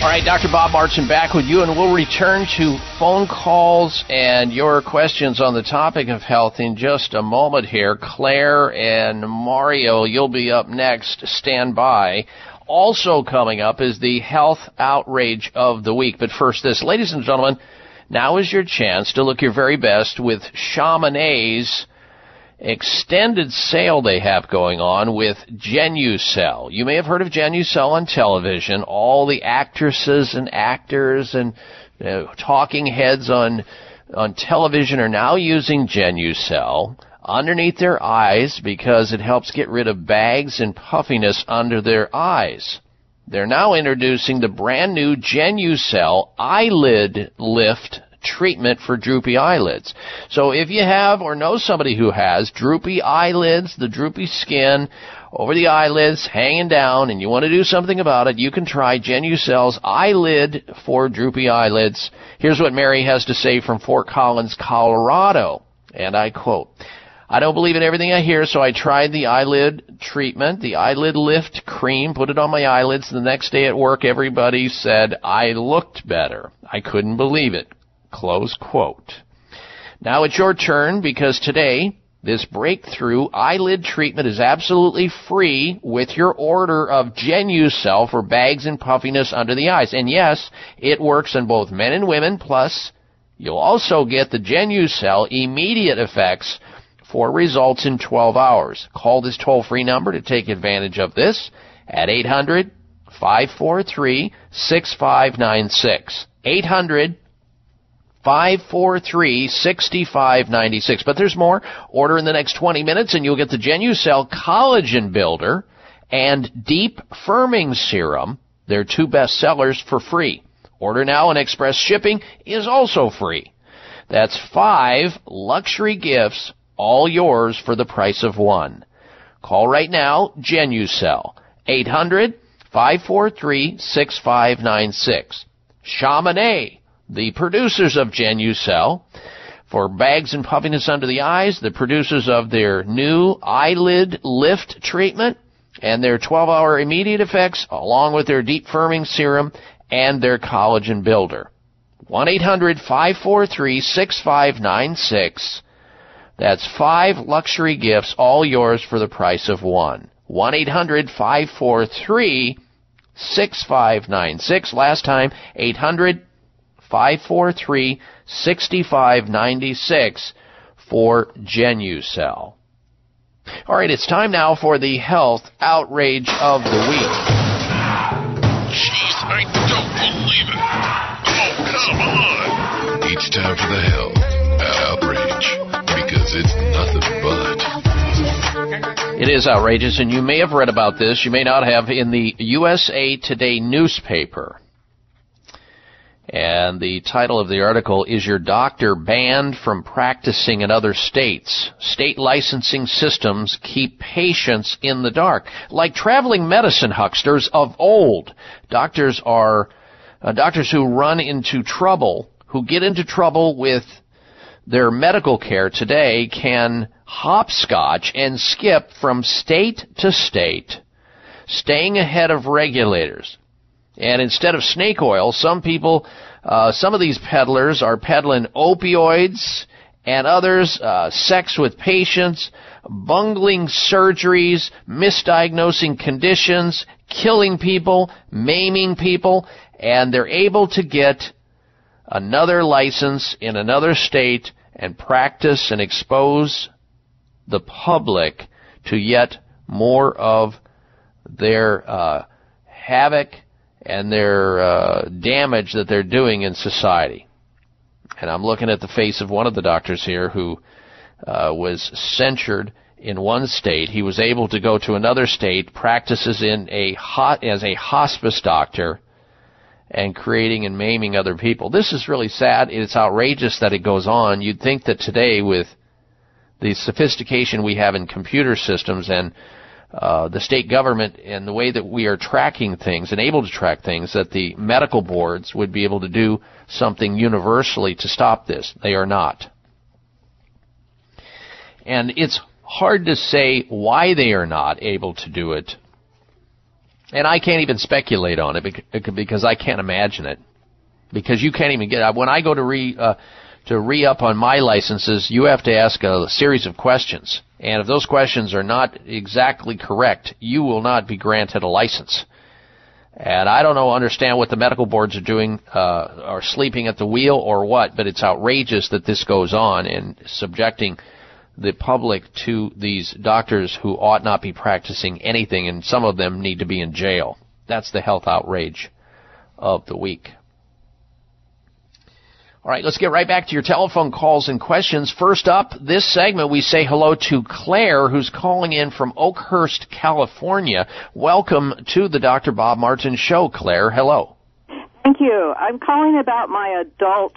All right, Dr. Bob Martin back with you, and we'll return to phone calls and your questions on the topic of health in just a moment here. Claire and Mario, you'll be up next. Stand by. Also coming up is the health outrage of the week. But first, this, ladies and gentlemen, now is your chance to look your very best with Chamonix's extended sale they have going on with Genucel. You may have heard of Genucel on television. All the actresses and actors and uh, talking heads on on television are now using Genucel underneath their eyes because it helps get rid of bags and puffiness under their eyes. They're now introducing the brand new Genucel eyelid lift treatment for droopy eyelids. So if you have or know somebody who has droopy eyelids, the droopy skin over the eyelids hanging down and you want to do something about it, you can try Genucel's eyelid for droopy eyelids. Here's what Mary has to say from Fort Collins, Colorado. And I quote, I don't believe in everything I hear, so I tried the eyelid treatment, the eyelid lift cream, put it on my eyelids. The next day at work, everybody said I looked better. I couldn't believe it. Close quote. Now it's your turn because today this breakthrough eyelid treatment is absolutely free with your order of Genucel for bags and puffiness under the eyes. And yes, it works on both men and women, plus you'll also get the Genucel immediate effects for results in 12 hours. Call this toll-free number to take advantage of this at 800 543 6596. 800 543 6596. But there's more. Order in the next 20 minutes and you'll get the Genucel Collagen Builder and Deep Firming Serum. They're two best sellers for free. Order now and express shipping is also free. That's five luxury gifts, all yours for the price of one. Call right now, Genucel. 800 543 6596. Chamonix the producers of Genucel for bags and puffiness under the eyes, the producers of their new eyelid lift treatment and their 12-hour immediate effects along with their deep firming serum and their collagen builder. 1-800-543-6596. That's five luxury gifts, all yours for the price of one. 1-800-543-6596. Last time, 800 543 6596 for Genucel. All right, it's time now for the health outrage of the week. Jeez, I don't believe it. Oh, come on. It's time for the health outrage because it's nothing but. It is outrageous, and you may have read about this. You may not have in the USA Today newspaper. And the title of the article is Your Doctor Banned from Practicing in Other States. State licensing systems keep patients in the dark. Like traveling medicine hucksters of old, doctors are uh, doctors who run into trouble, who get into trouble with their medical care today can hopscotch and skip from state to state, staying ahead of regulators. And instead of snake oil, some people, uh, some of these peddlers are peddling opioids and others, uh, sex with patients, bungling surgeries, misdiagnosing conditions, killing people, maiming people, and they're able to get another license in another state and practice and expose the public to yet more of their uh, havoc and their uh, damage that they're doing in society. And I'm looking at the face of one of the doctors here who uh, was censured in one state. He was able to go to another state, practices in a hot as a hospice doctor, and creating and maiming other people. This is really sad. It's outrageous that it goes on. You'd think that today, with the sophistication we have in computer systems and uh, the state government and the way that we are tracking things and able to track things, that the medical boards would be able to do something universally to stop this. They are not. And it's hard to say why they are not able to do it. And I can't even speculate on it because I can't imagine it. Because you can't even get when I go to re uh, to re up on my licenses, you have to ask a series of questions, and if those questions are not exactly correct, you will not be granted a license. And I don't know, understand what the medical boards are doing, uh, are sleeping at the wheel or what, but it's outrageous that this goes on and subjecting the public to these doctors who ought not be practicing anything, and some of them need to be in jail. That's the health outrage of the week. All right, let's get right back to your telephone calls and questions. First up, this segment, we say hello to Claire, who's calling in from Oakhurst, California. Welcome to the Dr. Bob Martin Show, Claire. Hello. Thank you. I'm calling about my adult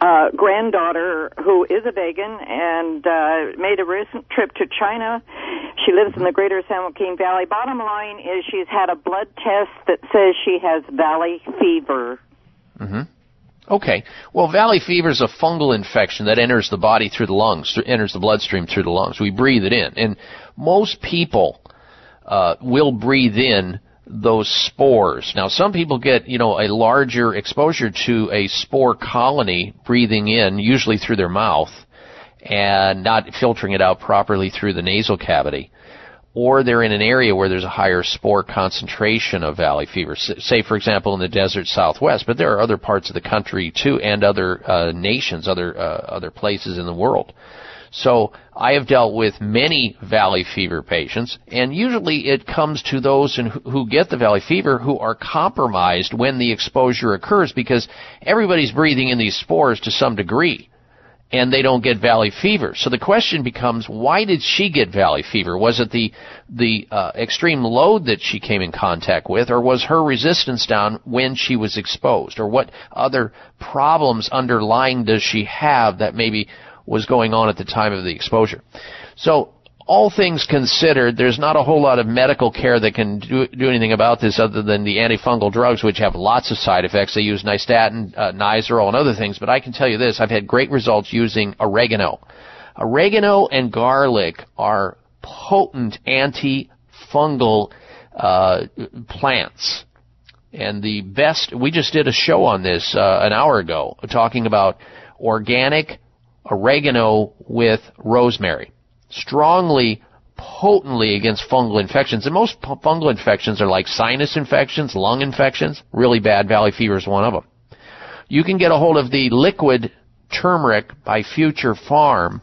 uh, granddaughter who is a vegan and uh, made a recent trip to China. She lives in the greater San Joaquin Valley. Bottom line is she's had a blood test that says she has valley fever. Mm-hmm. Okay. Well, valley fever is a fungal infection that enters the body through the lungs, enters the bloodstream through the lungs. We breathe it in. And most people uh, will breathe in those spores. Now, some people get, you know, a larger exposure to a spore colony breathing in, usually through their mouth, and not filtering it out properly through the nasal cavity. Or they're in an area where there's a higher spore concentration of valley fever, say, for example, in the desert southwest. But there are other parts of the country too, and other uh, nations, other uh, other places in the world. So I have dealt with many valley fever patients, and usually it comes to those in, who get the valley fever who are compromised when the exposure occurs because everybody's breathing in these spores to some degree and they don't get valley fever. So the question becomes, why did she get valley fever? Was it the the uh, extreme load that she came in contact with, or was her resistance down when she was exposed, or what other problems underlying does she have that maybe was going on at the time of the exposure? So all things considered, there's not a whole lot of medical care that can do, do anything about this other than the antifungal drugs, which have lots of side effects. They use nystatin, uh, Nizoral, and other things. But I can tell you this: I've had great results using oregano. Oregano and garlic are potent antifungal uh, plants. And the best, we just did a show on this uh, an hour ago, talking about organic oregano with rosemary strongly, potently against fungal infections. And most fungal infections are like sinus infections, lung infections. Really bad valley fever is one of them. You can get a hold of the liquid turmeric by Future Pharm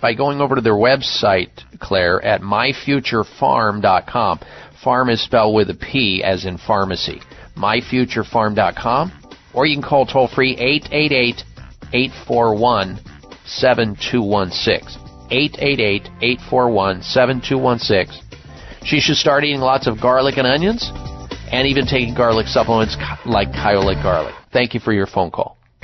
by going over to their website, Claire, at myfuturepharm.com. Farm is spelled with a P as in pharmacy. myfuturepharm.com. Or you can call toll free 888 841 7216. 888-841-7216. She should start eating lots of garlic and onions and even taking garlic supplements like Kyolic Garlic. Thank you for your phone call.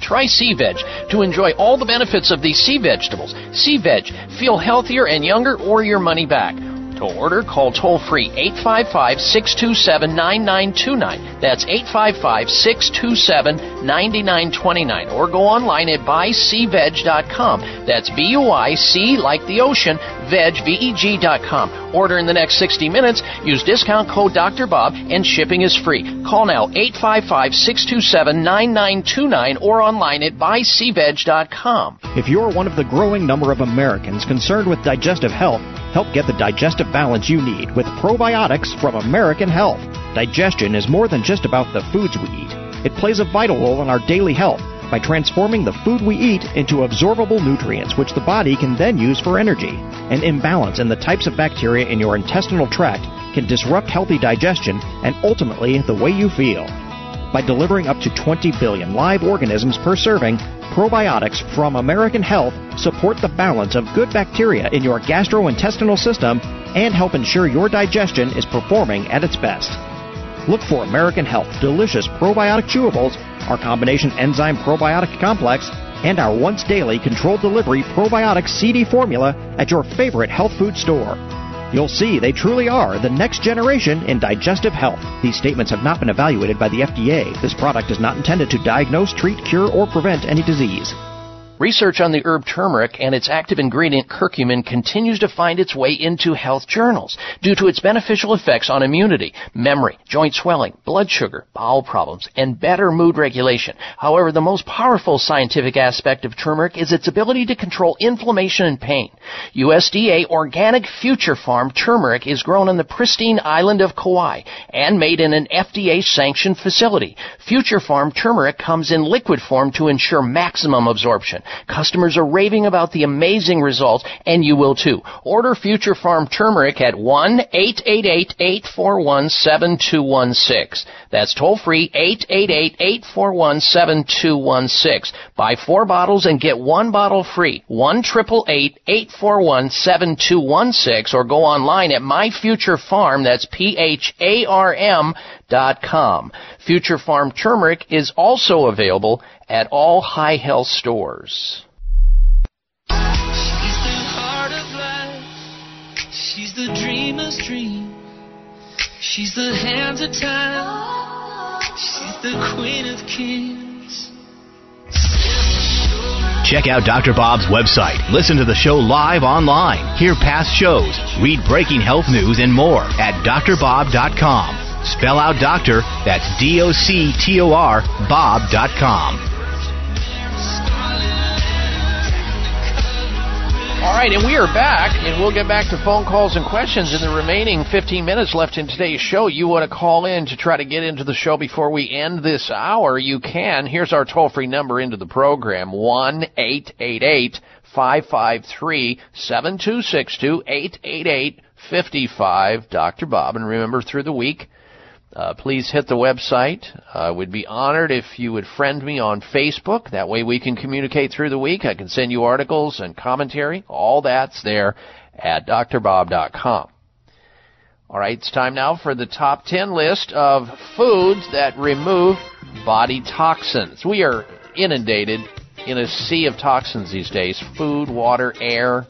Try Sea Veg to enjoy all the benefits of these sea vegetables. Sea Veg, feel healthier and younger or your money back. To order, call toll free 855 627 9929. That's 855 627 9929. Or go online at buyseaveg.com. That's B U I C like the ocean, V-E-G.com. Order in the next 60 minutes. Use discount code Dr. Bob and shipping is free. Call now 855 627 9929 or online at buyseaveg.com. If you're one of the growing number of Americans concerned with digestive health, help get the digestive balance you need with probiotics from American Health. Digestion is more than just about the foods we eat. It plays a vital role in our daily health by transforming the food we eat into absorbable nutrients which the body can then use for energy. An imbalance in the types of bacteria in your intestinal tract can disrupt healthy digestion and ultimately the way you feel. By delivering up to 20 billion live organisms per serving, probiotics from American Health support the balance of good bacteria in your gastrointestinal system and help ensure your digestion is performing at its best. Look for American Health Delicious Probiotic Chewables, our combination enzyme probiotic complex, and our once daily controlled delivery probiotic CD formula at your favorite health food store. You'll see they truly are the next generation in digestive health. These statements have not been evaluated by the FDA. This product is not intended to diagnose, treat, cure, or prevent any disease. Research on the herb turmeric and its active ingredient curcumin continues to find its way into health journals due to its beneficial effects on immunity, memory, joint swelling, blood sugar, bowel problems, and better mood regulation. However, the most powerful scientific aspect of turmeric is its ability to control inflammation and pain. USDA organic Future Pharm turmeric is grown on the pristine island of Kauai and made in an FDA sanctioned facility. Future Pharm turmeric comes in liquid form to ensure maximum absorption. Customers are raving about the amazing results, and you will too. Order Future Pharm Turmeric at 1-888-841-7216. That's toll free, 888-841-7216. Buy four bottles and get one bottle free. 1-888-841-7216 or go online at My Future Pharm, that's P-H-A-R-M dot com. Future Pharm Turmeric is also available at all high health stores. heart of life. She's the dreamer's dream. She's the hands of time. She's the queen of kings. Check out Dr. Bob's website. Listen to the show live online. Hear past shows. Read breaking health news and more at drbob.com. Spell out doctor, that's D O C T O R, Bob.com. All right, and we are back, and we'll get back to phone calls and questions in the remaining 15 minutes left in today's show. You want to call in to try to get into the show before we end this hour, you can. Here's our toll free number into the program 1 888 553 7262 888 55 Dr. Bob. And remember, through the week, uh, please hit the website. I uh, would be honored if you would friend me on Facebook. That way we can communicate through the week. I can send you articles and commentary. All that's there at drbob.com. All right, it's time now for the top 10 list of foods that remove body toxins. We are inundated in a sea of toxins these days food, water, air,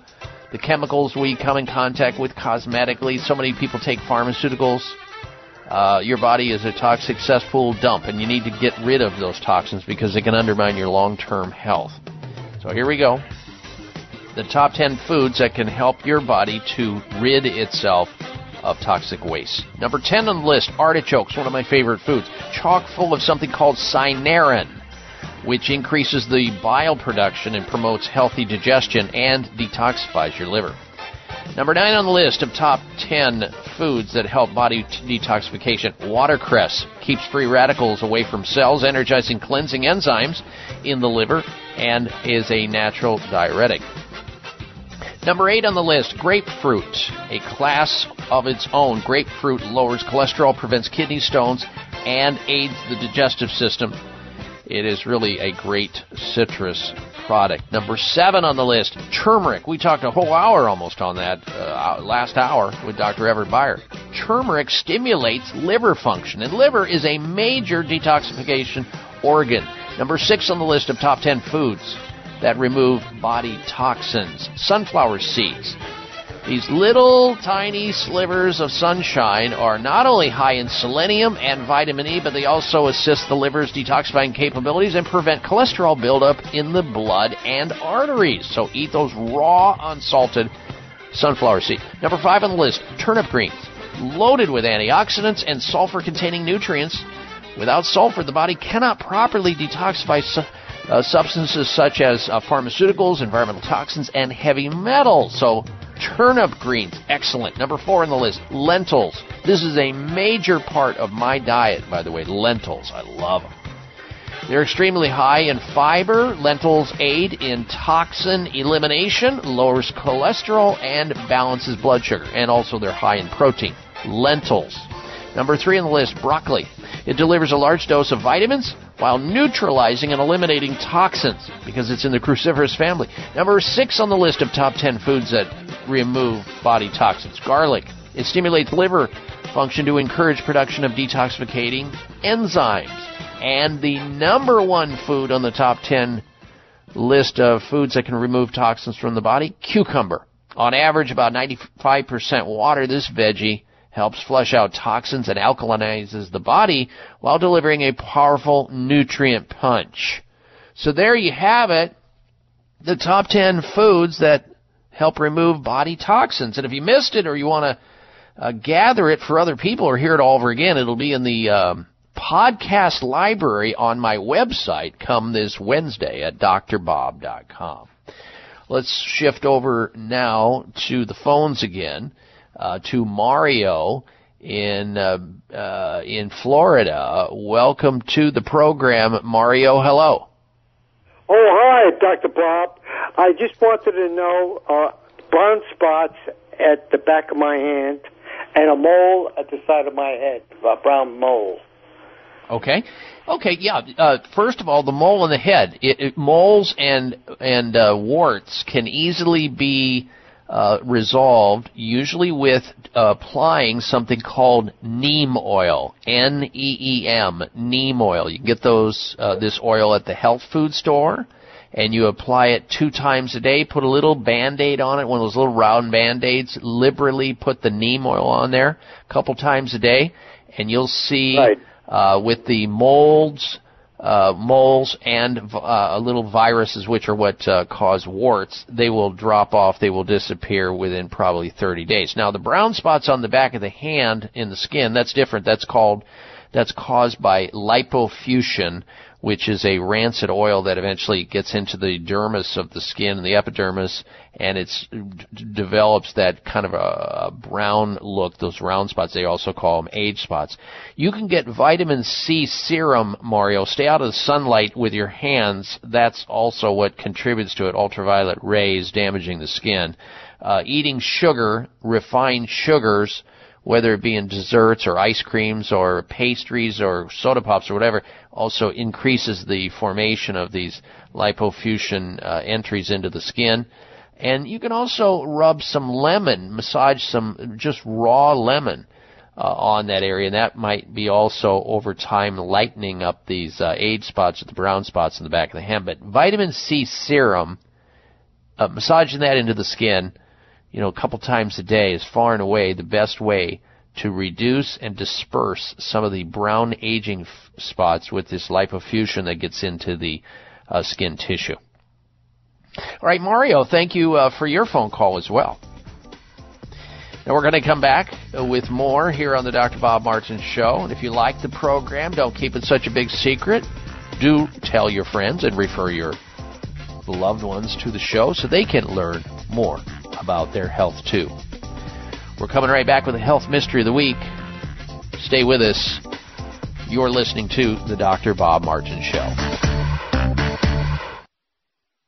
the chemicals we come in contact with cosmetically. So many people take pharmaceuticals uh, your body is a toxic cesspool dump, and you need to get rid of those toxins because they can undermine your long term health. So here we go. The top 10 foods that can help your body to rid itself of toxic waste. Number 10 on the list artichokes, one of my favorite foods. Chock full of something called cynarin, which increases the bile production and promotes healthy digestion and detoxifies your liver. Number nine on the list of top 10 foods that help body t- detoxification watercress keeps free radicals away from cells, energizing cleansing enzymes in the liver, and is a natural diuretic. Number eight on the list grapefruit, a class of its own. Grapefruit lowers cholesterol, prevents kidney stones, and aids the digestive system. It is really a great citrus product. Number seven on the list, turmeric. We talked a whole hour almost on that uh, last hour with Dr. Everett Beyer. Turmeric stimulates liver function, and liver is a major detoxification organ. Number six on the list of top 10 foods that remove body toxins sunflower seeds. These little tiny slivers of sunshine are not only high in selenium and vitamin E, but they also assist the liver's detoxifying capabilities and prevent cholesterol buildup in the blood and arteries. So eat those raw, unsalted sunflower seeds. Number five on the list turnip greens. Loaded with antioxidants and sulfur containing nutrients. Without sulfur, the body cannot properly detoxify su- uh, substances such as uh, pharmaceuticals, environmental toxins, and heavy metals. So Turnip greens, excellent. Number four on the list, lentils. This is a major part of my diet, by the way. Lentils, I love them. They're extremely high in fiber. Lentils aid in toxin elimination, lowers cholesterol, and balances blood sugar. And also, they're high in protein. Lentils. Number three on the list, broccoli. It delivers a large dose of vitamins while neutralizing and eliminating toxins because it's in the cruciferous family. Number six on the list of top 10 foods that remove body toxins garlic. It stimulates liver function to encourage production of detoxificating enzymes. And the number one food on the top 10 list of foods that can remove toxins from the body, cucumber. On average, about 95% water, this veggie helps flush out toxins and alkalinizes the body while delivering a powerful nutrient punch. So there you have it. The top 10 foods that help remove body toxins. And if you missed it or you want to uh, gather it for other people or hear it all over again, it'll be in the um, podcast library on my website come this Wednesday at drbob.com. Let's shift over now to the phones again, to Mario in uh, uh, in Florida. Welcome to the program, Mario. Hello. Oh, hi, Dr. Bob. I just wanted to know uh, brown spots at the back of my hand and a mole at the side of my head, a brown mole. Okay. Okay. Yeah. Uh, first of all, the mole in the head. It, it, moles and and uh, warts can easily be uh, resolved, usually with applying something called neem oil. N E E M. Neem oil. You can get those uh, this oil at the health food store. And you apply it two times a day. Put a little band-aid on it, one of those little round band-aids. Liberally put the neem oil on there a couple times a day, and you'll see Right. uh, with the molds, uh, moles, and uh, little viruses, which are what uh, cause warts, they will drop off. They will disappear within probably 30 days. Now, the brown spots on the back of the hand in the skin, that's different. That's called that's caused by lipofuscin, which is a rancid oil that eventually gets into the dermis of the skin and the epidermis, and it develops that kind of a, a brown look. Those round spots, they also call them age spots. You can get vitamin C serum, Mario. Stay out of the sunlight with your hands. That's also what contributes to it. Ultraviolet rays damaging the skin. Uh, eating sugar, refined sugars, whether it be in desserts or ice creams or pastries or soda pops or whatever, also increases the formation of these lipofuscin uh, entries into the skin. And you can also rub some lemon, massage some just raw lemon uh, on that area, and that might be also over time lightening up these uh, age spots, the brown spots in the back of the hand. But vitamin C serum, uh, massaging that into the skin, you know, a couple times a day is far and away the best way to reduce and disperse some of the brown aging f- spots with this lipofuscin that gets into the uh, skin tissue. All right, Mario, thank you uh, for your phone call as well. Now we're going to come back uh, with more here on the Dr. Bob Martin Show. And if you like the program, don't keep it such a big secret. Do tell your friends and refer your loved ones to the show so they can learn more about their health too. We're coming right back with a health mystery of the week. Stay with us. You're listening to the Dr. Bob Martin Show.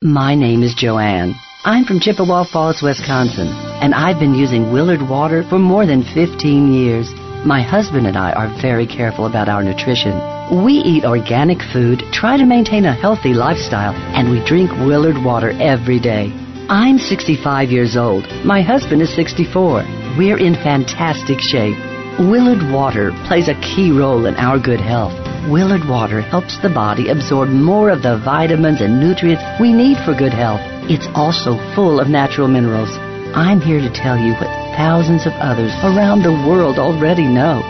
My name is Joanne. I'm from Chippewa Falls, Wisconsin, and I've been using Willard water for more than 15 years. My husband and I are very careful about our nutrition. We eat organic food, try to maintain a healthy lifestyle, and we drink Willard water every day. I'm 65 years old. My husband is 64. We're in fantastic shape. Willard water plays a key role in our good health. Willard water helps the body absorb more of the vitamins and nutrients we need for good health. It's also full of natural minerals. I'm here to tell you what thousands of others around the world already know.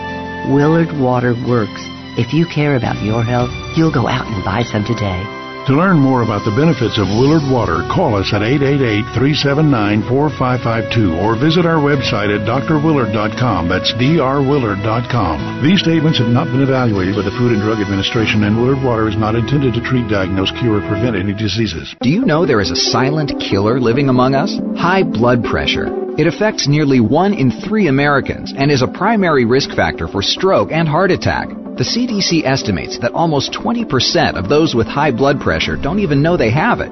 Willard water works. If you care about your health, you'll go out and buy some today. To learn more about the benefits of Willard Water, call us at 888-379-4552 or visit our website at drwillard.com. That's drwillard.com. These statements have not been evaluated by the Food and Drug Administration and Willard Water is not intended to treat, diagnose, cure, or prevent any diseases. Do you know there is a silent killer living among us? High blood pressure. It affects nearly one in three Americans and is a primary risk factor for stroke and heart attack. The CDC estimates that almost 20% of those with high blood pressure don't even know they have it.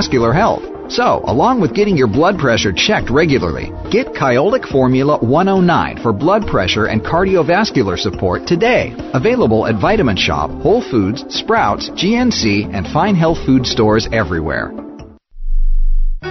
health. So, along with getting your blood pressure checked regularly, get Kyolic Formula 109 for blood pressure and cardiovascular support today. Available at Vitamin Shoppe, Whole Foods, Sprouts, GNC, and fine health food stores everywhere.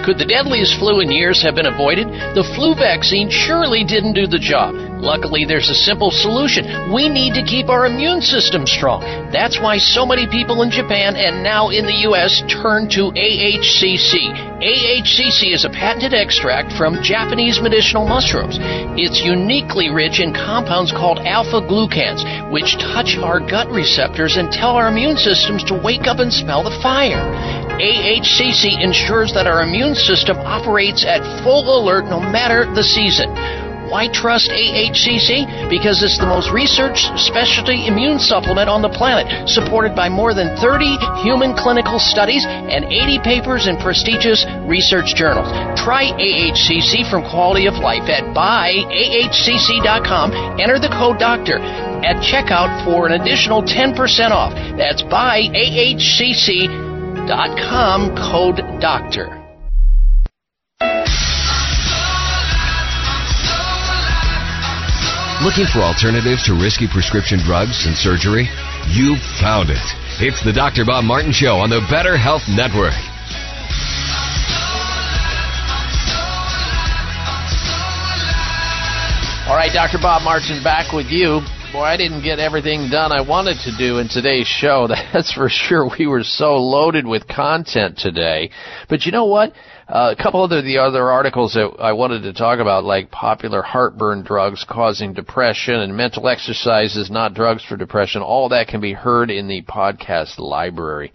Could the deadliest flu in years have been avoided? The flu vaccine surely didn't do the job. Luckily, there's a simple solution. We need to keep our immune system strong. That's why so many people in Japan and now in the U.S. turn to AHCC. AHCC is a patented extract from Japanese medicinal mushrooms. It's uniquely rich in compounds called alpha glucans, which touch our gut receptors and tell our immune systems to wake up and smell the fire. AHCC ensures that our immune system operates at full alert no matter the season. Why trust AHCC? Because it's the most researched specialty immune supplement on the planet, supported by more than 30 human clinical studies and 80 papers in prestigious research journals. Try AHCC from Quality of Life at buyahcc.com. Enter the code DOCTOR at checkout for an additional 10% off. That's buyahcc.com, code DOCTOR. Looking for alternatives to risky prescription drugs and surgery? You've found it. It's the Dr. Bob Martin Show on the Better Health Network. All right, Dr. Bob Martin back with you. Boy, I didn't get everything done I wanted to do in today's show. That's for sure. We were so loaded with content today. But you know what? Uh, a couple of the other articles that I wanted to talk about, like popular heartburn drugs causing depression and mental exercises, not drugs for depression, all that can be heard in the podcast library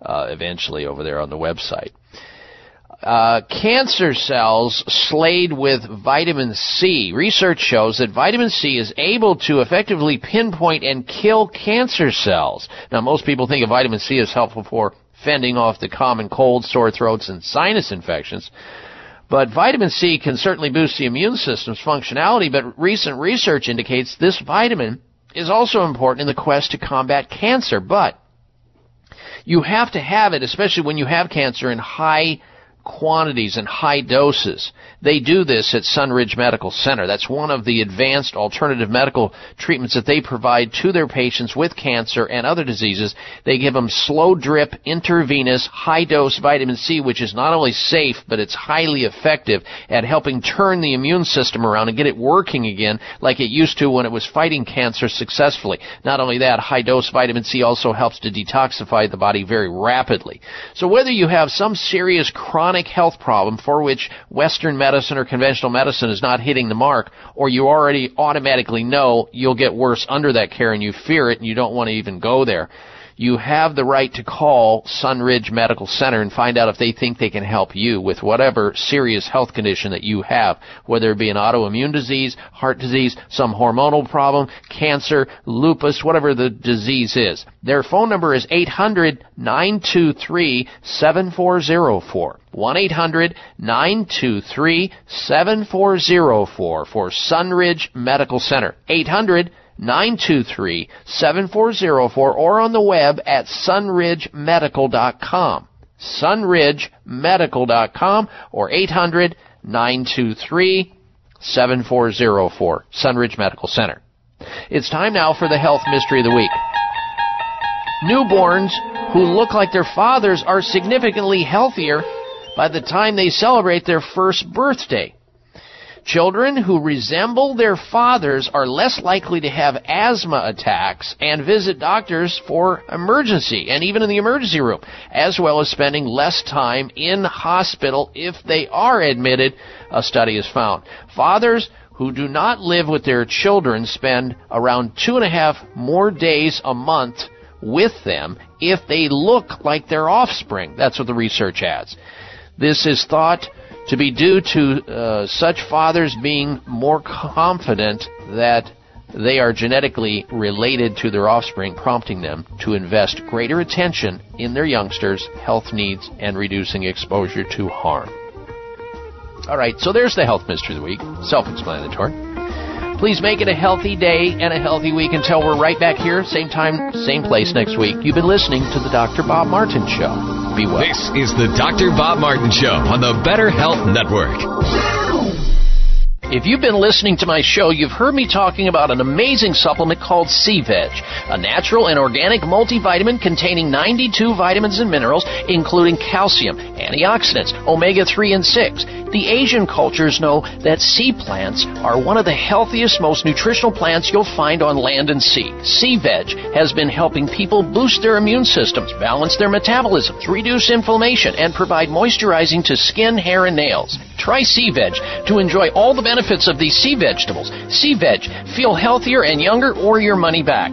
uh, eventually over there on the website. Uh, cancer cells slayed with vitamin C. Research shows that vitamin C is able to effectively pinpoint and kill cancer cells. Now, most people think of vitamin C as helpful for fending off the common cold, sore throats, and sinus infections. But vitamin C can certainly boost the immune system's functionality, but recent research indicates this vitamin is also important in the quest to combat cancer. But you have to have it, especially when you have cancer, in high quantities and high doses. They do this at Sunridge Medical Center. That's one of the advanced alternative medical treatments that they provide to their patients with cancer and other diseases. They give them slow drip intravenous high dose vitamin C, which is not only safe, but it's highly effective at helping turn the immune system around and get it working again like it used to when it was fighting cancer successfully. Not only that, high dose vitamin C also helps to detoxify the body very rapidly. So whether you have some serious chronic health problem for which Western medicine or conventional medicine is not hitting the mark, or you already automatically know you'll get worse under that care and you fear it and you don't want to even go there, you have the right to call Sunridge Medical Center and find out if they think they can help you with whatever serious health condition that you have, whether it be an autoimmune disease, heart disease, some hormonal problem, cancer, lupus, whatever the disease is. Their phone number is 800 923 7404. 1 800 923 7404 for Sunridge Medical Center. 800 923 7404 or on the web at sunridgemedical.com. Sunridgemedical.com or 800 923 7404. Sunridge Medical Center. It's time now for the Health Mystery of the Week. Newborns who look like their fathers are significantly healthier by the time they celebrate their first birthday. Children who resemble their fathers are less likely to have asthma attacks and visit doctors for emergency and even in the emergency room, as well as spending less time in hospital if they are admitted, a study has found. Fathers who do not live with their children spend around two and a half more days a month with them if they look like their offspring. That's what the research adds. This is thought to be due to uh, such fathers being more confident that they are genetically related to their offspring, prompting them to invest greater attention in their youngsters' health needs and reducing exposure to harm. All right, so there's the health mystery of the week. Self explanatory. Please make it a healthy day and a healthy week until we're right back here, same time, same place next week. You've been listening to the Dr. Bob Martin Show. Be well. This is the Dr. Bob Martin Show on the Better Health Network. If you've been listening to my show, you've heard me talking about an amazing supplement called Sea Veg, a natural and organic multivitamin containing 92 vitamins and minerals, including calcium, antioxidants, omega 3 and 6. The Asian cultures know that sea plants are one of the healthiest, most nutritional plants you'll find on land and sea. Sea Veg has been helping people boost their immune systems, balance their metabolisms, reduce inflammation, and provide moisturizing to skin, hair, and nails. Try Sea Veg to enjoy all the benefits of these sea vegetables. Sea Veg, feel healthier and younger or your money back.